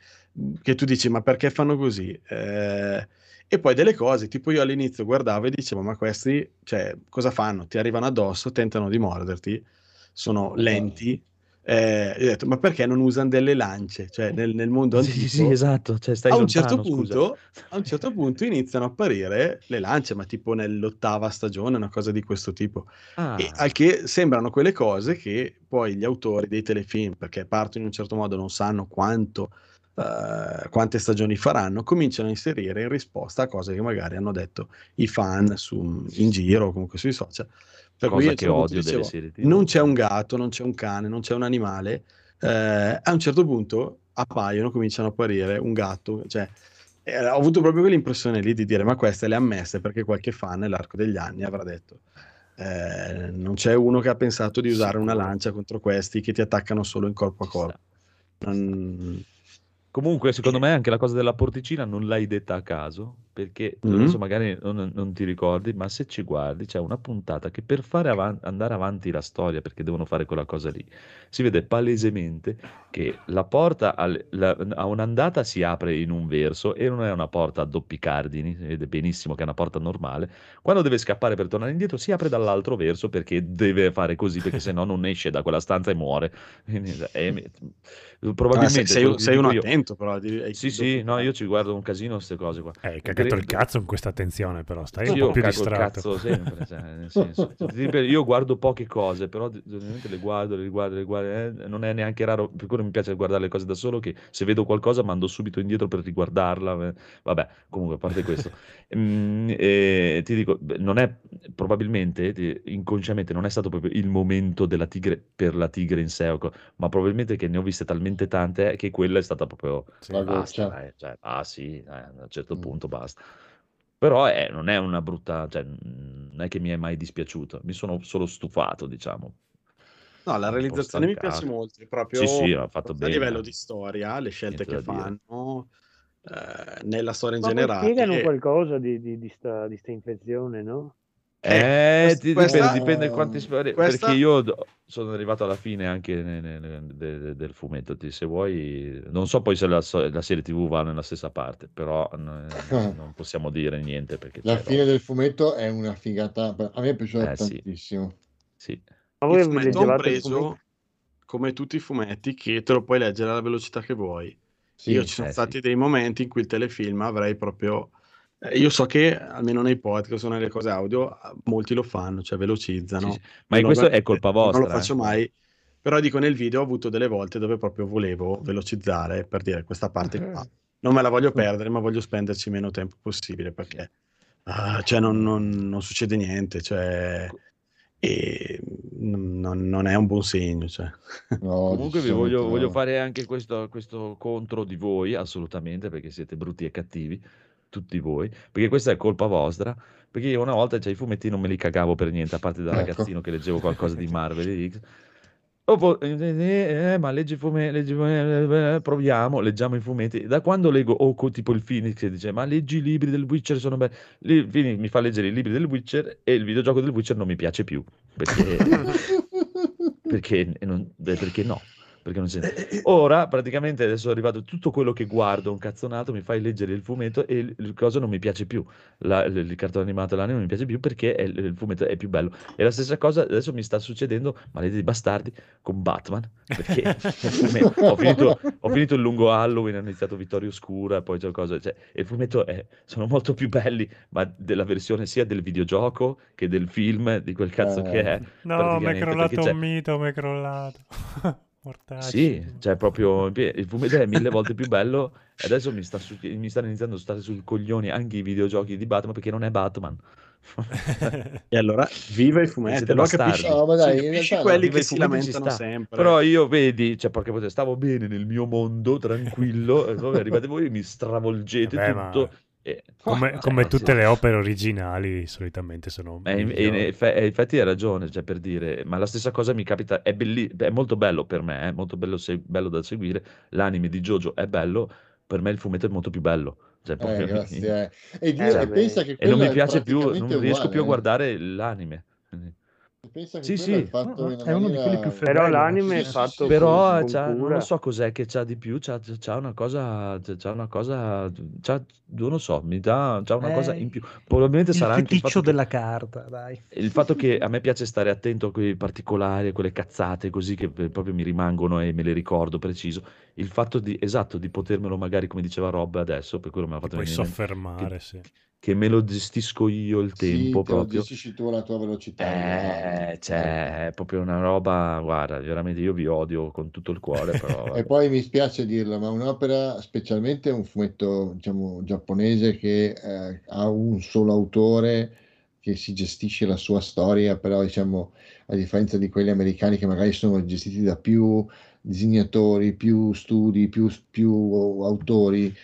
che tu dici, ma perché fanno così? Eh, e poi delle cose, tipo io all'inizio guardavo e dicevo, ma questi, cioè, cosa fanno? Ti arrivano addosso, tentano di morderti, sono lenti. Eh, ho detto, ma perché non usano delle lance? Cioè, nel, nel mondo Sì, antico, sì, esatto, cioè a un lontano, certo punto, a un certo punto iniziano a apparire le lance, ma tipo nell'ottava stagione, una cosa di questo tipo. Ah, E al che sembrano quelle cose che poi gli autori dei telefilm, perché partono in un certo modo, non sanno quanto, eh, quante stagioni faranno, cominciano a inserire in risposta a cose che magari hanno detto i fan su- in giro o comunque sui social. Per cui cosa un che odio delle dicevo, serie TV. non c'è un gatto, non c'è un cane, non c'è un animale. eh, a un certo punto appaiono, cominciano a apparire un gatto. Cioè, eh, ho avuto proprio quell'impressione lì di dire: Ma queste le ha messe perché qualche fan nell'arco degli anni avrà detto. eh, non c'è uno che ha pensato di usare una lancia contro questi che ti attaccano solo in corpo a corpo. Non- Comunque, secondo Eh. me, anche la cosa della porticina non l'hai detta a caso, perché Mm. adesso magari non, non ti ricordi, ma se ci guardi, c'è una puntata che per fare avan- andare avanti la storia, perché devono fare quella cosa lì, si vede palesemente che la porta al- la- a un'andata si apre in un verso e non è una porta a doppi cardini, si vede benissimo che è una porta normale. Quando deve scappare per tornare indietro, si apre dall'altro verso perché deve fare così, perché se no non esce da quella stanza e muore. Quindi, è- Ah, probabilmente sei, sei- sei dico uno io- attento, però. hai- sì, sì, no, io ci guardo un casino queste cose qua. Eh, Hai cagato il cazzo in questa attenzione, però stai Sì, un io po' più distratto. cazzo sempre, cioè, nel senso, ripeto, io guardo poche cose, però le guardo, le guardo, le guardo, eh, non è neanche raro, per quello mi piace guardare le cose da solo, che se vedo qualcosa mando subito indietro per riguardarla, eh, vabbè, comunque a parte questo, Mm, eh, ti dico, non è, probabilmente, inconsciamente, non è stato proprio il momento della tigre per la tigre in sé, ma probabilmente che ne ho viste talmente tante eh, che quella è stata proprio La basta, goccia. dai, cioè, ah sì, dai, a un certo Mm. punto basta. Però eh, non è una brutta, cioè, non è che mi è mai dispiaciuto, mi sono solo stufato, diciamo. No, la realizzazione mi piace molto, è proprio Sì, sì, l'ha fatto a bene. livello di storia, le scelte Niente che fanno, eh, nella storia in Ma generale. spiegano qualcosa di, di, di sta, di sta infezione, no? Eh, Eh, ti- questa- dipende, dipende quanti storie, questa- perché io do- sono arrivato alla fine anche ne- ne- ne- de- de- del fumetto, ti- se vuoi, non so poi se la, la serie TV va nella stessa parte, però n- non possiamo dire niente perché La fine roba. del fumetto è una figata. A me è piaciuta Eh, sì. tantissimo. Sì. Ma voi il preso, fumetto? come tutti i fumetti, che te lo puoi leggere alla velocità che vuoi. Sì. Io ci sono eh, stati sì. dei momenti in cui il telefilm avrei proprio Io so che almeno nei podcast o nelle cose audio molti lo fanno, cioè velocizzano. Sì, sì. Ma questo è colpa Non vostra. lo faccio eh. mai, però dico nel video ho avuto delle volte dove proprio volevo velocizzare per dire questa parte qua. Non me la voglio perdere, ma voglio spenderci meno tempo possibile perché ah, cioè non, non- non succede niente, cioè, e non, non è un buon segno. Cioè. No, Comunque vi voglio, voglio fare anche questo, questo contro di voi, assolutamente, perché siete brutti e cattivi, tutti voi, perché questa è colpa vostra, perché io una volta, cioè, i fumetti non me li cagavo per niente, a parte da Ecco. ragazzino che leggevo qualcosa di Marvel e X. Dopo, eh, eh, ma leggi i fumetti, leggi, eh, eh, proviamo, leggiamo i fumetti. Da quando leggo, o co- tipo il Phoenix che dice, ma leggi i libri del Witcher, sono belli. Il Phoenix mi fa leggere i libri del Witcher e il videogioco del Witcher non mi piace più, perché perché, non- perché no? Perché non c'è- Ora, praticamente, adesso è arrivato tutto quello che guardo, un cazzonato, mi fai leggere il fumetto e il, il coso non mi piace più. La- il, il cartone animato, l'anime non mi piace più perché è- il, fumetto è più bello. E la stessa cosa adesso mi sta succedendo, maledetti bastardi, con Batman. Perché il fumetto- ho, finito, ho finito il lungo Halloween, ho iniziato Vittoria Oscura, poi c'è cosa. Cioè, e il fumetto è, sono molto più belli, ma della versione sia del videogioco che del film, di quel cazzo che è. No, mi è crollato un mito, mi è crollato. Mortacci. Sì, cioè proprio il fumetto è mille volte più bello e adesso mi, sta su- mi stanno iniziando a stare sul coglioni anche i videogiochi di Batman perché non è Batman. E allora viva i fumetti, Siete allora bastardi. capisci, No, ma dai, capisci quelli che si lamentano sta. sempre. Però io vedi, cioè puttana, stavo bene nel mio mondo, tranquillo, e poi arrivate voi e mi stravolgete Vabbè, ma tutto. e- Come, cioè, come si- tutte le opere originali, solitamente sono Eh, in, in migliori. effe- eh, infatti hai ragione, cioè per dire, ma la stessa cosa mi capita, è, belli- è molto bello per me, è molto bello, se- bello da seguire, l'anime di Jojo è bello, per me il fumetto è molto più bello. Cioè, Eh, grazie. eh. E, Dio, Eh, e vabbè. pensa che e non mi piace più, non riesco più a uguale, eh. guardare l'anime. Pensa che Sì, quello è sì. fatto No, in una è uno di quelli più Però Bello, l'anime è sì, sì, fatto sì. Però non so cos'è che c'ha di più, c'ha, c'ha una cosa, c'ha una cosa, c'ha, non lo so, mi dà, c'ha una cosa Eh, in più. Probabilmente Il sarà anche il feticcio fatto che- della carta, dai. il fatto che a me piace stare attento a quei particolari, a quelle cazzate così che eh, proprio mi rimangono e me le ricordo preciso. Il fatto di, esatto, di potermelo magari, come diceva Rob adesso, per quello l'ha Ti fatto puoi venire mente, soffermare, sì. Che me lo gestisco io il Sì, tempo te lo proprio. gestisci tu alla tua velocità. Eh, cioè, è proprio una roba, guarda, veramente io vi odio con tutto il cuore, però E poi mi spiace dirlo, ma un'opera, specialmente un fumetto diciamo, giapponese che eh, ha un solo autore che si gestisce la sua storia, però diciamo, a differenza di quelli americani che magari sono gestiti da più disegnatori, più studi, più, più autori,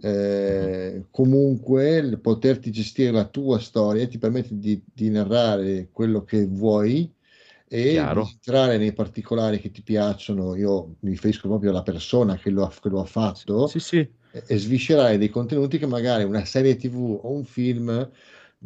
eh, comunque il poterti gestire la tua storia ti permette di, di narrare quello che vuoi e Chiaro. di entrare nei particolari che ti piacciono. Io mi riferisco proprio alla persona che lo ha, che lo ha fatto Sì, sì. e, e sviscerare dei contenuti che magari una serie TV o un film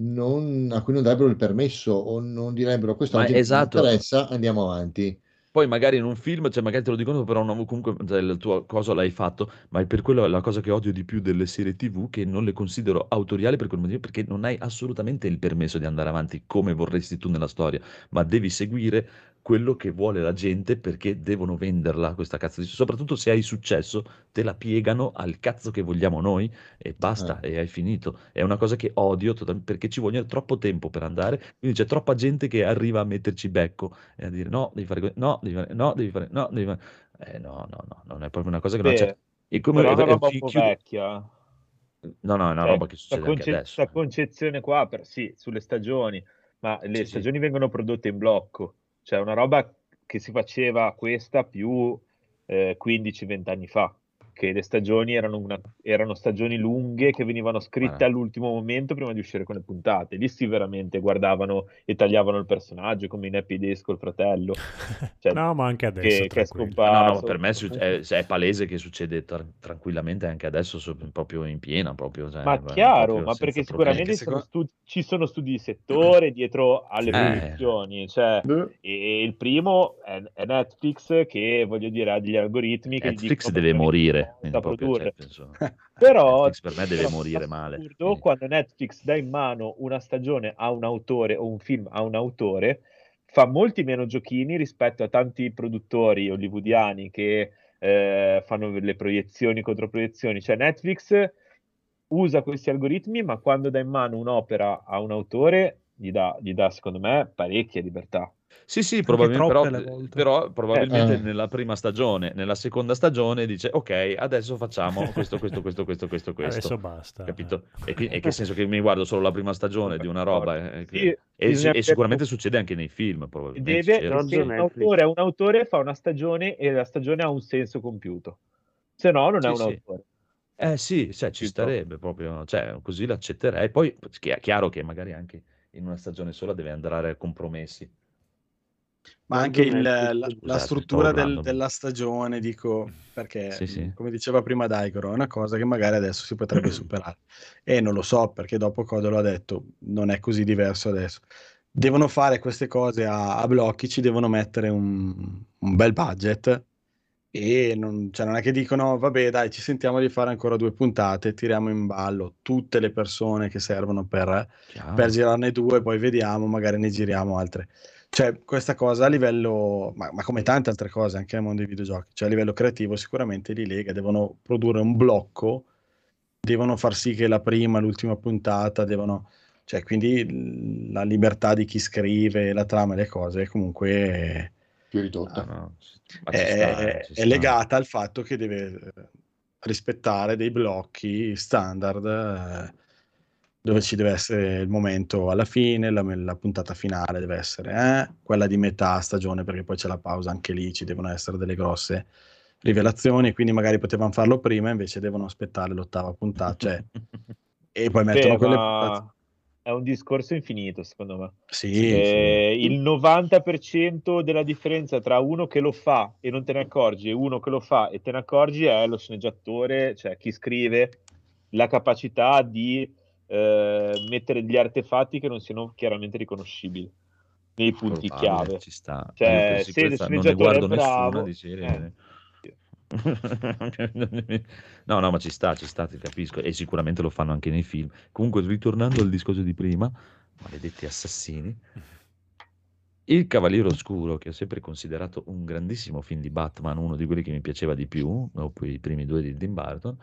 non- a cui non darebbero il permesso o non direbbero questo esatto. interessa, andiamo avanti. Poi magari in un film, cioè magari te lo dicono, però non, comunque cioè, il tuo cosa l'hai fatto, ma è per quello la cosa che odio di più delle serie TV, che non le considero autoriali per quel motivo, perché non hai assolutamente il permesso di andare avanti come vorresti tu nella storia, ma devi seguire quello che vuole la gente perché devono venderla questa cazzo di... Soprattutto se hai successo, te la piegano al cazzo che vogliamo noi e basta, Eh. e hai finito. È una cosa che odio total- perché ci vuole troppo tempo per andare, quindi c'è troppa gente che arriva a metterci becco e a dire no, devi fare così, no, devi fare, no, devi fare, no, devi fare... Eh, no, no, no, non è proprio una cosa che non c'è. Beh, E come però è una roba un po' vecchia. No, no, è una Cioè, roba che succede anche conce- adesso. sta concezione qua, per, sì, sulle stagioni, ma le Sì, sì. stagioni vengono prodotte in blocco, cioè una roba che si faceva questa più eh, 15-20 anni fa, che le stagioni erano, una- erano stagioni lunghe che venivano scritte Guarda. all'ultimo momento prima di uscire con le puntate. Lì sì veramente guardavano e tagliavano il personaggio come in Happy Days col fratello, cioè, No, ma anche adesso, che, che è tranquillo. scomparso. No, no, per me è, è palese che succede tra- tranquillamente anche adesso, so- proprio in piena, proprio, cioè, Ma chiaro, proprio ma perché sicuramente sono secondo- stu- ci sono studi di settore dietro alle Eh. produzioni, cioè, Beh, e il primo è, è Netflix che, voglio dire, ha degli algoritmi che Netflix deve morire, proprio, produrre. Però Netflix per me deve morire male. assurdo quando Netflix dà in mano una stagione a un autore o un film a un autore, fa molti meno giochini rispetto a tanti produttori hollywoodiani che eh, fanno le proiezioni contro proiezioni. Cioè Netflix usa questi algoritmi, ma quando dà in mano un'opera a un autore, gli dà, gli dà secondo me parecchia libertà. Sì, sì, probabilmente, però, però probabilmente Eh. nella prima stagione, nella seconda stagione dice ok, adesso facciamo questo, questo, questo, questo, questo, questo. Adesso basta. Capito? E, qui- e che senso che mi guardo solo la prima stagione di una roba? eh, Sì, e, bisogna e sicuramente succede anche nei film, probabilmente. Deve, un autore è un autore, fa una stagione e la stagione ha un senso compiuto. Se no, non è Sì, un sì. autore. Eh sì, cioè, ci starebbe proprio, cioè, così l'accetterei. Poi è chiaro che magari anche in una stagione sola deve andare a compromessi. Ma anche il- la, Netflix, la Scusate, struttura del- della stagione, dico, perché Sì, sì. come diceva prima Daigoro, è una cosa che magari adesso si potrebbe superare. E non lo so, perché dopo Codolo ha detto, non è così diverso adesso. Devono fare queste cose a, a blocchi, ci devono mettere un, un bel budget e non, cioè non è che dicono, vabbè dai, ci sentiamo di fare ancora due puntate, tiriamo in ballo tutte le persone che servono per per girarne due, poi vediamo, magari ne giriamo altre. Cioè, questa cosa a livello, ma, ma come tante altre cose anche nel mondo dei videogiochi, cioè a livello creativo sicuramente li lega, devono produrre un blocco, devono far sì che la prima, l'ultima puntata, devono, cioè quindi la libertà di chi scrive, la trama e le cose comunque più Ah, ridotta. no, ma ci è, sta, è legata al fatto che deve eh, rispettare dei blocchi standard eh, dove ci deve essere il momento alla fine, la, la puntata finale deve essere eh, quella di metà stagione perché poi c'è la pausa anche lì, ci devono essere delle grosse rivelazioni, quindi magari potevano farlo prima, invece devono aspettare l'ottava puntata, cioè, e poi mettono Beh, quelle ma puntate. È un discorso infinito, secondo me. Sì, Eh, il 90% della differenza tra uno che lo fa e non te ne accorgi e uno che lo fa e te ne accorgi è lo sceneggiatore, cioè chi scrive, la capacità di eh, mettere degli artefatti che non siano chiaramente riconoscibili nei punti Probabile, chiave. ci sta. Cioè, se il sceneggiatore è bravo, nessuna di serie. eh, No, no, ma ci sta, ci sta, ti capisco. E sicuramente lo fanno anche nei film. Comunque, ritornando al discorso di prima, maledetti assassini, Il Cavaliere Oscuro, che ho sempre considerato un grandissimo film di Batman, uno di quelli che mi piaceva di più, dopo i primi due di Tim Burton,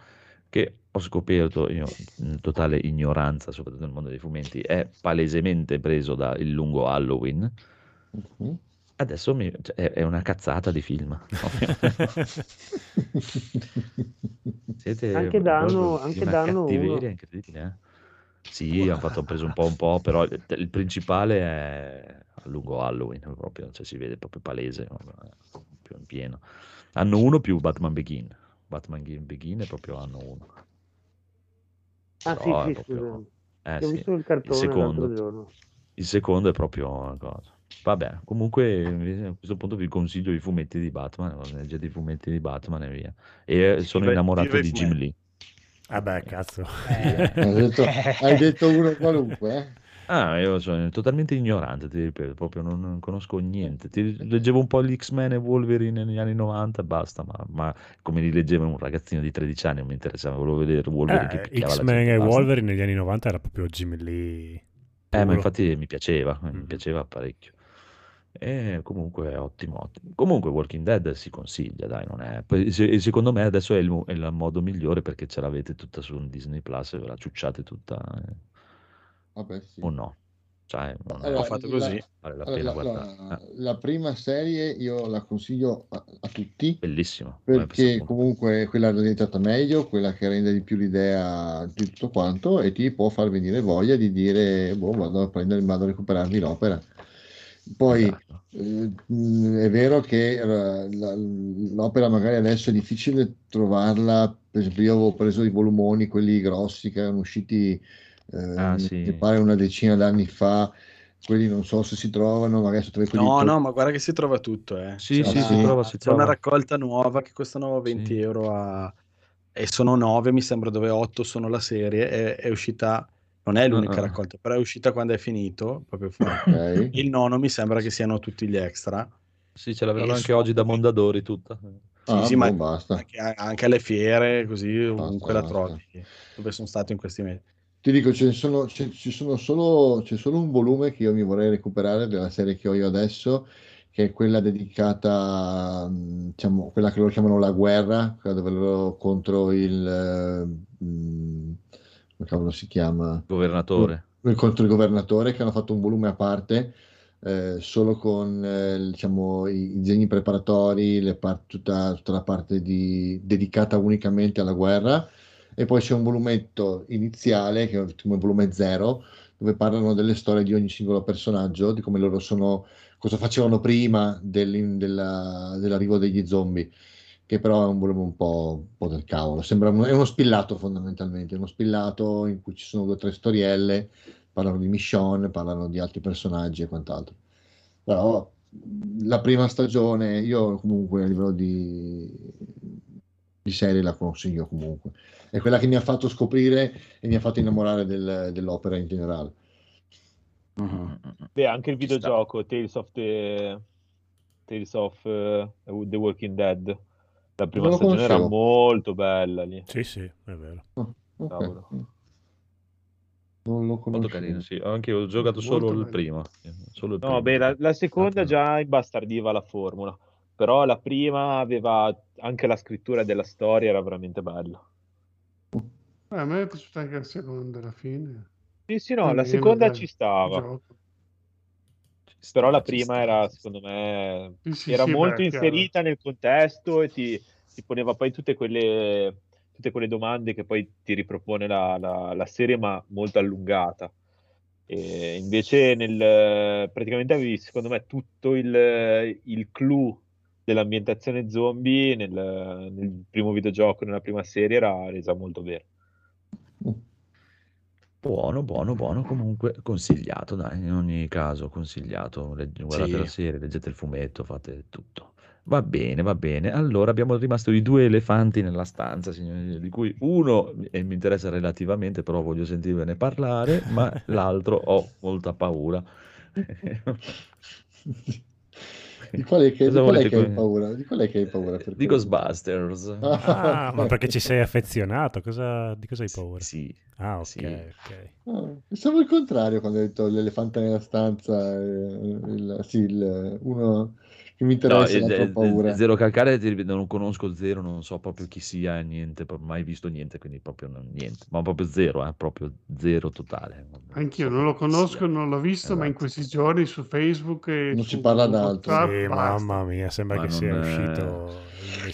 che ho scoperto io in totale ignoranza, soprattutto nel mondo dei fumetti, è palesemente preso da Il lungo Halloween. Mhm. Adesso mi- cioè, è, è una cazzata di film. Siete Anche danno- anche danno cattiveria uno. incredibile. eh. Sì, hanno fatto preso un po' un po', però il, il principale è a lungo Halloween, proprio, cioè si vede proprio palese, più in pieno. Hanno uno più Batman Begin. Batman Begin è proprio anno uno. Ah Però sì, sì, proprio- scusa. eh, Ho sì. visto il cartone secondo. l'altro giorno. Il secondo è proprio una cosa. Vabbè, comunque eh, a questo punto vi consiglio i fumetti di Batman, leggete i fumetti di Batman e via. E eh, sono innamorato di Jim. Lee. Vabbè, cazzo. Eh, Hai detto, hai detto uno qualunque, eh? Ah, io sono totalmente ignorante, ti ripeto, proprio non, non conosco niente. Ti, leggevo un po' gli X-Men e Wolverine negli anni 90 e basta, ma, ma come li leggeva un ragazzino di 13 anni non mi interessava, volevo vedere Wolverine che Eh, X-Men gente, e basta. Wolverine negli anni 90 era proprio Jim Lee. Eh, ma infatti mi piaceva, eh, mi Mhm. piaceva parecchio. E comunque è ottimo, ottimo. Comunque Walking Dead si consiglia, dai, non è... poi se- secondo me adesso è il, è il modo migliore perché ce l'avete tutta su un Disney Plus e ve la ciucciate tutta, eh, Vabbè, sì. o no? Cioè, non Allora, Ho fatto così. vale la allora, pena la, la- Eh, la prima serie io la consiglio a, a tutti bellissimo. a me è perché comunque è quella orientata meglio, quella che rende di più l'idea di tutto quanto e ti può far venire voglia di dire, boh, vado a prendere, vado a recuperarmi l'opera. Poi Esatto. eh, è vero che eh, la- l'opera magari adesso è difficile trovarla, per esempio io avevo preso i volumoni, quelli grossi che erano usciti, eh, Ah, mi sì. pare una decina d'anni fa, quelli non so se si trovano, magari sono quelli No, no, ma guarda che si trova tutto, eh. Sì, C'è sì, una- si trova, si c'è una trova. raccolta nuova che costano 20 Sì. euro a... e sono 9, mi sembra, dove 8 sono la serie. È, è uscita, non è l'unica Ah, ah. raccolta, però è uscita quando è finito, proprio fa- Ok. Il nono mi sembra che siano tutti gli extra. Sì, ce l'avevano E anche sono- oggi da Mondadori tutta. Sì, Ah, sì, boh, ma basta. anche, anche alle fiere, così ovunque la trovi, dove sono stato in questi mesi. Ti dico, ce ne sono, ce- ci sono solo, c'è solo un volume che io mi vorrei recuperare della serie che ho io adesso, che è quella dedicata, mh, diciamo, quella che loro chiamano la guerra, quella dove loro contro il, eh, mh, come cavolo si chiama? Governatore. Contro il governatore, che hanno fatto un volume a parte eh, solo con eh, diciamo, i, disegni preparatori, le par- tutta, tutta la parte di- dedicata unicamente alla guerra. E poi c'è un volumetto iniziale, che è come volume zero, dove parlano delle storie di ogni singolo personaggio, di come loro sono, cosa facevano prima dell'arrivo degli zombie, che però è un volume un po', un po' del cavolo. Sembra un- è uno spillato fondamentalmente, uno spillato in cui ci sono due o tre storielle, parlano di Michonne, parlano di altri personaggi e quant'altro. Però la prima stagione, io comunque a livello di, di serie la consiglio comunque. È quella che mi ha fatto scoprire e mi ha fatto innamorare del- dell'opera in generale. Beh, anche il videogioco Tales of the Tales of eh, The Walking Dead. La prima stagione era conoscevo. molto bella lì. Sì, sì, è vero. Ah, ok. Cavolo. Non lo Molto conoscevo. carino, sì. Anche io ho giocato solo il primo. Solo il No, primo. beh, la, la seconda Ah, già imbastardiva la formula, però la prima aveva anche la scrittura della storia, era veramente bella. Eh, a me è piaciuta anche la seconda alla fine. Sì, sì, no, la seconda ci stava, gioco. Però la ci prima era, secondo me, Sì, era sì, molto beh, chiaro. inserita nel contesto e ti, ti poneva poi tutte quelle, tutte quelle domande che poi ti ripropone la, la- la serie, ma molto allungata. E invece nel, praticamente avevi, secondo me, tutto il, il clou dell'ambientazione zombie nel, nel primo videogioco, nella prima serie, era resa molto bene. Buono, buono, buono. Comunque consigliato, dai, in ogni caso consigliato. Legg- guardate Sì. la serie, leggete il fumetto, fate tutto. Va bene, va bene. Allora abbiamo rimasto i due elefanti nella stanza, signori, di cui uno e mi interessa relativamente, però voglio sentirvene parlare, ma l'altro ho molta paura. Di quale che, di volete che hai paura? Di quale che hai paura? Per Di? Ghostbusters. Ah, ma perché ci sei affezionato? Cosa, di cosa hai paura? Sì, Ah, ok, sì. ok. Ah, pensavo il contrario quando hai detto l'elefante nella stanza, eh, il- sì, il- uno che mi No, interessa eh, ha eh, paura. Zero Calcare non conosco Zero, non so proprio chi sia, niente, mai visto niente, quindi proprio non- niente, ma proprio zero, eh, proprio zero totale. non- Anch'io non lo conosco, sia. non l'ho visto, ma in Esatto. questi giorni su Facebook e Non su si parla d'altro. WhatsApp, Sì, basta. mamma mia, sembra Ma che sia è- uscito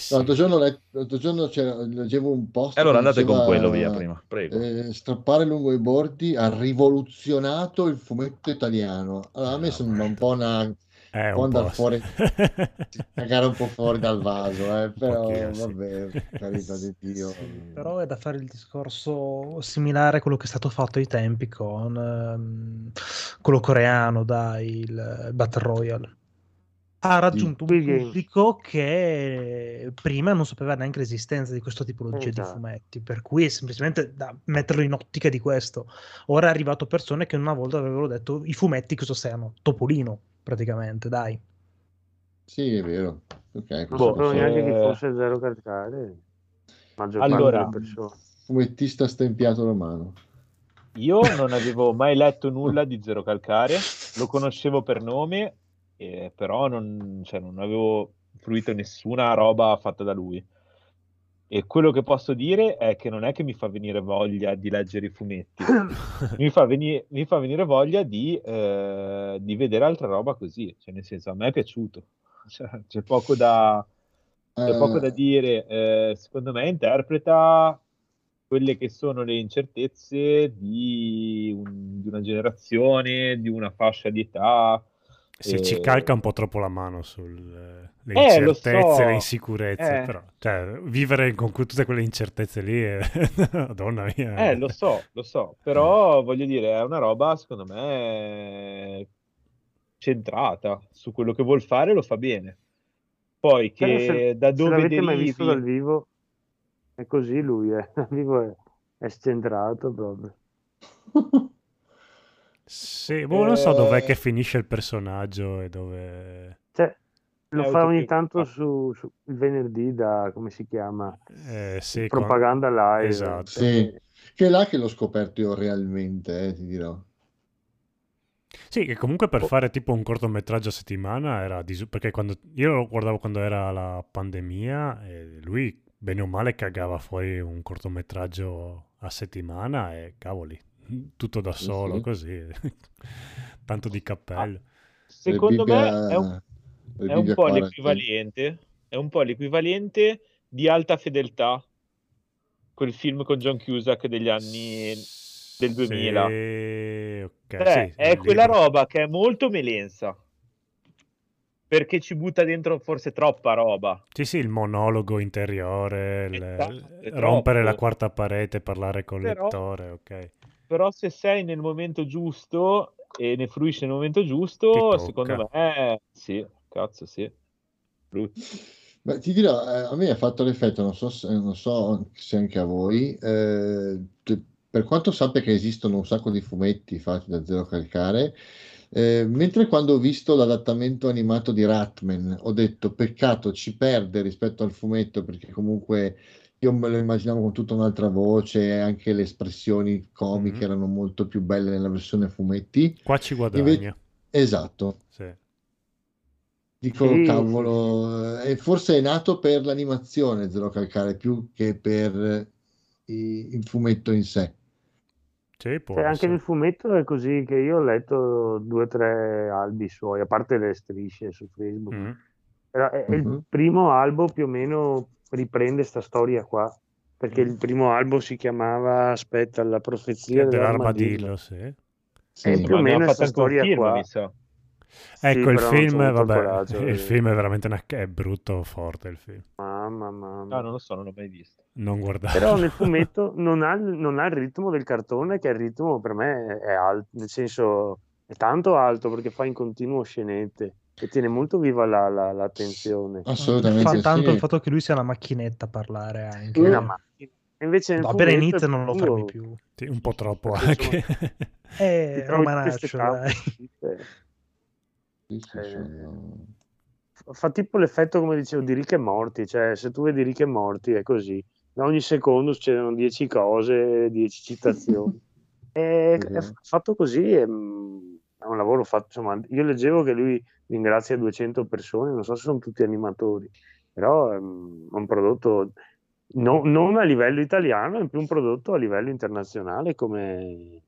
L'altro giorno, l'altro giorno leggevo un post E allora andate con diceva, quello via prima, prego. eh, strappare lungo i bordi ha rivoluzionato il fumetto italiano. Allora, a me Ah, sembra un po' una Eh, po'. andare fuori, cagare un po' fuori dal vaso, eh, però pochino, vabbè, carità di Dio. Sì, però è da fare il discorso similare a quello che è stato fatto ai tempi con ehm, quello coreano, dai, il Battle Royale. Ha raggiunto un pubblico che prima non sapeva neanche l'esistenza di questo tipologia di Esatto. fumetti, per cui è semplicemente da metterlo in ottica di questo. Ora è arrivato persone che una volta avevano detto i fumetti cosa siano? Topolino, praticamente, dai. Sì, è vero. Ok, Non questo Boh, sapevo posso- neanche che fosse zero calcare. Maggior Allora, fumettista stempiato romano. Io non avevo mai letto nulla di Zero Calcare, lo conoscevo per nome, eh, però non, cioè, non avevo fruito nessuna roba fatta da lui. E quello che posso dire è che non è che mi fa venire voglia di leggere i fumetti, mi fa, veni- mi fa venire voglia di, eh, di vedere altra roba così, cioè nel senso a me è piaciuto, Cioè, c'è poco da, c'è poco da Eh, dire, eh, secondo me interpreta quelle che sono le incertezze di, un- di una generazione, di una fascia di età. Si eh, ci calca un po' troppo la mano sulle Eh, incertezze, so. le insicurezze, Eh. però cioè, vivere con tutte quelle incertezze lì, è... Madonna mia. Eh, lo so, lo so, però voglio dire, è una roba, secondo me, centrata su quello che vuol fare, lo fa bene. Poi Però che se, da se dove l'avete mai visto dal derivi... vivo, è così lui, eh. Dal vivo è, è scentrato proprio. Sì, boh, non so dov'è Eh. che finisce il personaggio e dove... Cioè, lo È fa ogni tanto su, su il venerdì da, come si chiama? Eh, sì, con- Propaganda live. Esatto. Sì, che è là che l'ho scoperto io realmente, eh, ti dirò. Sì, che comunque per Oh. fare tipo un cortometraggio a settimana era disu- perché quando io lo guardavo quando era la pandemia e lui bene o male cagava fuori un cortometraggio a settimana e cavoli, tutto da solo sì. così, tanto di cappello. Secondo me Bibbia- è un, le è un po' 40. l'equivalente, è un po' l'equivalente di alta fedeltà, quel film con John Cusack degli anni del 2000. Sì, ok, Cioè, sì, è quella libro. roba che è molto melensa. Perché ci butta dentro forse troppa roba. Sì, sì, il monologo interiore, il- Esatto, è rompere la quarta parete, parlare col Però- lettore, ok. Però se sei nel momento giusto e ne fruisci nel momento giusto, secondo me sì, cazzo sì. Brutto. Beh, ti dirò, eh, a me ha fatto l'effetto, non so se, non so se anche a voi, eh, te- per quanto sappia che esistono un sacco di fumetti fatti da Zero Calcare, eh, mentre quando ho visto l'adattamento animato di Ratman ho detto peccato, ci perde rispetto al fumetto perché comunque io me lo immaginavo con tutta un'altra voce e anche le espressioni comiche Mhm. erano molto più belle nella versione fumetti. Qua ci Invece- guadagna. esatto, Sì. Dico, Sì, cavolo, eh, forse è nato per l'animazione Zero Calcare più che per i- il fumetto in sé. Sì, Cioè, anche nel fumetto è così che io ho letto due o tre albi suoi, a parte le strisce su Facebook. Mm. Però è, è il Mhm. primo albo più o meno riprende sta storia qua. Perché il primo albo si chiamava, aspetta, La profezia Dell'armadillo, dell'armadillo. sì. Sì. Eh, più o meno fatto sta anche un storia film, qua. Sì, Ecco, il film, vabbè, coraggio il film è veramente una... è brutto, forte il film. Mamma, mamma. Ah, non lo so, non l'ho mai visto. Non guardarlo. Però nel fumetto non ha, non ha il ritmo del cartone, che il ritmo per me è alto, nel senso è tanto alto perché fa in continuo scenette e tiene molto viva la, la- l'attenzione. Assolutamente Fa tanto sì. il fatto che lui sia una macchinetta a parlare anche. È una macchina. E invece No, bene fumetto inizio è non lo fermi più. Sì, un po' troppo anche. Eh, romanaccio, dai. Sì, Eh, fa tipo l'effetto, come dicevo, di Rick e Morty, cioè se tu vedi Rick e Morty è così, da ogni secondo succedono 10 cose, 10 citazioni. è, è Mhm. fatto così, è, mm, è un lavoro fatto, insomma, io leggevo che lui ringrazia 200 persone, non so se sono tutti animatori, però è un è un prodotto no- non a livello italiano, è più un prodotto a livello internazionale come,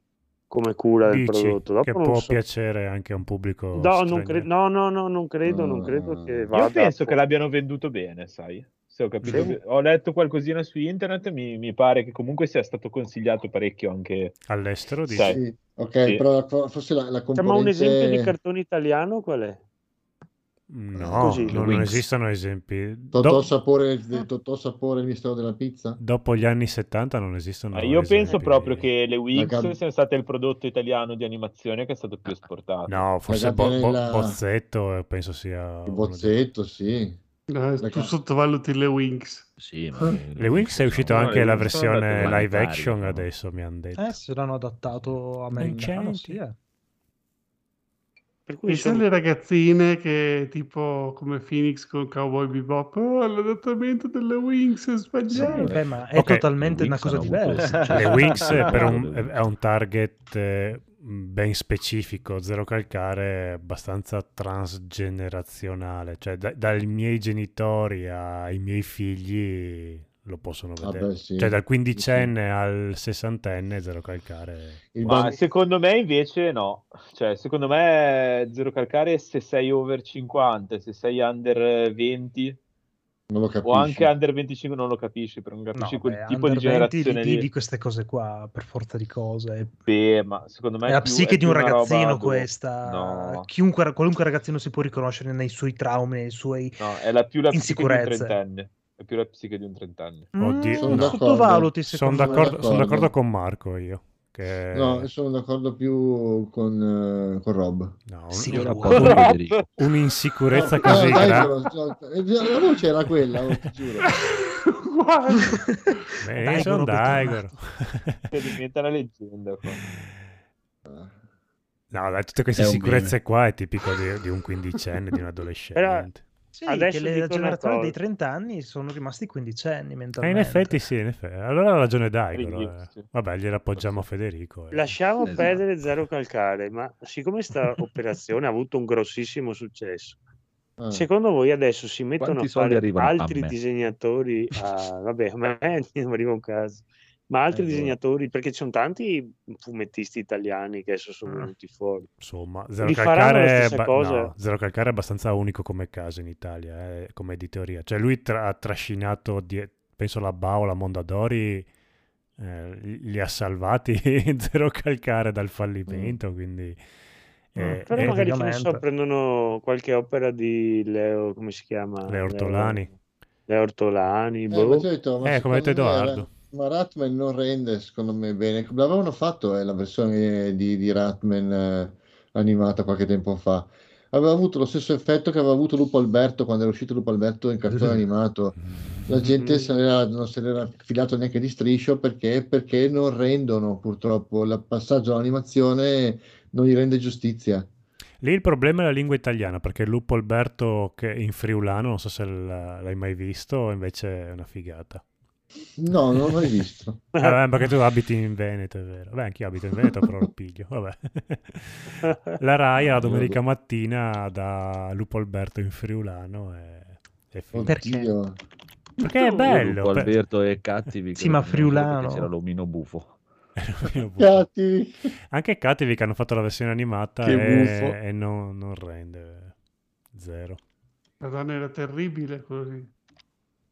come cura del Dici prodotto. Dopo che non può so- piacere anche a un pubblico No, non cre- no, no, no, non credo, non credo che vada Io penso che l'abbiano venduto bene, sai? Se ho capito Sì. Ho letto qualcosina su internet, mi, mi pare che comunque sia stato consigliato parecchio anche... All'estero dici? Sai. Sì, ok, Sì. però forse la, la Facciamo un esempio di componente cartone italiano qual è? No, Così, non, non esistono esempi. Totò Do- Sapore, del Totò Sapore, il mistero della pizza? dopo gli anni 70 non esistono Ma io penso proprio che le Wings Gab- siano state il prodotto italiano di animazione che è stato più esportato. No, forse Bo- Bo- Bozzetto eh, penso sia... Il bozzetto, sì. No, La tu sottovaluti le Wings. Sì, ma Le Wings è uscita No, anche la versione live action diciamo. adesso, mi hanno detto. Eh, se l'hanno adattato americano, Vincenti. sì, eh. Per cui E sono- le ragazzine che tipo come Phoenix con Cowboy Bebop, oh, l'adattamento delle Wings è Sì, sbagliato. beh, ma è Ok, totalmente una cosa diversa. Cioè, Le Wings è, per un, le Wings. è un target eh, ben specifico, zero calcare, abbastanza transgenerazionale, cioè da- dai miei genitori ai miei figli lo possono vedere. beh, sì. Cioè dal quindicenne al sessantenne zero calcare. Il Ma ban- secondo me invece no, cioè secondo me zero calcare se sei over 50, se sei under 20 non lo o capisci. anche under 25 non lo capisci, perché non capisci No, quel beh, tipo di under 20 generazione lì. vivi queste cose qua per forza di cose. Beh, ma secondo me È la più- psiche è di un roba ragazzino questa. No, Chiunque, qualunque ragazzino si può riconoscere nei suoi traumi, nei suoi no, è la più la psiche di un trentenne. È più la psiche di un trentenne. Oddio, Sono Mm, d'accordo. sottovaluti Sono secondo me. d'accordo, sono d'accordo. d'accordo con Marco io. Che... No, sono d'accordo più con, eh, con Rob. no, un- Sì, la Rob. un'insicurezza No, così no, dai, grande. però, no, la voce era quella, oh, ti giuro. Guarda. Eh, sono Daigoro, diventa una leggenda. qua. No, dai, tutte queste un sicurezze qua è tipico di, di un quindicenne, di un adolescente. Sì, Adesso che la generazione dei cosa. 30 anni sono rimasti quindicenni Eh, in mentalmente. effetti sì, in effetti. Allora ha ragione Daigoro. Io, eh. sì. Vabbè, gliela appoggiamo a Federico. eh. Lasciamo Esatto. perdere zero calcare, ma siccome questa operazione ha avuto un grossissimo successo, Ah. Secondo voi adesso si mettono Quanti a fare a altri me? disegnatori? A... Vabbè, a me non arriva un caso. Ma altri Eh, boh. disegnatori, perché ci sono tanti fumettisti italiani che adesso sono Ah. venuti fuori. Insomma, Zero Calcare, è ba- cosa? no, Zero Calcare è abbastanza unico come caso in Italia, eh, come editoria. Cioè lui tra- ha trascinato, die- penso la Bao, la Mondadori, eh, li ha salvati Zero Calcare dal fallimento, quindi... eh, Però eh, magari che ne so, prendono qualche opera di Leo, come si chiama? Le Ortolani. Le Ortolani, Eh, boh. ti ho detto, ma Eh, come ha detto Edoardo. era- Ma Ratman non rende, secondo me, bene. L'avevano fatto eh, la versione di, di Ratman eh, animata qualche tempo fa. Aveva avuto lo stesso effetto che aveva avuto Lupo Alberto quando era uscito Lupo Alberto in cartone animato. La gente se non se n'era filato neanche di striscio perché, perché non rendono, purtroppo. Il passaggio all'animazione non gli rende giustizia. Lì il problema è la lingua italiana, perché Lupo Alberto che in friulano, non so se l'hai mai visto, invece è una figata. No, non l'ho mai visto. Eh, vabbè, perché tu abiti in Veneto, è vero. Beh, anch'io abito in Veneto, però lo piglio. Vabbè. La Rai la domenica mattina da Lupo Alberto in friulano e figo. Perché? Perché è Lupo bello. per- Alberto e Cattivi. Sì, ma friulano. C'era l'omino bufo. Cattivi. Anche Cattivi che hanno fatto la versione animata Che e, e non, non rende zero. Madonna, era terribile così.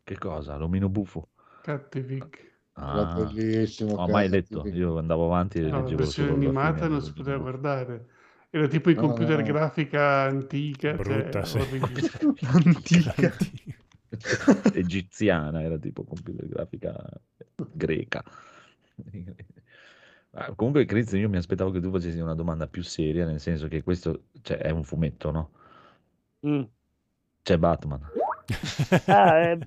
Che cosa? L'omino bufo? Cattivic. Era Ah, bellissimo. non ho mai letto. Io andavo avanti e No, la versione animata non si poteva guardare. Era tipo i No, computer no, no. grafica antica, Brutta, cioè, sì. Antica. Egiziana era tipo computer grafica greca. Ah, Comunque, Chris, io mi aspettavo che tu facessi una domanda più seria, nel senso che questo cioè, è un fumetto, no? Mm. C'è Batman. Ah, eh,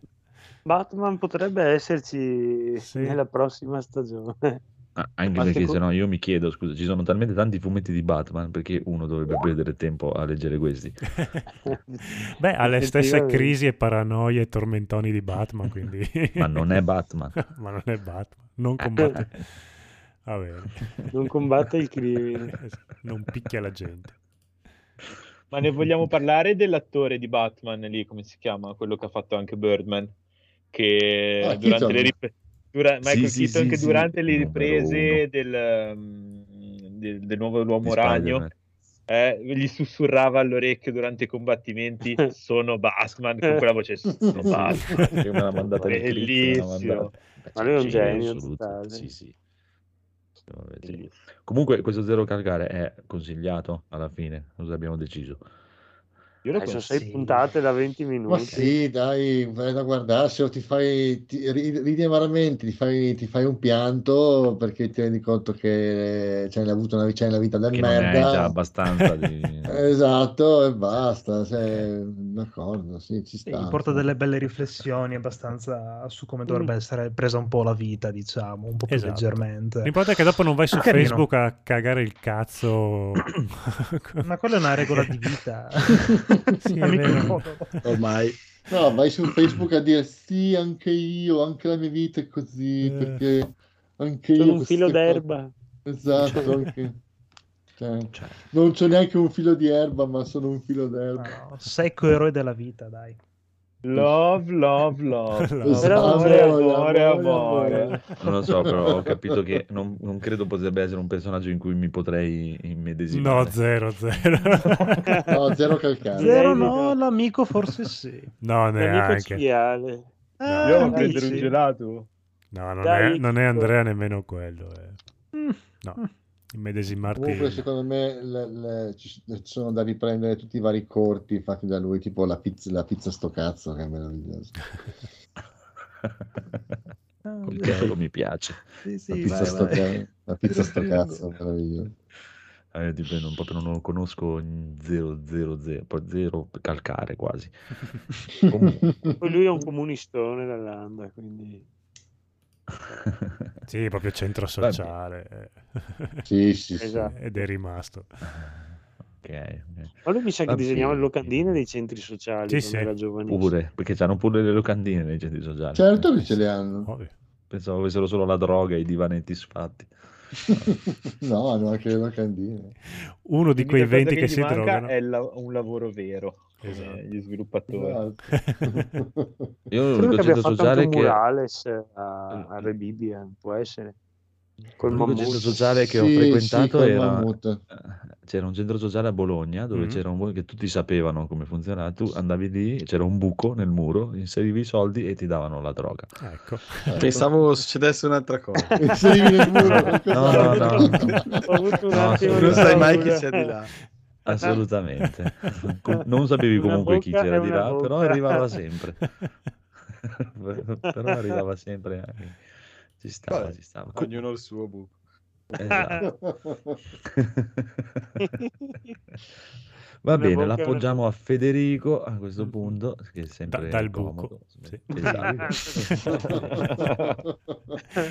Batman potrebbe esserci Sì. nella prossima stagione. Ah, anche Ma perché se no io mi chiedo, scusa, ci sono talmente tanti fumetti di Batman perché uno dovrebbe perdere tempo a leggere questi. Beh, ha le stesse crisi e paranoie e tormentoni di Batman, quindi... Ma non è Batman. Ma non è Batman. Non combatte... Va bene. Non combatte il crimine. Non picchia la gente. Ma ne vogliamo parlare dell'attore di Batman lì, come si chiama? Quello che ha fatto anche Birdman, che Ah, durante Keaton. le riprese... Michael Sì, Keaton sì, che sì, durante le riprese del, um, del, del nuovo Uomo Di Ragno eh, gli sussurrava all'orecchio durante i combattimenti sono Batman con quella voce sono Batman che me l'ha mandata Bellissimo. mandata. Ma lui è un genio. Sì, sì. Comunque questo Zero Calcare è consigliato alla fine, cosa abbiamo deciso? Io lo Eh, sono sei puntate da 20 minuti. Ma sì, dai, vai da guardarsi o ti fai, ti, ri- ridi amaramente, ti fai, ti fai un pianto perché ti rendi conto che c'hai avuto una, c'hai una vita del Che non ne hai merda. già abbastanza di... Esatto, e basta, sei d'accordo, sì, ci Sì, sta. porta delle belle riflessioni abbastanza su come dovrebbe essere presa un po' la vita, diciamo, un po' più Esatto. leggermente. L'importante è che dopo non vai su Ah, carino. Facebook a cagare il cazzo. Ma quella è una regola di vita. Sì. Ormai No, vai su Facebook a dire sì, anche io, anche la mia vita è così, Eh. perché anche Sono io un filo queste cose- d'erba. Esatto, anche- cioè, Cioè, non c'ho neanche un filo di erba, ma sono un filo d'erba. No, secco eroe della vita, dai. Love love love Love. Però amore Amore, amore non lo so, però ho capito che non, non credo potrebbe essere un personaggio in cui mi potrei immedesimare. No, zero, zero. No, zero calcare. Zero no, l'amico forse sì. No, L'amico neanche. cinghiale. Ah, io devo prendere un gelato No, non Dai, è, non è. Andrea nemmeno quello. eh. Mm. No, immedesimarti. Comunque, secondo me le- le- ci sono da riprendere tutti i vari corti fatti da lui, tipo la pizza, la pizza sto cazzo, che è meraviglioso. Il titolo mi piace. Sì, La sì, pizza, vai, sto, vai. ca- la pizza sto cazzo, meraviglioso. Eh, tipo, non, proprio non lo conosco 000, poi zero calcare quasi. Comunque. Lui è un comunistone dall'anda, quindi... Sì, proprio centro Vabbè. sociale. Sì, sì, sì. Esatto. Ed è rimasto. Ok, ok. Ma lui mi sa che Va disegnava le locandine dei centri sociali Sì, quando sì. era giovanissimo. Pure, perché c'hanno pure le locandine nei centri sociali. Certo che ce le hanno. Ovvio. Pensavo avessero solo la droga e i divanetti sfatti. No, hanno anche le locandine. Uno di quei L'unica cosa 20 che, gli si drogano. è la- un lavoro vero Esatto. eh, gli sviluppatori. Esatto. Io Credo l'unico che abbia centro fatto sociale anche un che... murales a, a Rebibian, può essere. Col L'unico centro sociale che ho Sì, sì, frequentato col era... mammut. eh, C'era un centro sociale a Bologna dove Mhm. c'era un che tutti sapevano come funzionava. Tu andavi lì, c'era un buco nel muro, inserivi i soldi e ti davano la droga. Ecco. Pensavo succedesse un'altra cosa. Inserivi nel muro No, no, no. Ho avuto un No, non sai mai chi c'è di là. Assolutamente. Non sapevi comunque chi c'era di là, però bocca. arrivava sempre. però arrivava sempre. anche. Ci stava, Vabbè, ci stava. Ognuno il suo buco. Esatto. Va Una bene, l'appoggiamo a Federico a questo punto, che è sempre dal comodo. buco, sì. Esatto.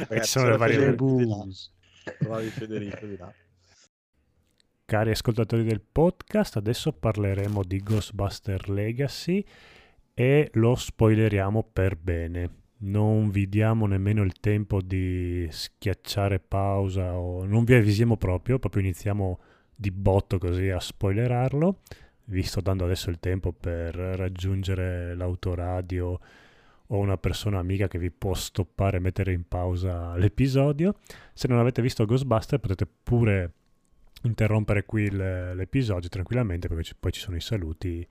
Ci sono le varie Federico di là. Cari ascoltatori del podcast, adesso parleremo di Ghostbuster Legacy e lo spoileriamo per bene. Non vi diamo nemmeno il tempo di schiacciare pausa o non vi avvisiamo proprio, proprio iniziamo di botto così a spoilerarlo. Vi sto dando adesso il tempo per raggiungere l'autoradio o una persona amica che vi può stoppare e mettere in pausa l'episodio. Se non avete visto Ghostbuster potete pure interrompere qui il- l'episodio tranquillamente perché ci- poi ci sono i saluti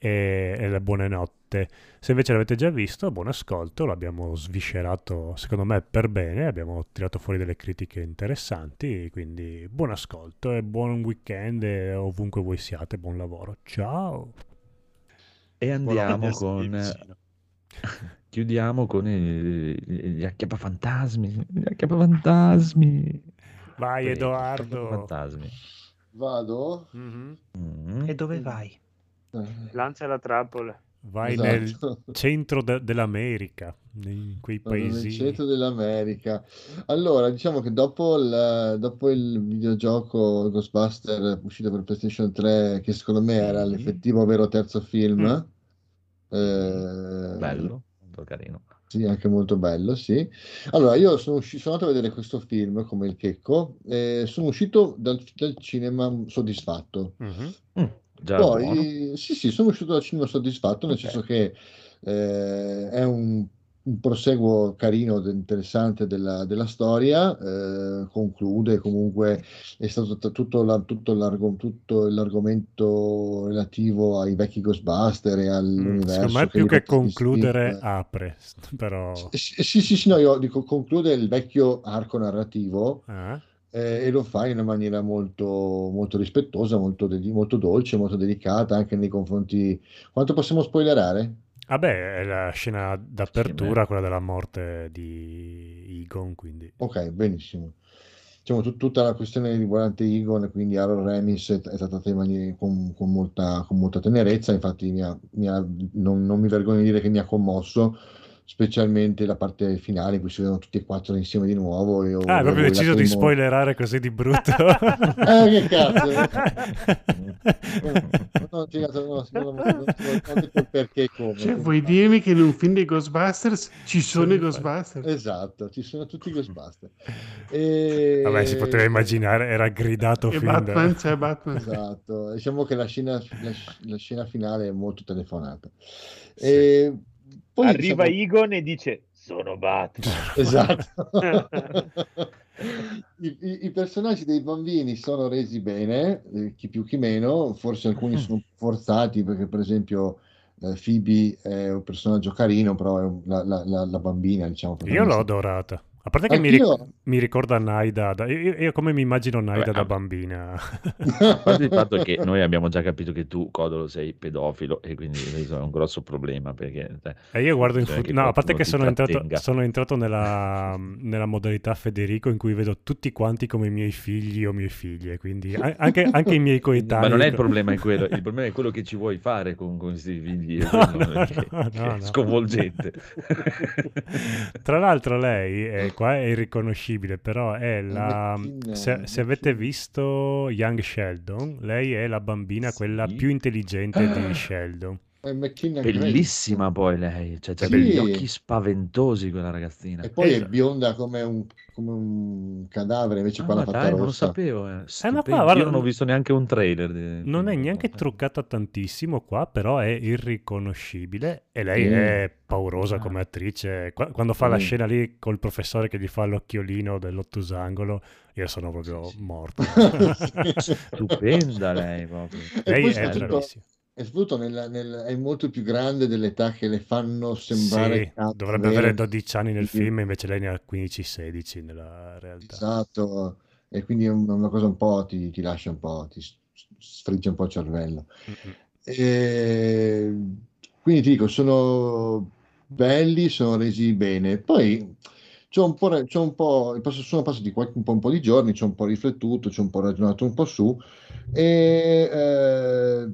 e, e le buonanotte. Se invece l'avete già visto, buon ascolto, l'abbiamo sviscerato secondo me per bene, abbiamo tirato fuori delle critiche interessanti, quindi buon ascolto e buon weekend e ovunque voi siate, buon lavoro. Ciao! E andiamo con... Chiudiamo con gli acchiappafantasmi. Gli acchiappafantasmi. Vai Prego, Edoardo! Fantasmi. Vado? Mhm. Mm. E dove vai? Lancia la trappola. Vai esatto. nel centro de- dell'America, in quei Vado nel paesi. centro dell'America. Allora, diciamo che dopo il, dopo il videogioco Ghostbuster uscito per PlayStation 3, che secondo me era l'effettivo vero terzo film, Mm. eh, Bello, molto carino. Sì, anche molto bello, sì. Allora, io sono, usci- sono andato a vedere questo film come il Checco e sono uscito dal, dal cinema soddisfatto. Mhm. Mm, già buono. Poi, sì, sì, sono uscito dal cinema soddisfatto, nel Ok. senso che eh, è un, un proseguo carino, de- interessante della, della storia, eh, conclude comunque, è stato t- tutto, la- tutto l'argo- tutto l'argomento relativo ai vecchi Ghostbuster e all'universo Secondo me più che concludere apre, però... Sì, sì, sì, sì, no, io dico, conclude il vecchio arco narrativo Ah, eh, e lo fa in una maniera molto, molto rispettosa, molto, dedi- molto dolce, molto delicata anche nei confronti. Quanto possiamo spoilerare? Vabbè, è la scena d'apertura, quella della morte di Egon, quindi... Ok, benissimo. Diciamo, tut- tutta la questione riguardante Egon, quindi Aaron Remis, è, è trattata maniera- con, con molta, con molta tenerezza, infatti mi ha- mi ha- non, non mi vergogno di dire che mi ha commosso, specialmente la parte finale in cui si vedono tutti e quattro insieme di nuovo. E ho- Ah, hai proprio deciso di spoilerare così di brutto. Eh, che cazzo! Non ho detto il perché come. Cioè, vuoi dirmi che in un film dei Ghostbusters ci sono i Ghostbusters? Esatto, ci sono tutti i Ghostbuster. E... Vabbè, si poteva immaginare, era gridato da... Batman c'è Batman. Esatto, diciamo che la scena, la, la scena finale è molto telefonata. E poi, Arriva diciamo- Egon e dice: Sono Batman. Esatto. I, i- i personaggi dei bambini sono resi bene, eh, chi più chi meno, forse alcuni sono forzati perché per esempio eh, Phoebe è un personaggio carino, però è un- la, la- la- la bambina, diciamo. Io l'ho adorata. A parte che mi, ric- mi ricorda Naida, da- io, io come mi immagino Naida Vabbè, da bambina. A parte il fatto che noi abbiamo già capito che tu, Codolo, sei pedofilo e quindi questo è un grosso problema perché cioè, E io guardo in futuro. No, a parte che sono entrato, sono entrato nella, nella modalità Federico in cui vedo tutti quanti come i miei figli o mie figlie, quindi anche, anche i miei coetanei. Ma non è il problema è quello, il problema è quello che ci vuoi fare con, con questi figli, No, no, che- no, che no, è no. sconvolgente. Tra l'altro lei, è, qua è irriconoscibile, però è la... Se, se avete visto Young Sheldon, lei è la bambina, quella Sì. più intelligente di Sheldon. È McKinnon Grace. Bellissima poi lei, cioè, c'ha Sì. degli occhi spaventosi quella ragazzina. E poi è Esatto. bionda come un, come un cadavere, invece Ah, qua l'ha fatta dai, non lo rossa. sapevo. Eh. Eh, ma qua, guarda, Io non ho visto neanche un trailer. di- Non è neanche truccata tantissimo qua, però è irriconoscibile e lei Sì. è paurosa Ah. come attrice. Qua- Quando fa la Sì. scena lì col professore che gli fa l'occhiolino dell'ottusangolo, io sono proprio morto. Stupenda lei proprio. E lei è soprattutto bravissima. È, soprattutto nella- nel- è molto più grande dell'età che le fanno sembrare Sì, dovrebbe vere. avere 12 anni nel Sì. film, invece lei ne ha 15-16 nella realtà. Esatto, e quindi è un- una cosa un po' ti, ti lascia un po', ti sfrigge un po' il cervello. Mm-mm. E quindi ti dico, sono belli, sono resi bene. Poi c'ho un po', c'ho un po', sono passati qualche, un po', un po' di giorni, ci ho un po' riflettuto, ci ho un po' ragionato un po' su e eh,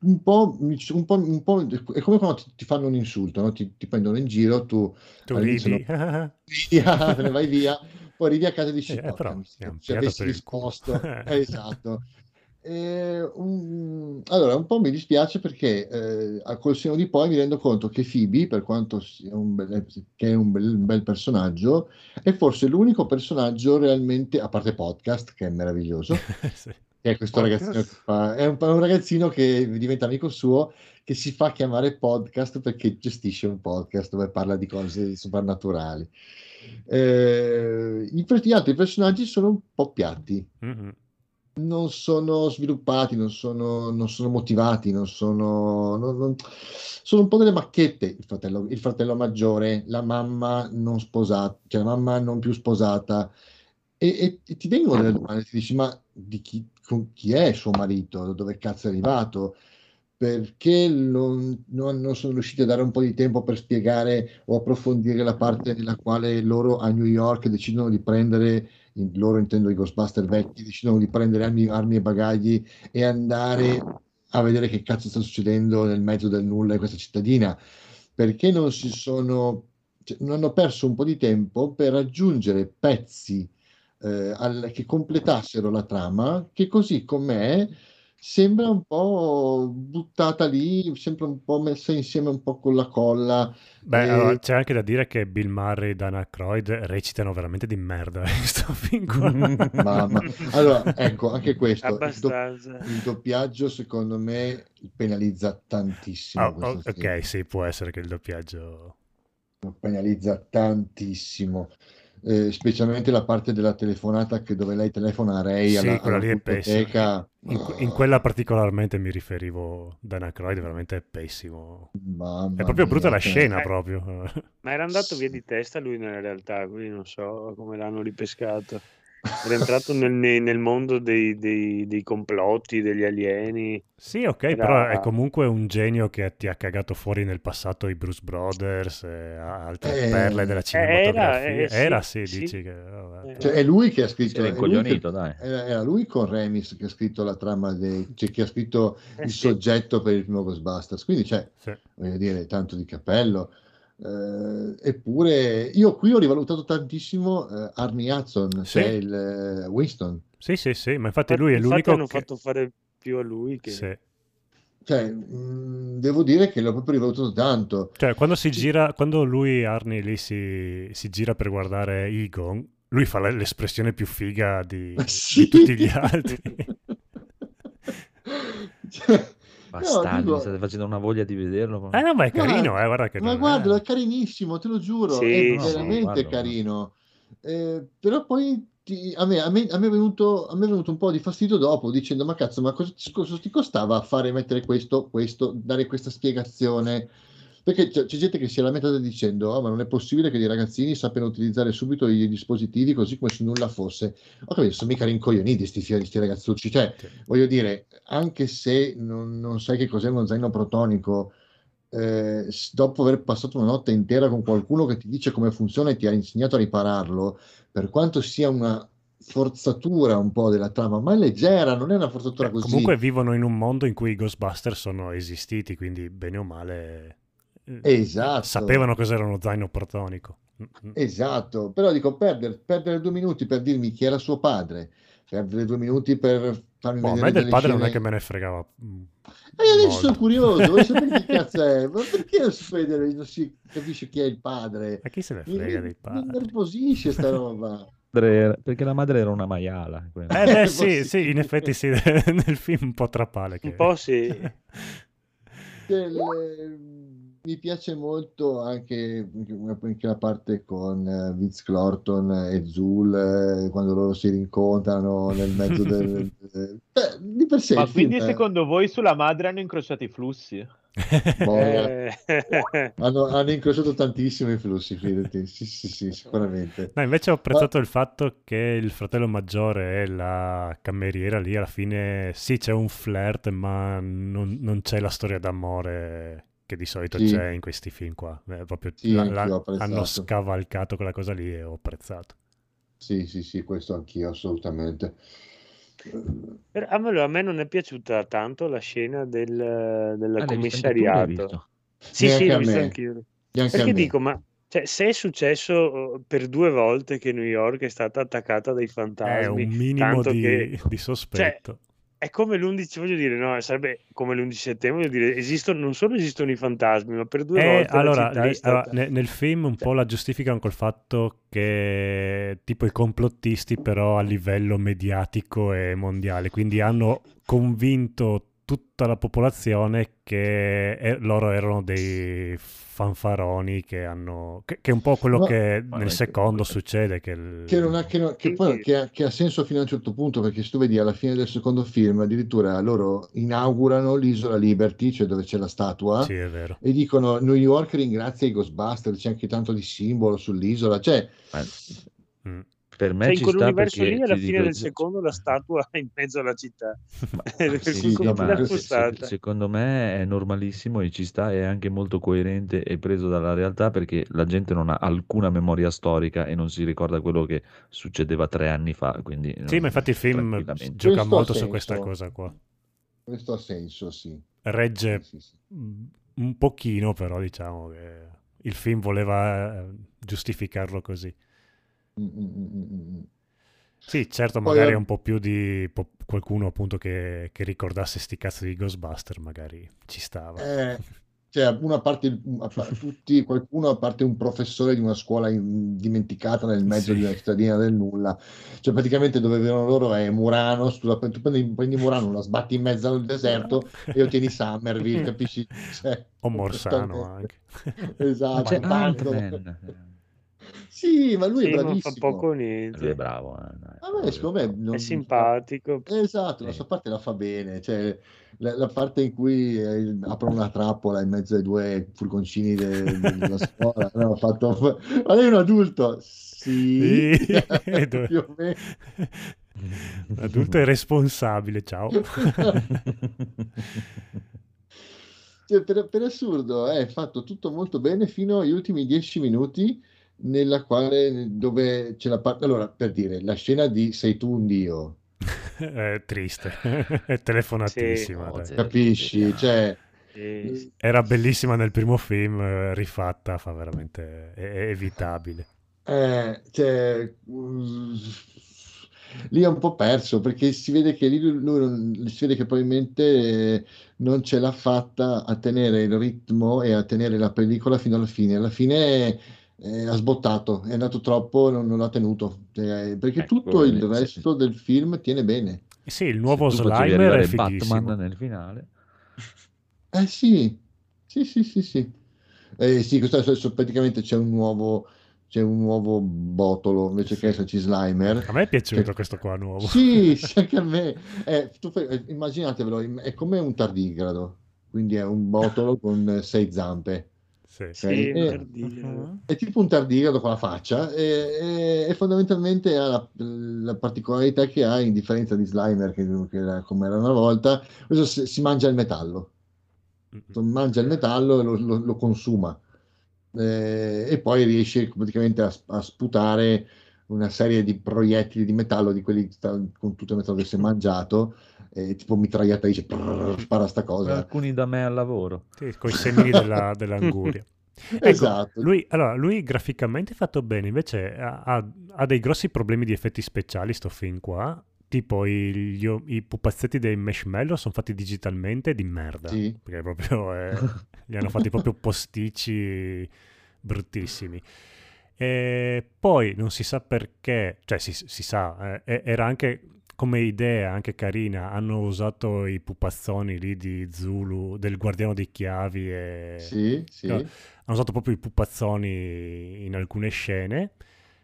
un po', un po', un po', è come quando ti, ti fanno un insulto, no? Ti, ti prendono in giro, tu Tu ridi? via, te ne vai via, poi arrivi a casa e dici, Eh, "Porca però se pigliato avessi per il culo." risposto, Eh, esatto. E, un- allora, un po' mi dispiace perché eh, a- col seno di poi mi rendo conto che Phoebe, per quanto sia un bel, che è un bel, un bel personaggio, è forse l'unico personaggio realmente, a parte podcast, che è meraviglioso, Sì. Che è questo Podcast? ragazzino che fa, è un, un ragazzino che diventa amico suo, che si fa chiamare podcast perché gestisce un podcast dove parla di cose soprannaturali. Eh, gli altri personaggi sono un po' piatti, Mhm. non sono sviluppati, non sono, non sono motivati, non sono, non- sono un po' delle macchiette. Il fratello, il fratello maggiore, la mamma non sposata, cioè la mamma non più sposata. E, e- e ti vengono delle domande, ti dici: Ma di chi, con chi è suo marito? Da dove cazzo è arrivato? Perché non, non- non sono riusciti a dare un po' di tempo per spiegare o approfondire la parte nella quale loro a New York decidono di prendere in- loro intendo i Ghostbuster vecchi, decidono di prendere armi, armi e bagagli e andare a vedere che cazzo sta succedendo nel mezzo del nulla in questa cittadina. Perché non si sono, cioè, non hanno perso un po' di tempo per aggiungere pezzi eh, al- che completassero la trama, che così com'è sembra un po' buttata lì, sembra un po' messa insieme un po' con la colla. Beh, e- allora, c'è anche da dire che Bill Murray e Dana Croyd recitano veramente di merda in sto film qua. Mamma. Allora, ecco, anche questo, il, do- Abbastanza. il doppiaggio secondo me penalizza tantissimo Ah, questo oh, film. ok, sì, può essere che il doppiaggio... penalizza tantissimo. Eh, specialmente la parte della telefonata che dove lei telefona a Ray Sì, alla, quella alla lì è pessima. biblioteca. In, in quella particolarmente mi riferivo Dana Croyd, veramente è pessimo. Mamma È proprio brutta la cioè, scena, Eh. proprio. Ma era andato via di testa lui nella realtà, quindi non so come l'hanno ripescato. Era entrato nel, ne- nel mondo dei, dei- dei complotti, degli alieni. Sì, ok, Era- però è comunque un genio che ti ha cagato fuori nel passato i Bruce Brothers e altre Eh, perle della era, cinematografia. eh, sì, Era, sì, sì. dici che... vabbè, Eh. però- Cioè, è lui che ha scritto era è lui che- incoglionito, dai. era, era lui con Remis che ha scritto la trama dei, cioè che ha scritto Eh il sì. soggetto per il primo Ghostbusters quindi cioè, sì. voglio dire tanto di cappello Eh, eppure io qui ho rivalutato tantissimo eh, Arnie Hudson Sì. cioè il eh, Winston Sì, sì, sì, ma infatti lui è Infatti l'unico hanno che... fatto fare più a lui che... Sì. cioè, mh, devo dire che l'ho proprio rivalutato tanto Cioè, quando si gira, quando lui, Arnie, lì si, si gira per guardare Egon, lui fa l'espressione più figa di, Sì. di tutti gli altri. Cioè, no, Bastardi, dico- state facendo una voglia di vederlo. Eh no, ma è Ma- carino, eh, guarda che Ma non guarda, è... è carinissimo, te lo giuro, Sì, è veramente guarda. carino. Eh, però poi ti- a me, a me- a me è venuto, a me è venuto un po' di fastidio dopo, dicendo: Ma cazzo, ma cosa, cosa ti costava fare mettere questo, questo, dare questa spiegazione? Perché c'è, c'è gente che si è lamentata dicendo: "Ah, ma non è possibile che i ragazzini sappiano utilizzare subito i dispositivi così come se nulla fosse. Ho capito, sono mica rincoglioniti sti, sti ragazzucci. Cioè, Sì. voglio dire, anche se non, non sai che cos'è uno zaino protonico, eh, dopo aver passato una notte intera con qualcuno che ti dice come funziona e ti ha insegnato a ripararlo, per quanto sia una forzatura un po' della trama, ma è leggera, non è una forzatura Beh, così. comunque vivono in un mondo in cui i Ghostbusters sono esistiti, quindi bene o male eh, Esatto. sapevano cos'era uno zaino protonico. Mm, mm. Esatto, però dico perdere, perdere due minuti per dirmi chi era suo padre, perdere due minuti per farmi Boh, a vedere me del delle padre non è scene- che me ne fregava. mm, E adesso sono curioso, voglio sapere che cazzo è, ma perché non si, vede- non si capisce chi è il padre? A chi se ne Mi, frega mi- dei mi padri? nervosisce sta roba. Perché la madre era una maiala. Eh beh, sì, sì, in effetti sì, nel film un po' trapale. Che... Un po' sì. Cioè, le- mi piace molto anche, anche la parte con eh, Vince Clorton e Zul eh, quando loro si rincontrano nel mezzo del... del- Beh, di per sé Ma il film quindi è- secondo voi sulla madre hanno incrociato i flussi? boh, Eh, hanno, hanno incrociato tantissimo i flussi, fidati. Sì, sì, sì, sicuramente. No, invece ho apprezzato il fatto che il fratello maggiore e la cameriera lì alla fine sì c'è un flirt, ma non, non c'è la storia d'amore che di solito Sì. c'è in questi film qua. Eh, proprio Sì, la- hanno scavalcato quella cosa lì e ho apprezzato. Sì, sì, sì, questo anch'io, assolutamente. a me, a me non è piaciuta tanto la scena del, del Ah, commissariato. Sì, Neanche sì, l'ho visto me. anch'io. Neanche Perché dico, ma cioè, se è successo eh, per due volte che New York è stata attaccata dai È un fantasmi, minimo tanto di, che di sospetto. È come l'11, voglio dire, no, sarebbe come l'11 settembre, voglio dire, esistono, non solo esistono i fantasmi, ma per due Eh, volte allora, lì- stata... allora, ne- nel film un cioè- po' la giustificano col fatto che tipo i complottisti però a livello mediatico e mondiale, quindi hanno convinto tutta la popolazione che eh, loro erano dei fanfaroni che hanno che, che è un po' quello Ma- che nel è che- secondo succede che, il- Che, non ha- che non- che poi- ha, che ha senso fino a un certo punto, perché se tu vedi alla fine del secondo film, addirittura loro inaugurano l'isola Liberty, cioè dove c'è la statua, Sì, è vero. e dicono New York ringrazia i Ghostbusters, c'è anche tanto di simbolo sull'isola, cioè Mm. Per me Cioè, in ci sta quell'universo perché lì, alla fine dico- del secondo, la statua è in mezzo alla città. Ma- sì, continua ma se- secondo me è normalissimo e ci sta, è anche molto coerente e preso dalla realtà perché la gente non ha alcuna memoria storica e non si ricorda quello che succedeva tre anni fa. Quindi, Sì, ma infatti il film gioca molto su senso. questa cosa qua. questo ha senso, sì. Regge Sì, sì, un pochino, però diciamo che il film voleva eh, giustificarlo così. Mm, mm, mm. Sì, certo, Poi, magari eh, un po' più di po- qualcuno appunto che, che ricordasse sti cazzo di Ghostbuster, magari ci stava. Eh, cioè, una parte, a pa- tutti, qualcuno a parte un professore di una scuola in- dimenticata nel mezzo Sì. di una cittadina del nulla. Cioè, praticamente dove vivono loro è Murano, scusa, tu prendi, prendi Murano, la sbatti in mezzo al deserto e ottieni Somerville, capisci? Cioè, o Morsano anche. Esatto, C'è Bando. Ant-Man. Sì, ma lui Sì, è ma bravissimo. fa poco o Lui è niente. bravo. eh, me, secondo me, non- È simpatico. Esatto, la sua parte la fa bene, cioè la, la parte in cui eh, aprono una trappola in mezzo ai due furgoncini de- de- della scuola, no, ha fatto, ma lei è un adulto? Sì, Sì, più o meno. Adulto e responsabile, ciao. Cioè, per, per assurdo è fatto tutto molto bene fino agli ultimi dieci minuti nella quale, dove c'è la parte, allora, per dire, la scena di Sei tu un dio, È triste, è telefonatissima. Sì. Sì. capisci? Cioè, Sì. Era bellissima nel primo film, eh, rifatta fa veramente è, è evitabile. Eh, cioè, lì è un po' perso perché si vede che lì lui, lui non- si vede che probabilmente eh, non ce l'ha fatta a tenere il ritmo e a tenere la pellicola fino alla fine. Alla fine eh, ha sbottato, è andato troppo, non, non l'ha tenuto. Cioè, perché Ecco, tutto il sì. resto del film tiene bene. E sì, il nuovo Slimer è fighissimo. Batman nel finale. Eh sì, sì, sì, sì, sì. Eh, sì, questo adesso praticamente c'è un nuovo, c'è un nuovo botolo invece che esserci Slimer. A me è piaciuto Che- questo qua nuovo. Sì, sì, anche a me. Eh, tu eh, immaginatevelo, im- è come un tardigrado, quindi è un botolo con eh, sei zampe. Sì. Sì, per dire. È tipo un tardigrado con la faccia e, e- e fondamentalmente ha la, la particolarità che ha, in differenza di Slimer, che, che era come era una volta, questo si, si mangia il metallo. Mangia il metallo e lo, lo- lo consuma. Eh, e poi riesce praticamente a, a sputare una serie di proiettili di metallo di quelli con tutto il metallo che si è mangiato, eh, tipo mitragliatrice, prrr, spara sta cosa. Alcuni da me al lavoro. Sì, con i semini della, dell'anguria. Ecco, Esatto. lui, allora, lui graficamente è fatto bene, invece ha, ha- ha dei grossi problemi di effetti speciali sto film qua, tipo i, gli i pupazzetti dei marshmallow sono fatti digitalmente di merda. Sì. Perché proprio eh, li hanno fatti proprio posticci bruttissimi. E poi non si sa perché, cioè si, si sa, eh, era anche come idea, anche carina, hanno usato i pupazzoni lì di Zulu, del Guardiano dei Chiavi e... Sì, sì. No, hanno usato proprio i pupazzoni in alcune scene.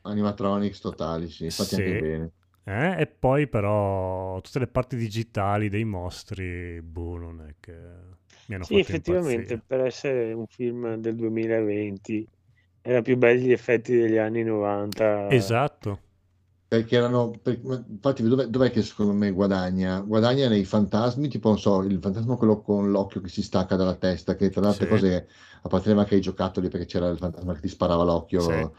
Animatronics totali, sì, fatti Sì. anche bene. Eh, e poi però tutte le parti digitali dei mostri, boh, non è che mi hanno Sì, fatto effettivamente impazzire. per essere un film del 2020 era più belli gli effetti degli anni 90. Esatto. Perché erano, per- infatti, dov'è, dov'è che secondo me guadagna? Guadagna nei fantasmi, tipo, non so, il fantasma quello con l'occhio che si stacca dalla testa, che tra le altre Sì. cose apparteneva anche ai giocattoli perché c'era il fantasma che ti sparava l'occhio. Sì.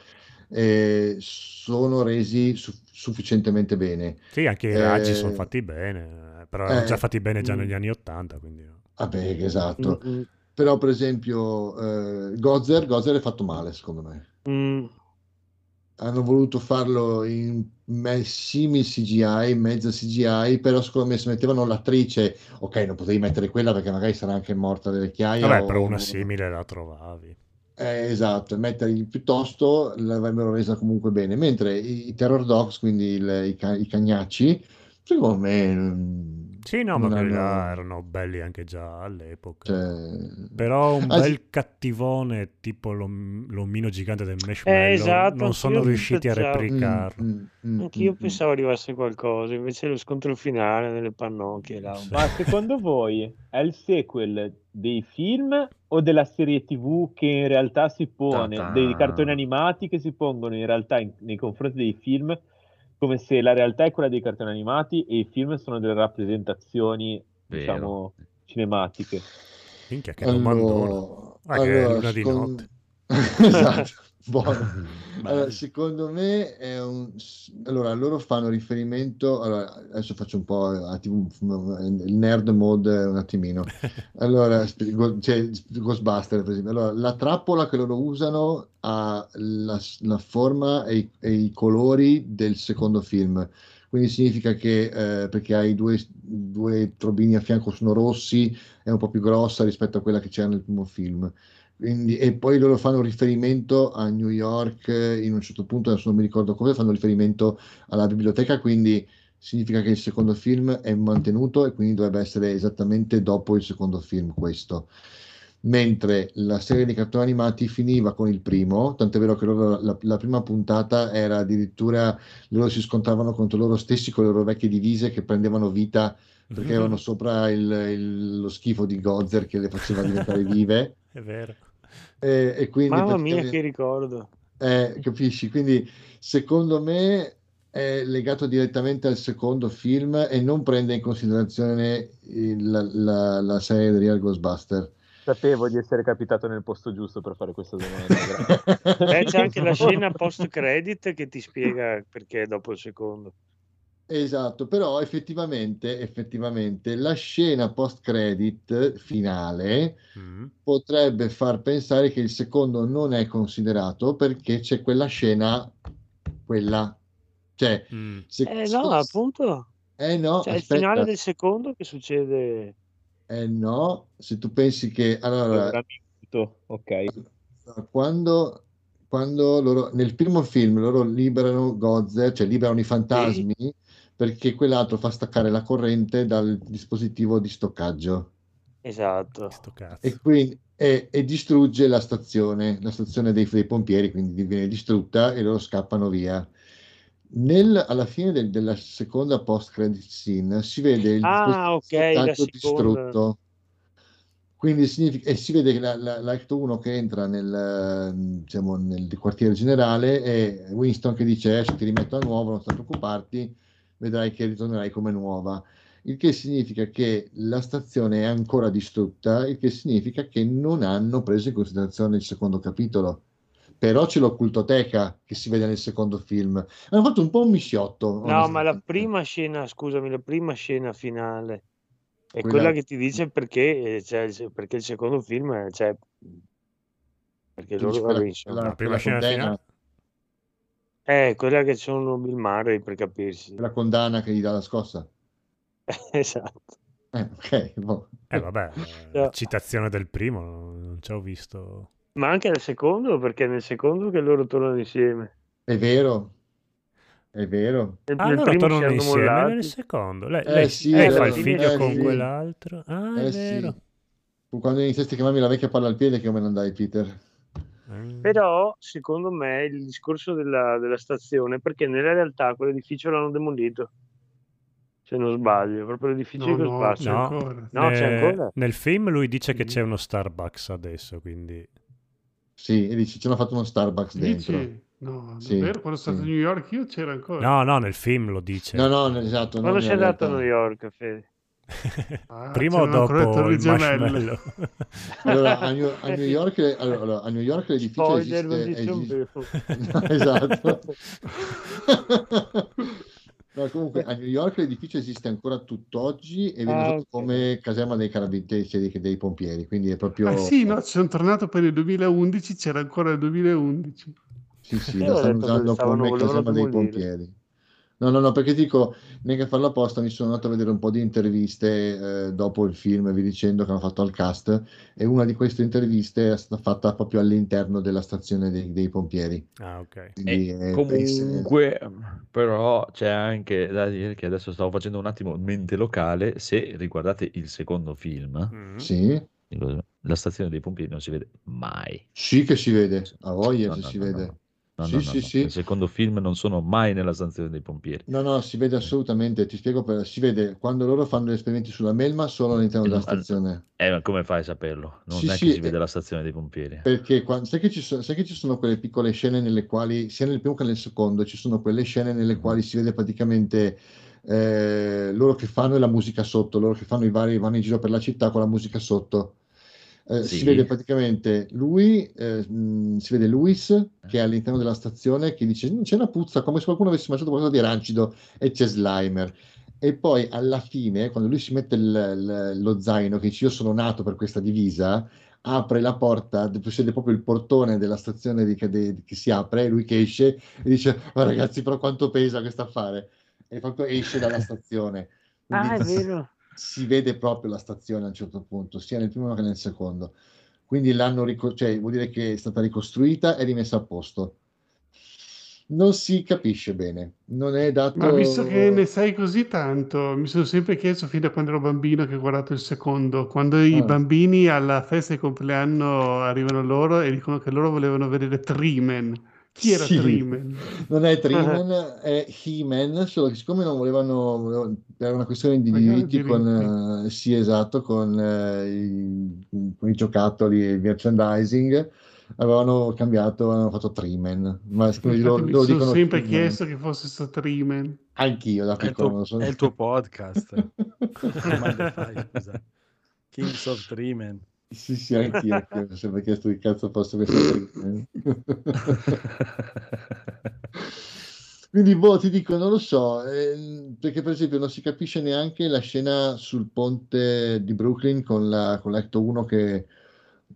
E sono resi su- sufficientemente bene. Sì, anche i raggi Eh, sono fatti bene, eh, però erano già eh, fatti bene già mm. negli anni 80, quindi... Vabbè, esatto. Mm, Però, per esempio, eh, Gozer, Gozer è fatto male, secondo me. mm. Hanno voluto farlo in me- simil CGI, mezza CGI, però secondo me se mettevano l'attrice, ok, non potevi mettere quella perché magari sarà anche morta delle vecchiaia. Vabbè, o- però una simile la trovavi. Eh, esatto, mettergli piuttosto l'avrebbero resa comunque bene, mentre i, i Terror Dogs, quindi il- i, ca- i cagnacci, secondo me mm, Sì, no, ma quelli là erano belli anche già all'epoca. cioè- Però un Anzi, bel cattivone tipo l'om- l'omino gigante del marshmallow Eh, esatto, non sono riusciti a pensavo. mm, replicarlo. mm, mm, Anch'io mm, mm. pensavo arrivasse qualcosa, invece lo scontro finale nelle pannocchie là. Sì. Ma secondo voi è il sequel dei film o della serie TV che in realtà si pone, Ta-ta. dei cartoni animati che si pongono in realtà in- nei confronti dei film come se la realtà è quella dei cartoni animati e i film sono delle rappresentazioni, Vero. diciamo, cinematiche. Minchia, che. Allora, Ah, che è allora, luna di secondo- notte. esatto, buono. Allora, secondo me è un... Allora, loro fanno riferimento... Allora, adesso faccio un po' il nerd mode un attimino. Allora, c'è Ghostbuster, per esempio. Allora, la trappola che loro usano ha la, la forma e i, e i colori del secondo film. Quindi significa che eh, perché hai due, due trobini a fianco sono rossi, è un po' più grossa rispetto a quella che c'era nel primo film. Quindi, e poi loro fanno riferimento a New York eh, in un certo punto, adesso non mi ricordo come, fanno riferimento alla biblioteca, quindi significa che il secondo film è mantenuto e quindi dovrebbe essere esattamente dopo il secondo film questo. Mentre la serie di cartoni animati finiva con il primo, tant'è vero che loro- la, la prima puntata era addirittura loro si scontravano contro loro stessi con le loro vecchie divise che prendevano vita perché avevano sopra il- il- lo schifo di Gozer che le faceva diventare vive. È vero. E, e quindi Mamma mia, che ricordo. eh, capisci? Quindi secondo me è legato direttamente al secondo film e non prende in considerazione il- la, la- la serie di Real Ghostbuster. Sapevo di essere capitato nel posto giusto per fare questa domanda. Eh, c'è anche la scena post credit che ti spiega perché è dopo il secondo. Esatto, però effettivamente, effettivamente la scena post-credit finale Mm. potrebbe far pensare che il secondo non è considerato perché c'è quella scena, quella, cioè, Mm. se, Eh se- no, appunto, eh no, cioè il finale del secondo che succede... eh no, se tu pensi che, allora, ok. quando, quando loro, nel primo film loro liberano Gozer, cioè liberano i fantasmi perché quell'altro fa staccare la corrente dal dispositivo di stoccaggio. Esatto. Sto cazzo. e, quindi, e, e distrugge la stazione, la stazione dei, dei pompieri, quindi viene distrutta e loro scappano via. Nel- alla fine del- della seconda post-credit scene si vede il Ah, ok, dispositivo la tanto seconda. distrutto. Quindi significa, e si vede che la, la, l'Act 1 che entra nel, diciamo, nel quartiere generale e Winston che dice "Eh, ti rimetto a nuovo, non sta preoccuparti, vedrai che ritornerai come nuova il che significa che la stazione è ancora distrutta, il che significa che non hanno preso in considerazione il secondo capitolo. Però c'è l'occultoteca che si vede nel secondo film. Hanno fatto un po' un mischiotto. No, ma la prima scena, scusami, la prima scena finale è Quella- quella che ti dice perché, cioè, il- perché il secondo film, cioè, perché Tu loro, insomma. quella- La prima scena finale? Eh, quella che sono Bill Murray per capirsi. La condanna che gli dà la scossa. esatto. Eh, ok. boh. Eh vabbè, No. la citazione del primo, non ci ho visto. Ma anche nel secondo, perché è nel secondo che loro tornano insieme. È vero. È vero. Nel, Ah, nel loro tornano insieme mollati. nel secondo. Lei, Eh, lei- sì, lei è fa il figlio Eh, con sì. quell'altro. Ah, è Eh, vero. sì. Quando iniziasti a chiamarmi la vecchia palla al piede che io me ne andai, Peter. Mm. Però, secondo me, il discorso della, della stazione, perché nella realtà quell'edificio l'hanno demolito. Se non sbaglio, proprio l'edificio No, di no, c'è No, ancora. No, c'è eh, ancora. Nel film lui dice che c'è uno Starbucks adesso, quindi... Sì, e dici, ci hanno fatto uno Starbucks dentro. Dici? No, Sì, davvero? Quando sono stato sì. a New York io c'era ancora. No, no, nel film lo dice. No, no, esatto. Quando sei andato a. New York, Fede? Ah, Prima o dopo il marshmallow? Allora, a New, a New York, allora, allora, a New York l'edificio esiste, esiste- No, esatto. No, comunque a New York l'edificio esiste ancora tutt'oggi e viene Ah, usato ok. come caserma dei carabinieri, cioè dei, dei pompieri, quindi è proprio... Ah sì, no, ci sono tornato per il 2011, c'era ancora il 2011. Sì, sì, ho stanno usando come caserma dei pompieri. No, no, no, perché dico, neanche a farlo apposta, mi sono andato a vedere un po' di interviste eh, dopo il film, vi dicendo che hanno fatto al cast, e una di queste interviste è stata fatta proprio all'interno della stazione dei, dei pompieri. Ah, ok. Quindi, E eh, comunque, però, c'è anche da dire che adesso stavo facendo un attimo mente locale. Se riguardate il secondo film, Mm. sì, la stazione dei pompieri non si vede mai. sì che si vede, a voglia No, se no, si no, vede. No. Sì, no, sì, no. sì. Nel secondo film non sono mai nella stazione dei pompieri. No, no, si vede assolutamente, ti spiego, per, si vede quando loro fanno gli esperimenti sulla melma solo all'interno della No, stazione. Eh, ma come fai a saperlo? Non Sì, è sì, che si eh, vede la stazione dei pompieri. Perché quan- sai, che ci sono, sai che ci sono quelle piccole scene nelle quali, sia nel primo che nel secondo, ci sono quelle scene nelle Mhm. quali si vede praticamente eh, loro che fanno la musica sotto, loro che fanno i vari, vanno in giro per la città con la musica sotto. Eh, Si Sì. vede praticamente lui, eh, mh, si vede Luis che è all'interno della stazione che dice "Mm, c'è una puzza come se qualcuno avesse mangiato qualcosa di rancido e c'è Slimer. E poi alla fine, quando lui si mette il- il- lo zaino, che dice io sono nato per questa divisa, apre la porta, si vede proprio il portone della stazione di- che, che si apre, lui che esce e dice "Ma ragazzi, però quanto pesa questo affare? E proprio esce dalla stazione. Quindi Ah, è si- vero. Si vede proprio la stazione a un certo punto, sia nel primo che nel secondo. Quindi l'hanno rico- cioè, vuol dire che è stata ricostruita e rimessa a posto. Non si capisce bene, non è dato... Ma visto che ne sai così tanto, mi sono sempre chiesto fin da quando ero bambino che ho guardato il secondo, quando i Ah. bambini alla festa di compleanno arrivano loro e dicono che loro volevano vedere Trimen. Chi era Sì. Trimen? Non è Triman, è He-Man, solo che siccome non volevano, era una questione di Magari diritti con, diritti. eh, sì esatto, con, eh, i, con i giocattoli e il merchandising, avevano cambiato, hanno fatto Triman, ma Infatti loro, mi sono sempre He-Man, chiesto che fosse stato Trimen. anch'io da È il piccolo tuo, non lo so. è il tuo podcast. Kings of Dreamen. Sì, sì, anch'io, anch'io, mi ho sempre chiesto che cazzo questo Triman. Quindi, boh, ti dico, non lo so, ehm, perché per esempio non si capisce neanche la scena sul ponte di Brooklyn con la, con l'Ecto 1 che,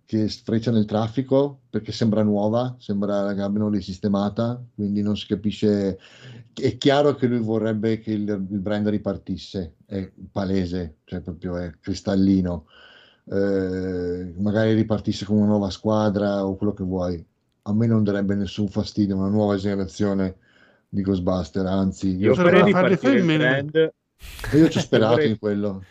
che sfreccia nel traffico, perché sembra nuova, sembra che abbiano risistemata, quindi non si capisce. È chiaro che lui vorrebbe che il, il brand ripartisse, è palese, cioè proprio è cristallino. Eh, magari ripartisse con una nuova squadra o quello che vuoi. A me non darebbe nessun fastidio una nuova generazione di Ghostbuster, anzi, io, Io il femmine. brand. io ci ho sperato in quello.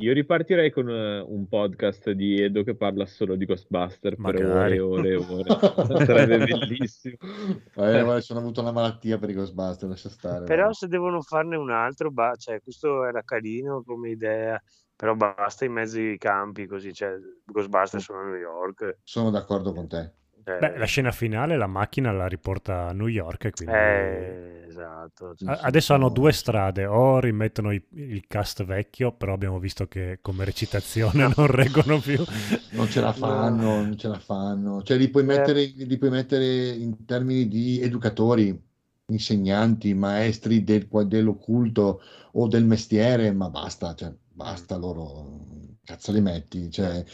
Io ripartirei con eh, un podcast di Edo che parla solo di Ghostbuster per ore Magari. e ore e ore. Sarebbe bellissimo. Eh, guarda, sono avuto una malattia per i Ghostbuster, lascia stare. Però guarda. se devono farne un altro, ba- cioè, questo era carino come idea, però basta in mezzo ai campi così, cioè, Ghostbusters sono a New York. Sono d'accordo con te. cioè, Beh, la scena finale la macchina la riporta a New York, quindi... eh, esatto. A- Adesso hanno due strade, o rimettono i- il cast vecchio, però abbiamo visto che come recitazione non reggono più. Non ce la fanno, non ce la fanno. Cioè, li puoi mettere, li puoi mettere in termini di educatori, insegnanti, maestri del, dell'occulto o del mestiere, ma basta, cioè, basta loro. Cazzo li metti? Cioè,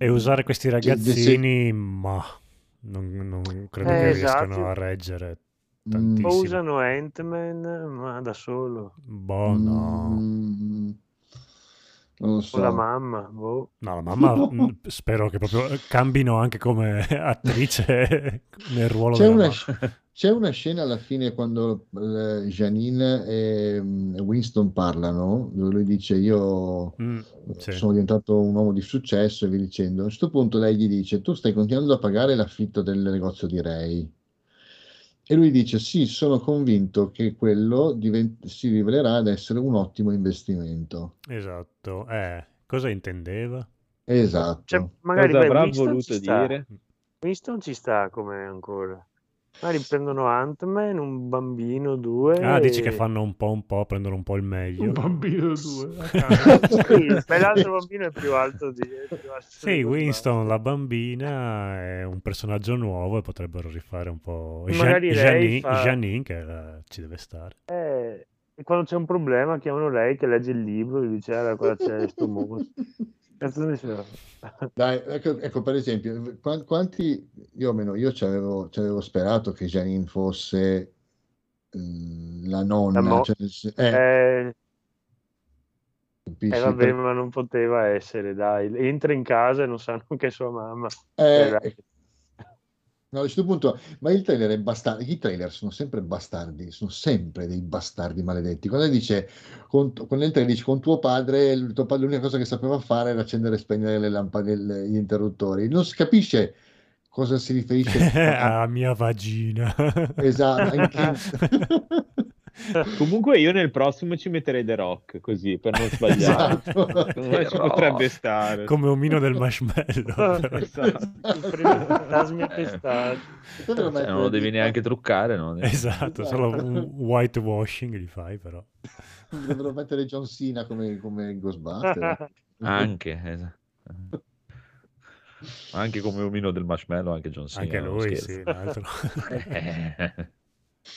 E usare questi cioè, de- se- ragazzini, ma non, non credo Eh, che esatto. riescano a reggere tantissimo. O usano Ant-Man, ma da solo. Boh, no. Mm, non lo O la so. mamma. boh. No, la mamma mm, spero che proprio cambino anche come attrice nel ruolo C'è della una, c'è una scena alla fine quando eh, Janine e mm, Winston parlano, dove lui dice io Mm, sì. sono diventato un uomo di successo e via dicendo. A un certo punto lei gli dice tu stai continuando a pagare l'affitto del negozio di Ray. E lui dice sì, sono convinto che quello divent- si rivelerà ad essere un ottimo investimento. Esatto. Eh, cosa intendeva? Esatto. Cioè, magari Cosa beh, avrà Winston voluto ci sta. dire? Winston ci sta come ancora. Magari prendono Ant-Man, un bambino, due. Ah, dici che fanno un po' un po', prendono un po' il Un meglio. bambino due. Sì, beh, l'altro bambino è più alto di... più alto Sì, Winston, la bambina, è un personaggio nuovo e potrebbero rifare un po'... Magari lei Janine, fa- Janine, che eh, ci deve stare. Eh, e quando c'è un problema chiamano lei che legge il libro e dice ah, qua c'è sto mostro. Dai, ecco, ecco, per esempio, qua- quanti, io almeno io ci avevo, sperato che Janine fosse mm, la nonna, mo- cioè, eh, Eh, eh, vabbè, ma non poteva essere, dai. Entra in casa e non sanno che è sua mamma. eh, Eh. No, a certo punto, ma il trailer è bastardo, i trailer sono sempre bastardi, sono sempre dei bastardi maledetti. Quando dice, con, quando nel trailer dice con tuo padre, il tuo padre l'unica cosa che sapeva fare era accendere e spegnere le lampade, gli interruttori, non si capisce cosa si riferisce a- mia vagina. Esatto, in- Comunque io nel prossimo ci metterei The Rock, così, per non sbagliare. Esatto. Me ci potrebbe stare. Come omino del marshmallow. Esatto. Fantasmi appestati. Cioè, non lo mettere devi neanche truccare, no? Esatto, solo un whitewashing gli fai però. Dovrebbero mettere John Cena come, come Ghostbuster. Anche, esatto. Anche come omino del marshmallow, anche John Cena. Anche non lui, sì, un altro. Eh,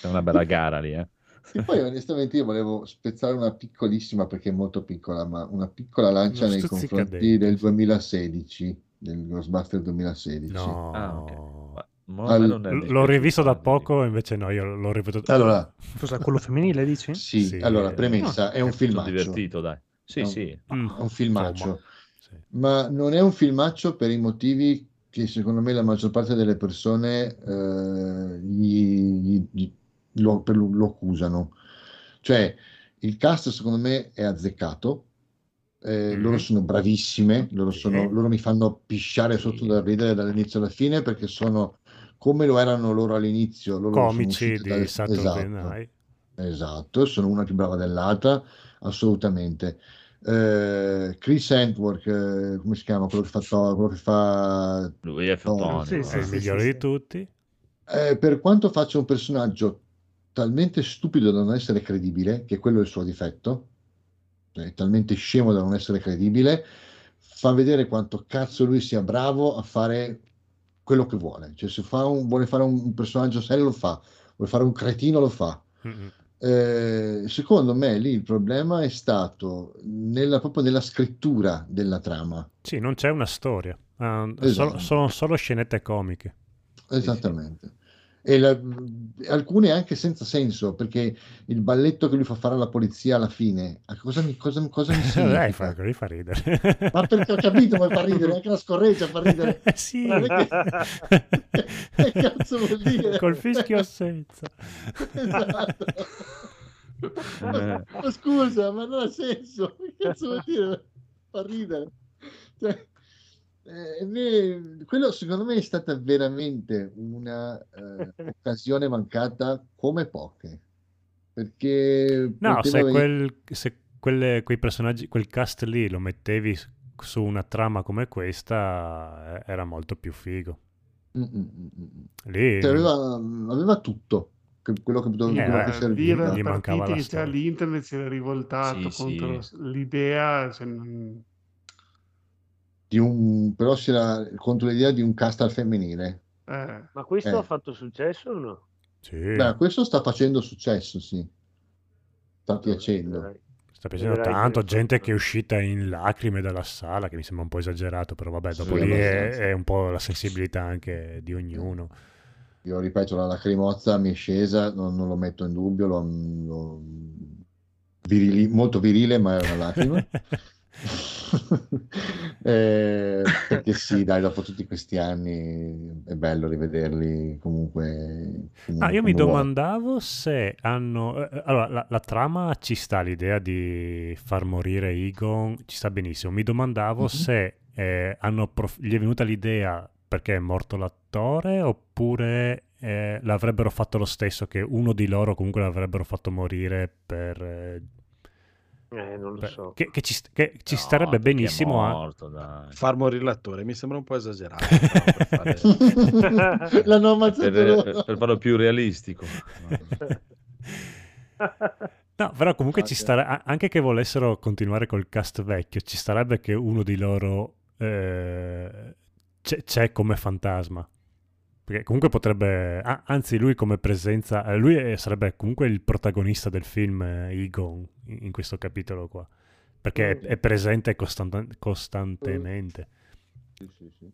È una bella gara lì, eh. E poi onestamente io volevo spezzare una piccolissima, perché è molto piccola, ma una piccola lancia nei confronti del 2016, del Ghostbuster 2016. No. Ah, ok. Ma- ma a Al- me non è L- dispiaciuto L'ho rivisto da poco, invece no, io l'ho ripetuto. Allora, Cosa, quello femminile dici? sì, Sì. allora, premessa, è un filmaccio. divertito, dai. Sì, No. sì. Mm, È un filmaccio. insomma, sì. Ma non è un filmaccio per i motivi che secondo me la maggior parte delle persone eh, gli- gli- gli- lo, per- lo accusano. Cioè, il cast secondo me è azzeccato, eh, Mhm. loro sono bravissime, loro, Sì. sono- loro mi fanno pisciare Sì. sotto da ridere dall'inizio alla fine perché sono come lo erano loro all'inizio. Loro Comici di dal- Saturday esatto. Night. Esatto, sono una più brava dell'altra, assolutamente. Eh, Chris Hemsworth, eh, come si chiama? Quello che fa, Thor, quello che fa Lui è Thor. fotonico. Sì, È sì, il sì, migliore sì, di sì. tutti. Eh, per quanto faccia un personaggio talmente stupido da non essere credibile, che quello è il suo difetto, è talmente scemo da non essere credibile, fa vedere quanto cazzo lui sia bravo a fare quello che vuole. Cioè, se fa un- vuole fare un, personaggio serio, lo fa, vuole fare un cretino, lo fa. Mm-mm. Eh, secondo me lì il problema è stato nella, proprio nella scrittura della trama. Sì, non c'è una storia. Ah, Esatto. solo- sono solo scenette comiche. Esattamente. E la- alcune anche senza senso, perché il balletto che lui fa fare alla polizia alla fine, cosa mi, cosa, cosa mi Dai, fa, fa ridere. Ma perché ho capito, ma fa ridere, anche la scorreggia fa ridere. sì. Che- che cazzo vuol dire? Col fischio senza. Esatto. Ma, ma scusa, ma non ha senso. Che cazzo vuol dire? Fa ridere. Cioè, eh, quello secondo me è stata veramente una eh, occasione mancata come poche. Perché No, se, avere- quel, se quelle- quei personaggi, quel cast lì lo mettevi su una trama come questa, eh, era molto più figo. Mm, mm, mm. Lì Cioè, aveva, aveva tutto quello che, Eh, che eh, serviva. erano Gli mancava la storia. l'internet si era rivoltato Sì, contro sì. l'idea, cioè, non- un, però si era contro l'idea di un cast al femminile. eh, Ma questo Eh. ha fatto successo o no? sì, Beh, questo sta facendo successo, sì. Sta piacendo. Sta piacendo vedrai tanto. Gente che è uscita in lacrime dalla sala, che mi sembra un po' esagerato, però vabbè, dopo Sì, lì è, è un po' la sensibilità anche di ognuno. Io ripeto, la lacrimozza mi è scesa, non, non lo metto in dubbio, lo- lo- virili- molto virile, ma è una lacrima. Eh, perché sì, dai, dopo tutti questi anni è bello rivederli comunque. come- Ah, io mi come vuoi. domandavo se hanno... eh, Allora, la, la trama ci sta, l'idea di far morire Egon ci sta benissimo. Mi domandavo Mhm. se eh, hanno prof- gli è venuta l'idea perché è morto l'attore oppure eh, l'avrebbero fatto lo stesso, che uno di loro comunque l'avrebbero fatto morire per... eh, Eh, non lo per- so. che, che ci, che ci No, starebbe benissimo a- morto, dai. Far morire l'attore mi sembra un po' esagerato. per fare- L'hanno ammazzato Per, per farlo più realistico. No, però comunque Ah, ci sì. stare, a- anche che volessero continuare col cast vecchio, ci starebbe che uno di loro eh, c'è, c'è come fantasma. Perché comunque potrebbe, ah, anzi lui come presenza, eh, lui sarebbe comunque il protagonista del film eh, Egon in, in questo capitolo qua. Perché è, è presente costanta- costantemente. Sì, sì, sì.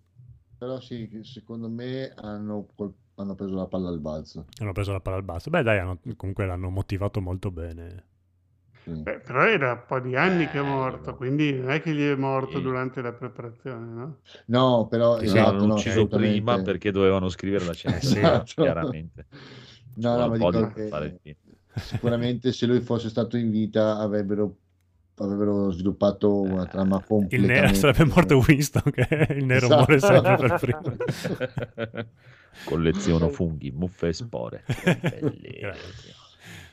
Però sì, secondo me hanno, col- hanno preso la palla al balzo. Hanno preso la palla al basso. Beh dai, hanno- comunque l'hanno motivato molto bene. Beh, però era un po' di anni che è Eh, morto, no. quindi non è che gli è morto Sì. durante la preparazione, no? No, però Che esatto, l'hanno no, ucciso prima perché dovevano scrivere la scena Eh. Esatto. chiaramente. No, no, ma dico di che sicuramente se lui fosse stato in vita avrebbero, avrebbero sviluppato una trama Il nero completamente sarebbe morto Winston, che il nero muore Esatto. sempre per primo. Colleziono funghi, muffe e spore. Bellissimo.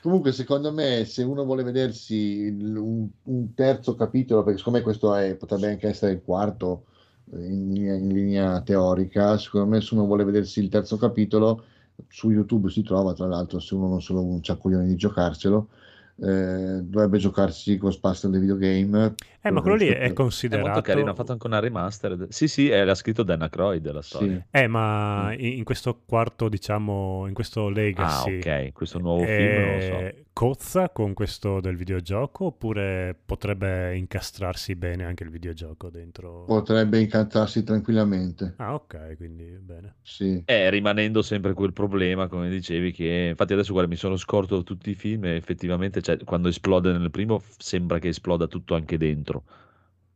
Comunque, secondo me, se uno vuole vedersi un, un terzo capitolo, perché secondo me questo è- potrebbe anche essere il quarto eh, in in linea teorica, secondo me se uno vuole vedersi il terzo capitolo, su YouTube si trova, tra l'altro, se uno non solo un coglione di giocarselo, eh, dovrebbe giocarsi Ghostbusters The Videogame. Eh, ma quello lì è È molto considerato... carino, ha fatto anche una remastered. Sì, sì, è, l'ha scritto Dan Aykroyd la storia. Sì. Eh, ma in in questo quarto, diciamo, in questo Ah, Legacy, ok, questo nuovo film non lo so. Cozza con questo del videogioco oppure potrebbe incastrarsi bene anche il videogioco dentro? Potrebbe incantarsi tranquillamente. Ah, ok, quindi bene. Sì. Eh, rimanendo sempre quel problema, come dicevi, che infatti adesso guarda, mi sono scorto tutti i film e effettivamente cioè, quando esplode nel primo sembra che esploda tutto anche dentro.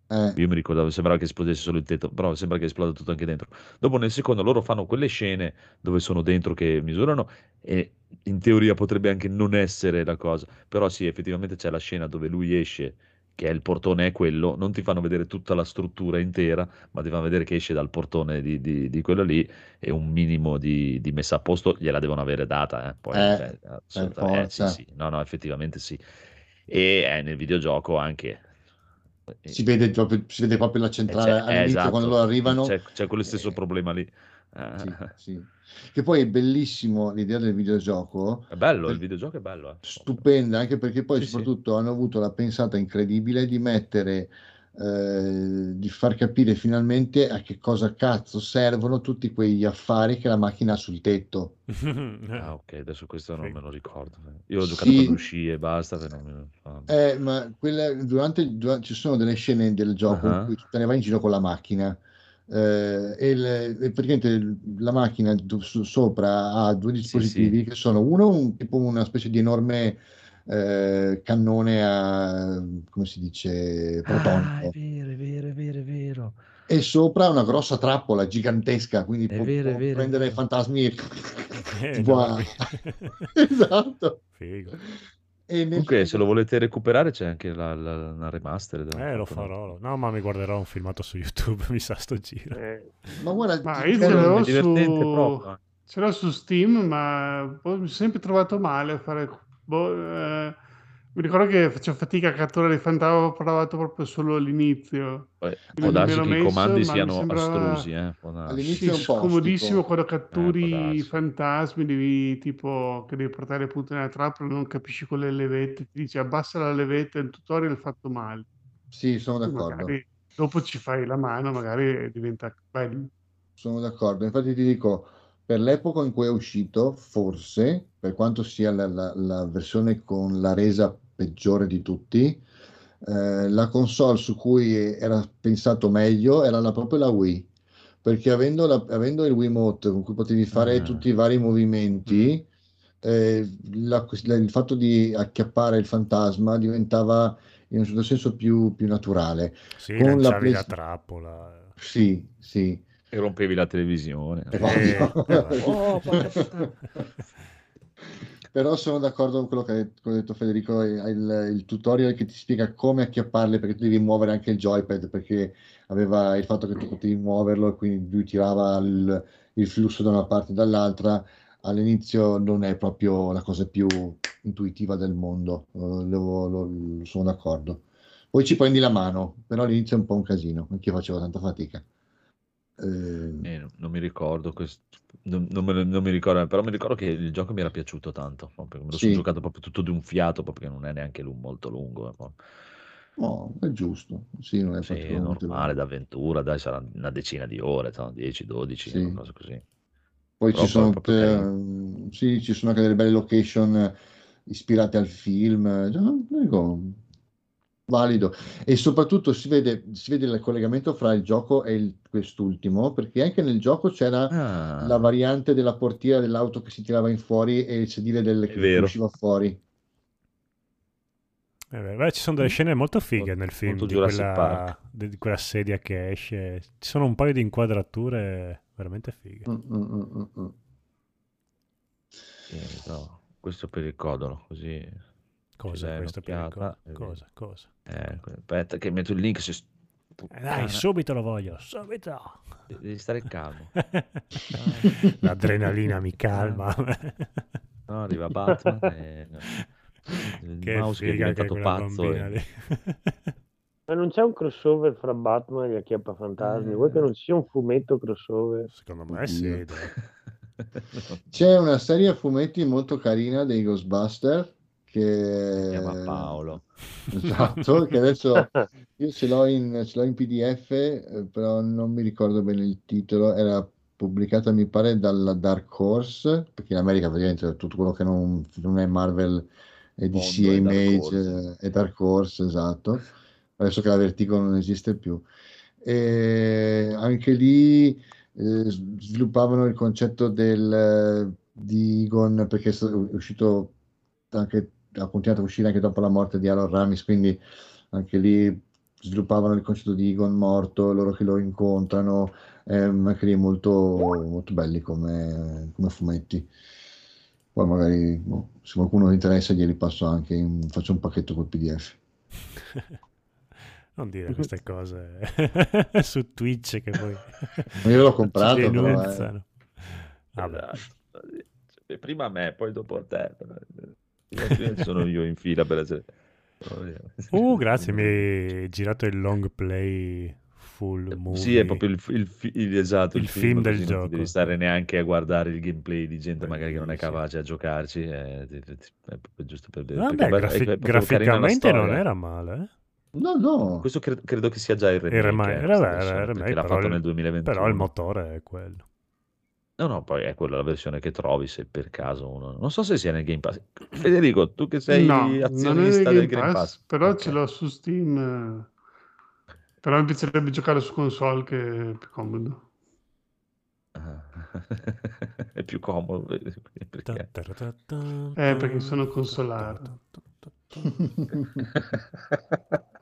Eh, Io mi ricordavo, sembrava che esplodesse solo il tetto, però sembra che esploda tutto anche dentro. Dopo nel secondo loro fanno quelle scene dove sono dentro che misurano e in teoria potrebbe anche non essere la cosa, però sì, effettivamente c'è la scena dove lui esce, che è il portone è quello, non ti fanno vedere tutta la struttura intera, ma ti fanno vedere che esce dal portone di, di- di quello lì e un minimo di, di messa a posto gliela devono avere data, eh. Poi, Eh, cioè, assolutamente- eh, sì, sì, no, no, effettivamente sì. E eh, nel videogioco anche. Si vede proprio, si vede proprio la Eh, centrale eh, all'inizio esatto, quando loro arrivano. C'è, c'è quello stesso eh, problema lì. Eh, Sì, sì. Che poi è bellissimo l'idea del videogioco, È bello, il videogioco è bello. eh. stupenda, anche perché poi sì. soprattutto hanno avuto la pensata incredibile di mettere, eh, di far capire finalmente a che cosa cazzo servono tutti quegli affari che la macchina ha sul tetto. Ah, ok, adesso questo non Sì. me lo ricordo. Io ho giocato Sì. quando uscì e basta. non fa- Eh, ma quella- durante, il- dura- ci sono delle scene del gioco Ah. in cui te ne vai in giro con la macchina. eh, e, il- e praticamente la macchina do- su- sopra ha due dispositivi che sono uno un, tipo una specie di enorme eh, cannone a come si dice Ah, è protonico vero, è vero, è vero, è vero. e sopra una grossa trappola gigantesca quindi È può, vero, può vero, prendere vero. fantasmi e Eh, esatto Figo. e Comunque, se film- lo volete recuperare, c'è anche la, la, una remaster. Eh, lo farò. No, ma mi guarderò un filmato su YouTube, mi sa sto giro. Eh, ma guarda Ma ti- io ce divertente su... proprio. Ce l'ho su Steam, ma mi sono sempre trovato male a fare... boh, eh, mi ricordo che facevo fatica a catturare i fantasmi, avevo provato proprio solo all'inizio. Quindi può darsi che i comandi siano astrusi. Eh? All'inizio Sì, è un po' scomodissimo quando Eh, catturi darsi. i fantasmi, devi tipo che devi portare appunto nella trappola, non capisci con le levette, ti dice abbassa la levetta, il tutorial è fatto male. sì sono d'accordo Magari dopo ci fai la mano, magari diventa bello. Sono d'accordo, infatti ti dico, per l'epoca in cui è uscito, forse, per quanto sia la, la- la versione con la resa peggiore di tutti, eh, la console su cui era pensato meglio era la- proprio la Wii, perché avendo, la- avendo il Wiimote con cui potevi fare Ah. tutti i vari movimenti, eh, la- il fatto di acchiappare il fantasma diventava in un certo senso più, più naturale. Sì, Con la lanciavi la Play- trappola. Sì, sì. E rompevi la televisione. Eh, Oh. Però sono d'accordo con quello che ha detto, Federico, il, il tutorial che ti spiega come acchiapparle, perché tu devi muovere anche il joypad, perché aveva il fatto che tu potevi muoverlo e quindi lui tirava il, il flusso da una parte e dall'altra. All'inizio non è proprio la cosa più intuitiva del mondo, eh, lo- lo- sono d'accordo. Poi ci prendi la mano, però all'inizio è un po' un casino, anche io facevo tanta fatica. Eh, Eh, non- non mi ricordo questo, non, non me non mi ricordo, però mi ricordo che il gioco mi era piaciuto tanto, me lo sono Sì. giocato proprio tutto di un fiato, che non è neanche molto lungo. eh, no, è giusto, sì, non è Sì, normale, d'avventura, dai, sarà una decina di ore, no? 10, 12, Sì. una cosa così. Poi Però ci sono, te- sì, ci sono anche delle belle location ispirate al film, dico, valido. E soprattutto si vede, si vede il collegamento fra il gioco e il- quest'ultimo, perché anche nel gioco c'era Ah, la variante della portiera dell'auto che si tirava in fuori e il sedile del, che usciva fuori. Eh beh, beh, ci sono delle scene molto fighe nel film di quella, di quella sedia che esce. Ci sono un paio di inquadrature veramente fighe. Mm, mm, mm, sì, no, questo per il codolo, così Cosa questo per il vedi. Cosa? Cosa? Eh, aspetta che metto il link, se... Eh, dai, subito lo voglio, subito. devi stare calmo. L'adrenalina mi calma. No, arriva Batman e... Il che mouse che è diventato pazzo e-. Ma non c'è un crossover fra Batman e gli Acchiappafantasmi? Vuoi che non ci sia un fumetto crossover? Secondo me sì. C'è una serie a fumetti molto carina dei Ghostbuster che Si chiama Paolo. Esatto, che adesso io ce l'ho in, ce l'ho in PDF, eh, però non mi ricordo bene il titolo. Era pubblicata, mi pare, dalla Dark Horse, perché in America praticamente tutto quello che non, non è Marvel e DC e Image Horse. eh, è Dark Horse, esatto. Adesso che la Vertigo non esiste più. E anche lì eh, sviluppavano il concetto del, di Egon, perché è uscito anche, ha continuato a uscire anche dopo la morte di Alon Ramis, quindi anche lì sviluppavano il concetto di Egon morto, loro che lo incontrano, ehm, anche lì molto, molto belli come, come fumetti. Poi magari boh, se qualcuno interessa glieli passo anche, in- faccio un pacchetto col PDF. Non dire queste cose su Twitch che poi Io l'ho comprato, però, eh. Vabbè. Cioè, Prima a me, poi dopo a te. Sono io in fila per essere... Uh, grazie, mi hai girato il long play full movie. Sì, è proprio il, il il- esatto, Il film del così non gioco. ti devi stare neanche a guardare il gameplay di gente magari che non è capace a giocarci. È, è proprio giusto per vedere. Vabbè, grafi- la graficamente non era male. eh. No, no, Questo cre- credo che sia già il remake. Il remake- eh, era era perché remake, l'ha fatto nel 2021. Però il motore è quello. No, no, poi è quella la versione che trovi se per caso uno... Non so se sia nel Game Pass. Federico, tu che sei no, azionista Game del Game Pass, Pass. però ok. ce l'ho su Steam. eh. Però mi piacerebbe giocare su console che è più comodo. Ah. è più comodo perché... Eh, perché sono consolato.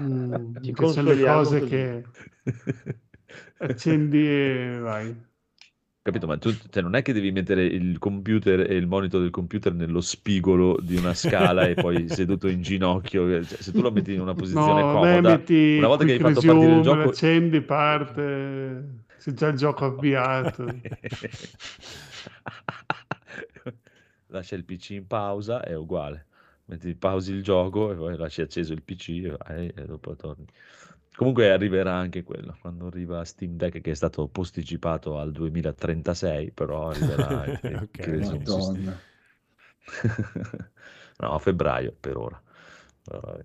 Mm, Ci che sono le cose che accendi e vai. Capito? Ma tu cioè, non è che devi mettere il computer e il monitor del computer nello spigolo di una scala e poi seduto in ginocchio. Cioè, se tu lo metti in una posizione No, beh, comoda, metti una volta che hai fatto partire il gioco, l'accendi, parte, c'è già il gioco avviato. lascia il PC in pausa, è uguale. Metti pausi il gioco e poi lasci acceso il PC e, vai, e dopo torni. Comunque arriverà anche quello, quando arriva Steam Deck che è stato posticipato al 2036, però arriverà anche Ok. anche il Resume System. Madonna. no, a febbraio per ora. Però,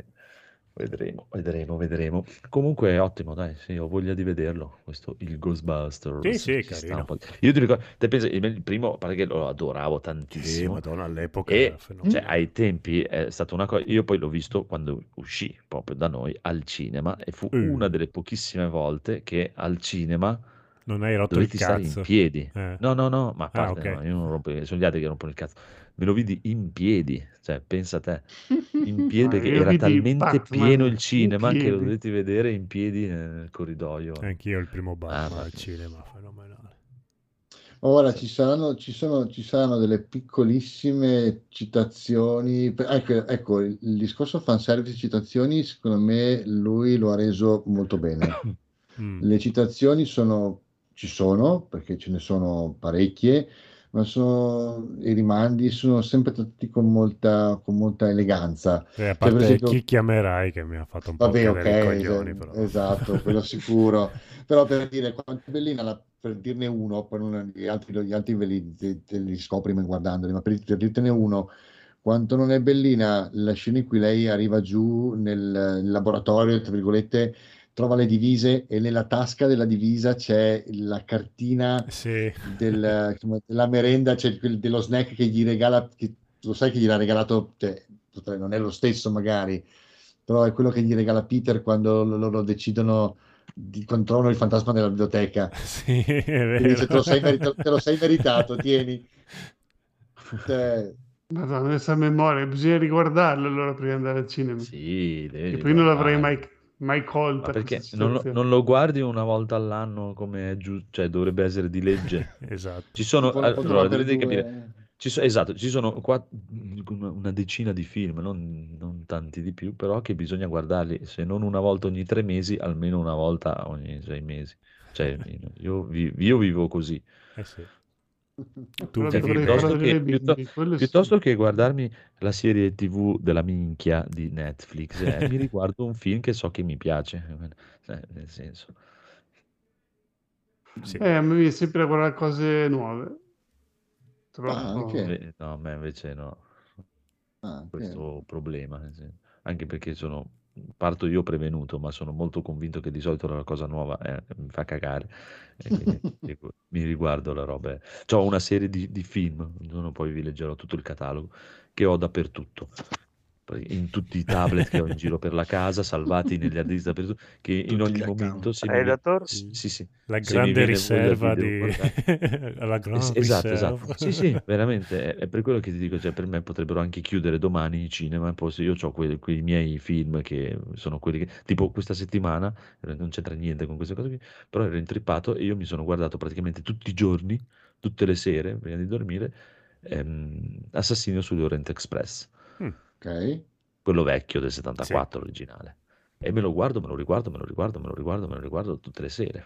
Vedremo, vedremo, vedremo. Comunque è ottimo, dai, sì, ho voglia di vederlo, questo, il Ghostbusters. Sì, sì, carino. di- Io ti ricordo, te pensi, il primo, perché lo adoravo Sì, tantissimo, madonna, all'epoca e cioè, ai tempi è stata una cosa, io poi l'ho visto quando uscì proprio da noi al cinema e fu Mm. una delle pochissime volte che al cinema Non hai rotto dovetti il stare in cazzo. piedi. Eh. No, no, no, ma a Ah, parte, ok. no, io non rompo, sono gli altri che rompono il cazzo. Me lo vidi in piedi, cioè pensa a te, in piedi perché era talmente Batman pieno il in cinema che lo dovete vedere in piedi nel corridoio. Anch'io il primo Batman Mamma al cinema, fenomenale. Ora ci saranno, ci sono, ci saranno delle piccolissime citazioni. Ecco, ecco, il, il discorso fanservice citazioni, secondo me lui lo ha reso molto bene. Mm. Le citazioni sono, ci sono, perché ce ne sono parecchie, ma sono, i rimandi sono sempre trattati con molta, con molta eleganza. E a Cioè, per parte esempio- chi chiamerai che mi ha fatto un po' Vabbè, ok, cadere i coglioni, es- però. esatto, quello sicuro. Però per dire quanto è bellina, la- per dirne uno, poi non- gli altri, gli altri ve li, te- te li scopri guardandoli, ma per, per dirtene uno, quanto non è bellina la scena in cui lei arriva giù nel, nel laboratorio, tra virgolette, trova le divise e nella tasca della divisa c'è la cartina Sì, del- della merenda, c'è quel- dello snack che gli regala, che lo sai che gliel'ha regalato, cioè, non è lo stesso magari, però è quello che gli regala Peter quando lo- loro decidono di trovano il fantasma nella biblioteca. sì, è Gli dice, te lo merita- te lo sei meritato, tieni. Cioè, Madonna, questa memoria, bisogna riguardarlo allora prima di andare al cinema. Sì, devi E poi non l'avrei mai, mai colta. Ma perché non lo, non lo guardi una volta all'anno come è giusto, cioè dovrebbe essere di legge. Esatto. Ci sono, allora, dovete due- capire, ci so- esatto, ci sono qua una una decina di film, non, non tanti di più, però che bisogna guardarli, se non una volta ogni tre mesi, almeno una volta ogni sei mesi. Cioè, io, vi- io vivo così. Eh sì. Dovrei bene. piuttosto, che, vedere ai piutto- bimbi, quello sì. piuttosto che guardarmi la serie TV della minchia di Netflix, eh, mi riguardo un film che so che mi piace, eh, nel senso. Sì. Eh, a me viene sempre a guardare cose nuove. Ah, anche. Inve- No, a me invece no. Ah, ok. questo problema, anche perché sono, parto io prevenuto, ma sono molto convinto che di solito la cosa nuova eh, mi fa cagare, e dico, mi riguardo la roba. Ho una serie di, di film, un giorno poi vi leggerò tutto il catalogo, che ho dappertutto, in tutti i tablet che ho in giro per la casa, salvati negli hard disk dappertutto, che in Tutti ogni gli account. momento se mi, sì, sì, sì, La grande riserva di la grande Es- esatto, riserva. esatto. Sì, sì, veramente, è, è per quello che ti dico, cioè, per me potrebbero anche chiudere domani i cinema, poi se io ho quei, quei miei film che sono quelli che, tipo questa settimana, eh, non c'entra niente con queste cose qui, però ero intrippato e io mi sono guardato praticamente tutti i giorni, tutte le sere, prima di dormire, ehm, Assassino sull'Orient Express, Ok. quello vecchio del 74, originale. E me lo guardo, me lo riguardo, me lo riguardo, me lo riguardo, me lo riguardo tutte le sere.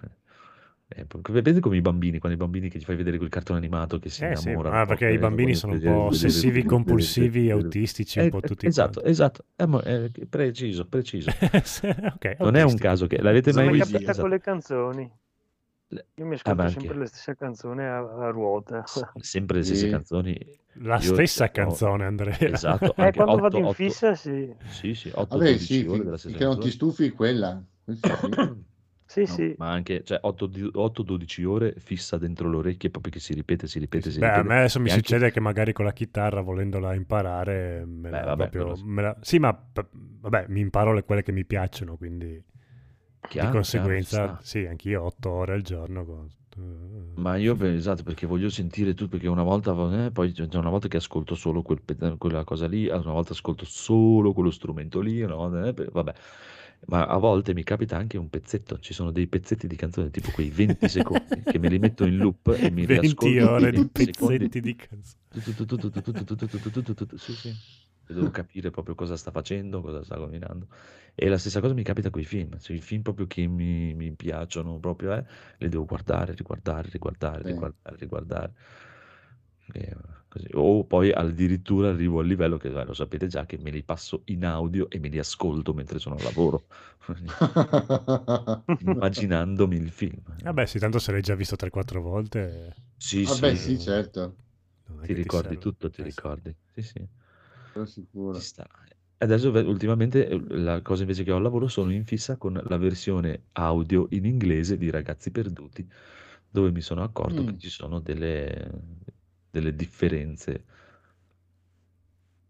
Eh, vedete come i bambini, quando i bambini che gli fai vedere quel cartone animato che si Eh sì, innamorano ah, perché proprio, i bambini sono un po' ossessivi, compulsivi, autistici, Eh, un po' tutti esatto, quanti. esatto, Eh, eh, preciso, preciso. Sì, ok, Non è un caso che l'avete Cosa mai mi visto? capita Esatto. con le canzoni? Io mi Ah, ascolto anche- sempre le stesse canzoni a, a ruota. sempre le stesse Sì. canzoni. La Io stessa ho- canzone, Andrea. Esatto, Eh, anche quando 8, vado in 8, fissa, sì. sì, sì, 8 Vabbè, 12 sì, ore fin- della stessa finché non ti stufi, quella. Sì. Sì, No, sì. ma anche cioè, 8-12 ore fissa dentro le orecchie proprio che si ripete, si ripete, si Beh, a ripete. me adesso mi E anche- succede che magari con la chitarra, volendola imparare, me Beh, la vabbè, proprio- sì. me la- Sì, ma p- vabbè, mi imparo le quelle che mi piacciono, quindi Chiaro, di conseguenza, chiaro, sì, anch'io 8 ore al giorno. Con... Ma io esatto, perché voglio sentire tutto, perché una volta, eh, poi una volta che ascolto solo quel, quella cosa lì, una volta ascolto solo quello strumento lì, volta, eh, vabbè. Ma a volte mi capita anche un pezzetto, ci sono dei pezzetti di canzone tipo quei 20 secondi che me li metto in loop e mi 20 riascolto. 20 ore di pezzetti di canzone. Sì, sì. Devo capire proprio cosa sta facendo, cosa sta combinando. E la stessa cosa mi capita con i film. Cioè, i film proprio che mi, mi piacciono, proprio, eh, li devo guardare, riguardare, riguardare, Sì. riguardare, riguardare. E, così. O poi addirittura arrivo al livello che, eh, lo sapete già, che me li passo in audio e me li ascolto mentre sono al lavoro, immaginandomi il film. Vabbè, sì, tanto se l'hai già visto 3-4 volte. Sì, Vabbè, sì, sì, certo. ti ricordi serve. tutto, ti Eh sì. ricordi. Sì, sì. Sicuro. Ci sta. Adesso ultimamente eh, la cosa invece che ho al lavoro sono in fissa con la versione audio in inglese di Ragazzi Perduti, dove mi sono accorto Mm. che ci sono delle, delle differenze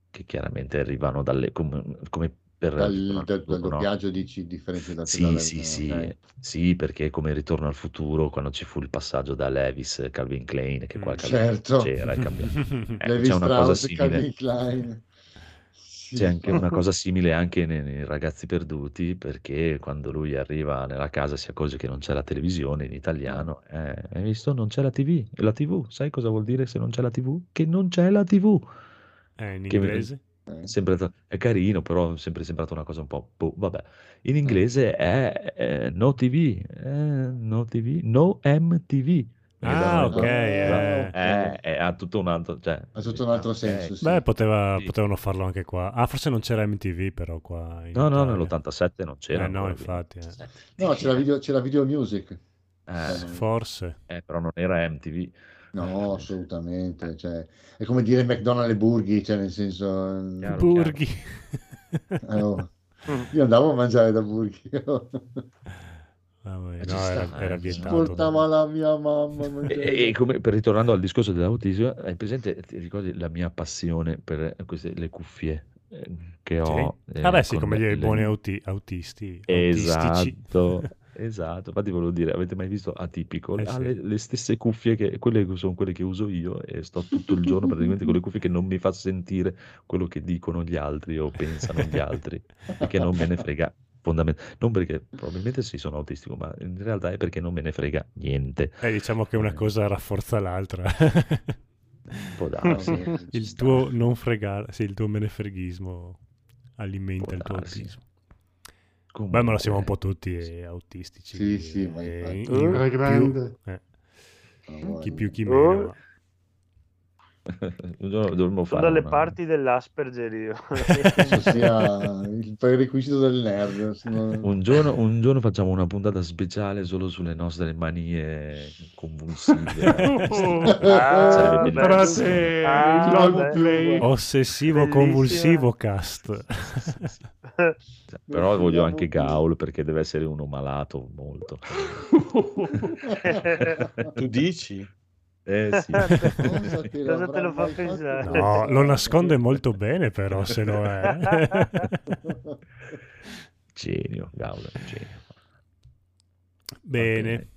che chiaramente arrivano dalle, come, come Per Dal, Ritorno al dal- dal futuro, no? doppiaggio dici differenziato Sì, dalla- sì, sì, ok. sì, perché come Ritorno al futuro, quando ci fu il passaggio da Levis Calvin Klein, che qua Mm. Calvin Certo. c'era, è cambiato. Eh, Levi c'è una cosa Strauss e Calvin simile. Klein. C'è anche una cosa simile anche nei, nei ragazzi perduti, perché quando lui arriva nella casa si accorge che non c'è la televisione in italiano. Eh, hai visto? Non c'è la TV. E la TV, sai cosa vuol dire se non c'è la TV? Che non c'è la TV. Eh, in Che- inglese? Eh. Sempre- è carino, però è sempre sembrato una cosa un po'. boh, vabbè. In inglese è, è no TV, eh, no TV, no MTV. Ah, ok, eh. Eh, eh, ha tutto un altro. Cioè, Ha tutto un altro ok. senso, sì. Beh, poteva- Sì. potevano farlo anche qua. Ah, forse non c'era MTV però qua in No, no, Italia. nell'87 non c'era. Eh, no, infatti. No, c'era video, c'era video music. Eh, Forse. eh, però non era MTV. No, assolutamente. Cioè, è come dire McDonald's e Burghi, cioè nel senso... Chiaro, Burghi. eh, oh. Io andavo a mangiare da Burghi. Ah, Eh, no, sta, era, era eh, vietato. Portava la mia mamma. E, e come, per, ritornando al discorso dell'autismo, hai presente, ti ricordi la mia passione per queste, le cuffie eh, che ho? Sì. eh, Ah beh sì, come gli le- buoni auti- autisti. autistici. Esatto, esatto. Infatti volevo dire, avete mai visto Atipico? Eh, Ha sì. le, le stesse cuffie che quelle che sono quelle che uso io e sto tutto il giorno praticamente con le cuffie che non mi fa sentire quello che dicono gli altri o pensano gli altri e che non me ne frega fondamentalmente. Non perché probabilmente sì sono autistico, ma in realtà è perché non me ne frega niente. Eh, diciamo che una cosa rafforza l'altra. Può darsi. Ci il tuo non fregare, sì, il tuo menefreghismo alimenta Può il tuo autismo. Comunque, Beh, ma lo siamo un po' tutti eh, autistici. Sì, sì, ma eh, infatti. in- più- grande. eh, No, chi più chi Oh. meno. ma- un giorno dovremmo Sono fare dalle una- parti dell'Asperger io. Penso sia il prerequisito del nerd. se no- Un giorno, un giorno facciamo una puntata speciale solo sulle nostre manie convulsive. Ah, beh, bellissimo. Frate, Ah, play. Ossessivo Bellissima. convulsivo cast. Però voglio anche Gaul perché deve essere uno malato molto. Tu dici? Eh sì. Cosa te Cosa te l'avrà lo fa pensare? fatto? No, lo nasconde molto bene però se lo è. Genio, un genio. Bene.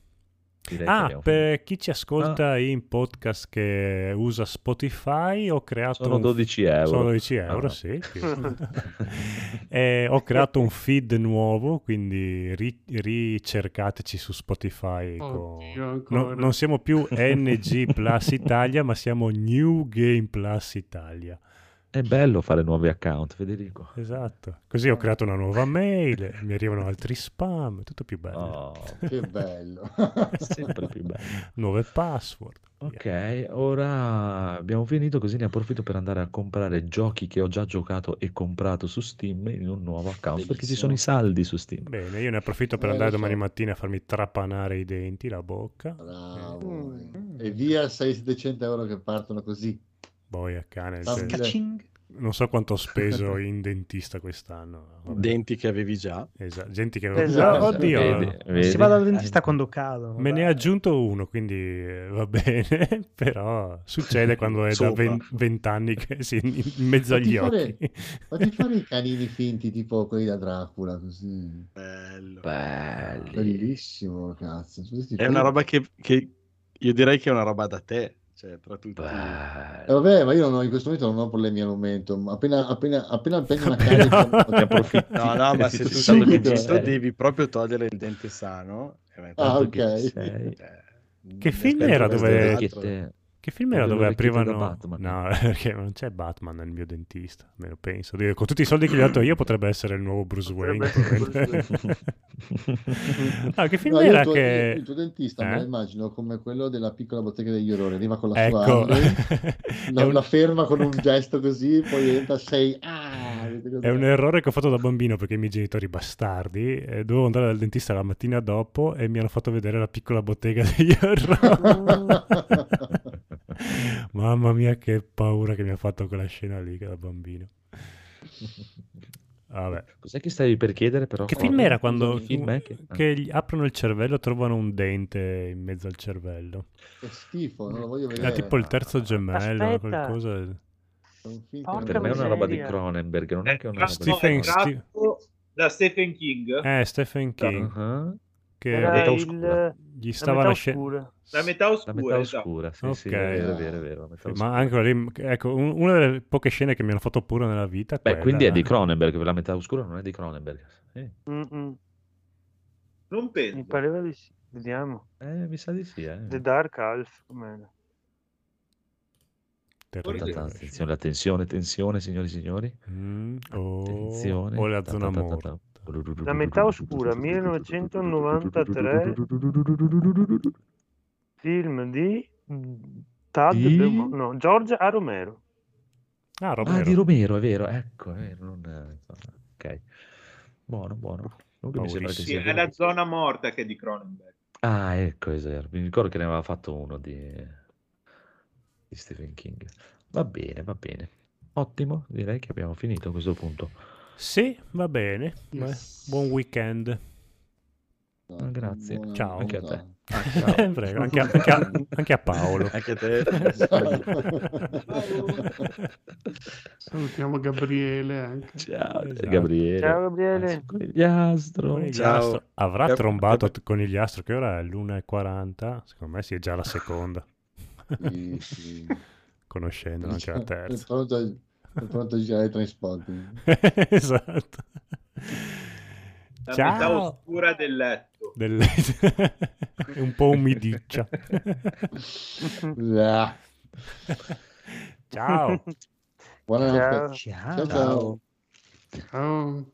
Direi Ah, per chi ci ascolta in podcast che usa Spotify, ho creato Sono un 12 euro. Sono 12 euro, Ah. sì. più. E ho creato un feed nuovo, quindi ri- ricercateci su Spotify. con- Oddio, No- ancora. non siamo più NG Plus Italia, ma siamo New Game Plus Italia. È bello fare nuovi account, Federico. Esatto. Così ho creato una nuova mail, mi arrivano altri spam, tutto più bello. Oh, Che bello. sempre più bello. Nuove password. Ok, ora abbiamo finito, così ne approfitto per andare a comprare giochi che ho già giocato e comprato su Steam in un nuovo account, perché ci sono i saldi su Steam. Bene, io ne approfitto per Eh, andare lo so. domani mattina a farmi trapanare i denti, la bocca. Bravo. E via 600-700 euro che partono così. Boia cane. Cioè, non so quanto ho speso in dentista quest'anno. vabbè. Denti che avevi già. Esatto, gente che Esatto. oddio, Vedi, vedi? Si va dal dentista quando cadono. me ne ha aggiunto uno, quindi eh, va bene, però succede quando è da Sopra. vent'anni che si in mezzo Fatti agli fare- occhi. Fatti fare i canini finti tipo quelli da Dracula, così. Bello. Belli. Bellissimo, cazzo. È una roba che, che io direi che è una roba da te. Cioè, tra tutti. Eh, vabbè, ma io non ho, in questo momento non ho problemi al momento. Appena, appena, appena prendi una Appena- carica, Ne approfitti. No, no, ma se tu sei tu sì. devi proprio togliere il dente sano. e vai Ah, ok. che- sei. eh, Che film era dove- Che film era dove aprivano... Batman. No, perché non c'è Batman nel mio dentista, me lo penso. Con tutti i soldi che gli ho dato io potrebbe essere il nuovo Bruce Wayne. Ah, che film No, era il tuo, che... il tuo dentista me Eh? lo immagino come quello della piccola bottega degli orrori. Arriva con la sua Ecco, Harley, è la, un- la ferma con un gesto così, poi entra, sei... Ah? È un errore che ho fatto da bambino perché i miei genitori bastardi eh, dovevo andare dal dentista la mattina dopo e mi hanno fatto vedere la piccola bottega degli errori. Mamma mia, che paura che mi ha fatto quella scena lì che da bambino. Vabbè. Cos'è che stavi per chiedere però? Che film era quando Che film è che... che gli aprono il cervello e trovano un dente in mezzo al cervello? Che schifo, non lo voglio Era vedere. tipo il terzo gemello, Aspetta. qualcosa. Per me è una roba di. Cronenberg, non è che è una roba di Stephen- Cronenberg. tratto da Stephen King. Eh, Stephen King, Ah, che Era metà il- oscura. La metà oscura. La metà oscura, esatto. sì, sì, Ok. è vero, è vero, è vero, Ma anche lì, ecco, un- una delle poche scene che mi hanno fatto pure nella vita. Beh, quella- quindi è di Cronenberg, la metà oscura non è di Cronenberg. Eh. Non Mi penso. pareva di sì. Vediamo. eh, mi sa di sì, eh. The Dark Half. com'era? Attenzione, attenzione, tensione, signori e signori. Mm, o... Attenzione. o la zona ta- ta- ta- morta. ta. La metà oscura, 1993. Film di Tad Di? Beaumont- no, George A. Romero. Ah, Ah, Romero. di Romero, è vero, ecco, è vero, non- ok. Buono, buono. Comunque mi sembra che sia è vero. la zona morta che è di Cronenberg. Ah, ecco, esatto. Mi ricordo che ne aveva fatto uno di, di Stephen King. Va bene, va bene. Ottimo, direi che abbiamo finito a questo punto. Sì, va bene. Yes. Buon weekend. Ah, grazie. Buona Ciao. Anche a te. giornata. Ah, ciao. Prego, anche a, anche a- anche a Paolo. Anche a te. Salutiamo Gabriele anche. Ciao, Esatto. Gabriele. Ciao Gabriele. Conigliastro. Conigliastro. Ciao. Avrà Cap- trombato t- conigliastro che ora è l'1.40. Secondo me sì, è già la seconda. Sì, sì. Conoscendolo anche la È terza. pronto, a- è pronto a girare i trasporti. esatto. La metà Ciao. oscura del letto. Del- è un po' umidiccia. Ciao. Buonanotte. Ciao. ciao. ciao. Ciao.